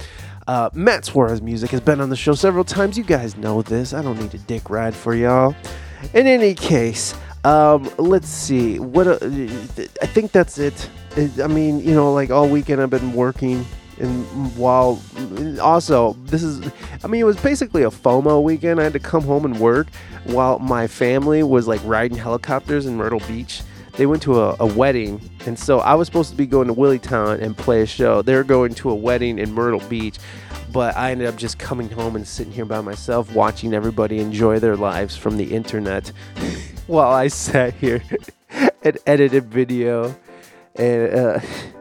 uh, Matt Suarez music has been on the show several times. You guys know this. I don't need a dick ride for y'all. In any case. Um, let's see. What uh, I think that's it. I mean, you know, like all weekend I've been working, and while also this is, I mean, it was basically a FOMO weekend. I had to come home and work while my family was like riding helicopters in Myrtle Beach. They went to a, a wedding, and so I was supposed to be going to Willitown and play a show. they're going to a wedding in Myrtle Beach, but I ended up just coming home and sitting here by myself, watching everybody enjoy their lives from the internet, while I sat here and edited video, and uh,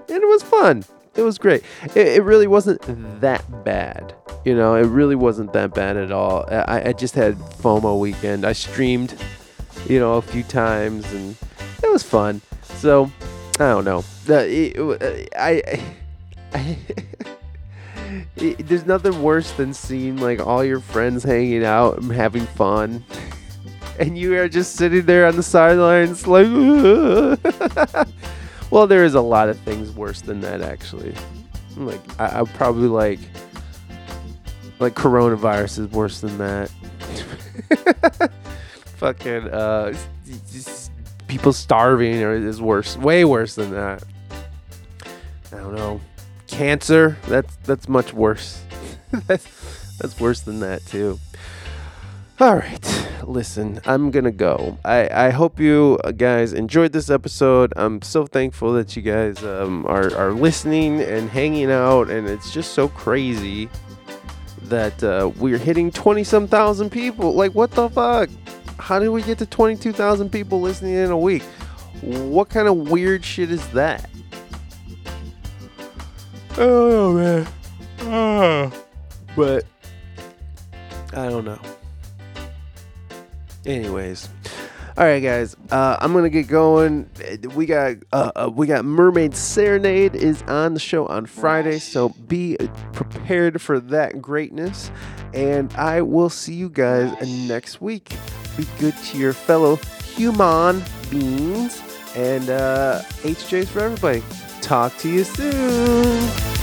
and it was fun. It was great. It, it really wasn't that bad. You know, it really wasn't that bad at all. I, I just had FOMO weekend. I streamed, you know, a few times, and it was fun. So I don't know. The, it, I, I, it- there's nothing worse than seeing like all your friends hanging out and having fun, and you are just sitting there on the sidelines like. well, there is a lot of things worse than that actually. Like I, I probably like like coronavirus is worse than that. Fucking uh, people starving is worse, way worse than that. I don't know. Cancer, that's that's much worse. that's that's worse than that too. All right, listen, I'm gonna go. I, I hope you uh, guys enjoyed this episode. I'm so thankful that you guys um, are, are listening and hanging out, and it's just so crazy that uh, we're hitting 20 some thousand people. Like, what the fuck? How did we get to 22,000 people listening in a week? What kind of weird shit is that? Oh, man. Ah. But I don't know. Anyways, all right, guys. Uh, I'm gonna get going. Uh, We got uh, uh, we got Mermaid Serenade is on the show on Friday, so be prepared for that greatness. And I will see you guys next week. Be good to your fellow human beings, and uh, HJ's for everybody. Talk to you soon.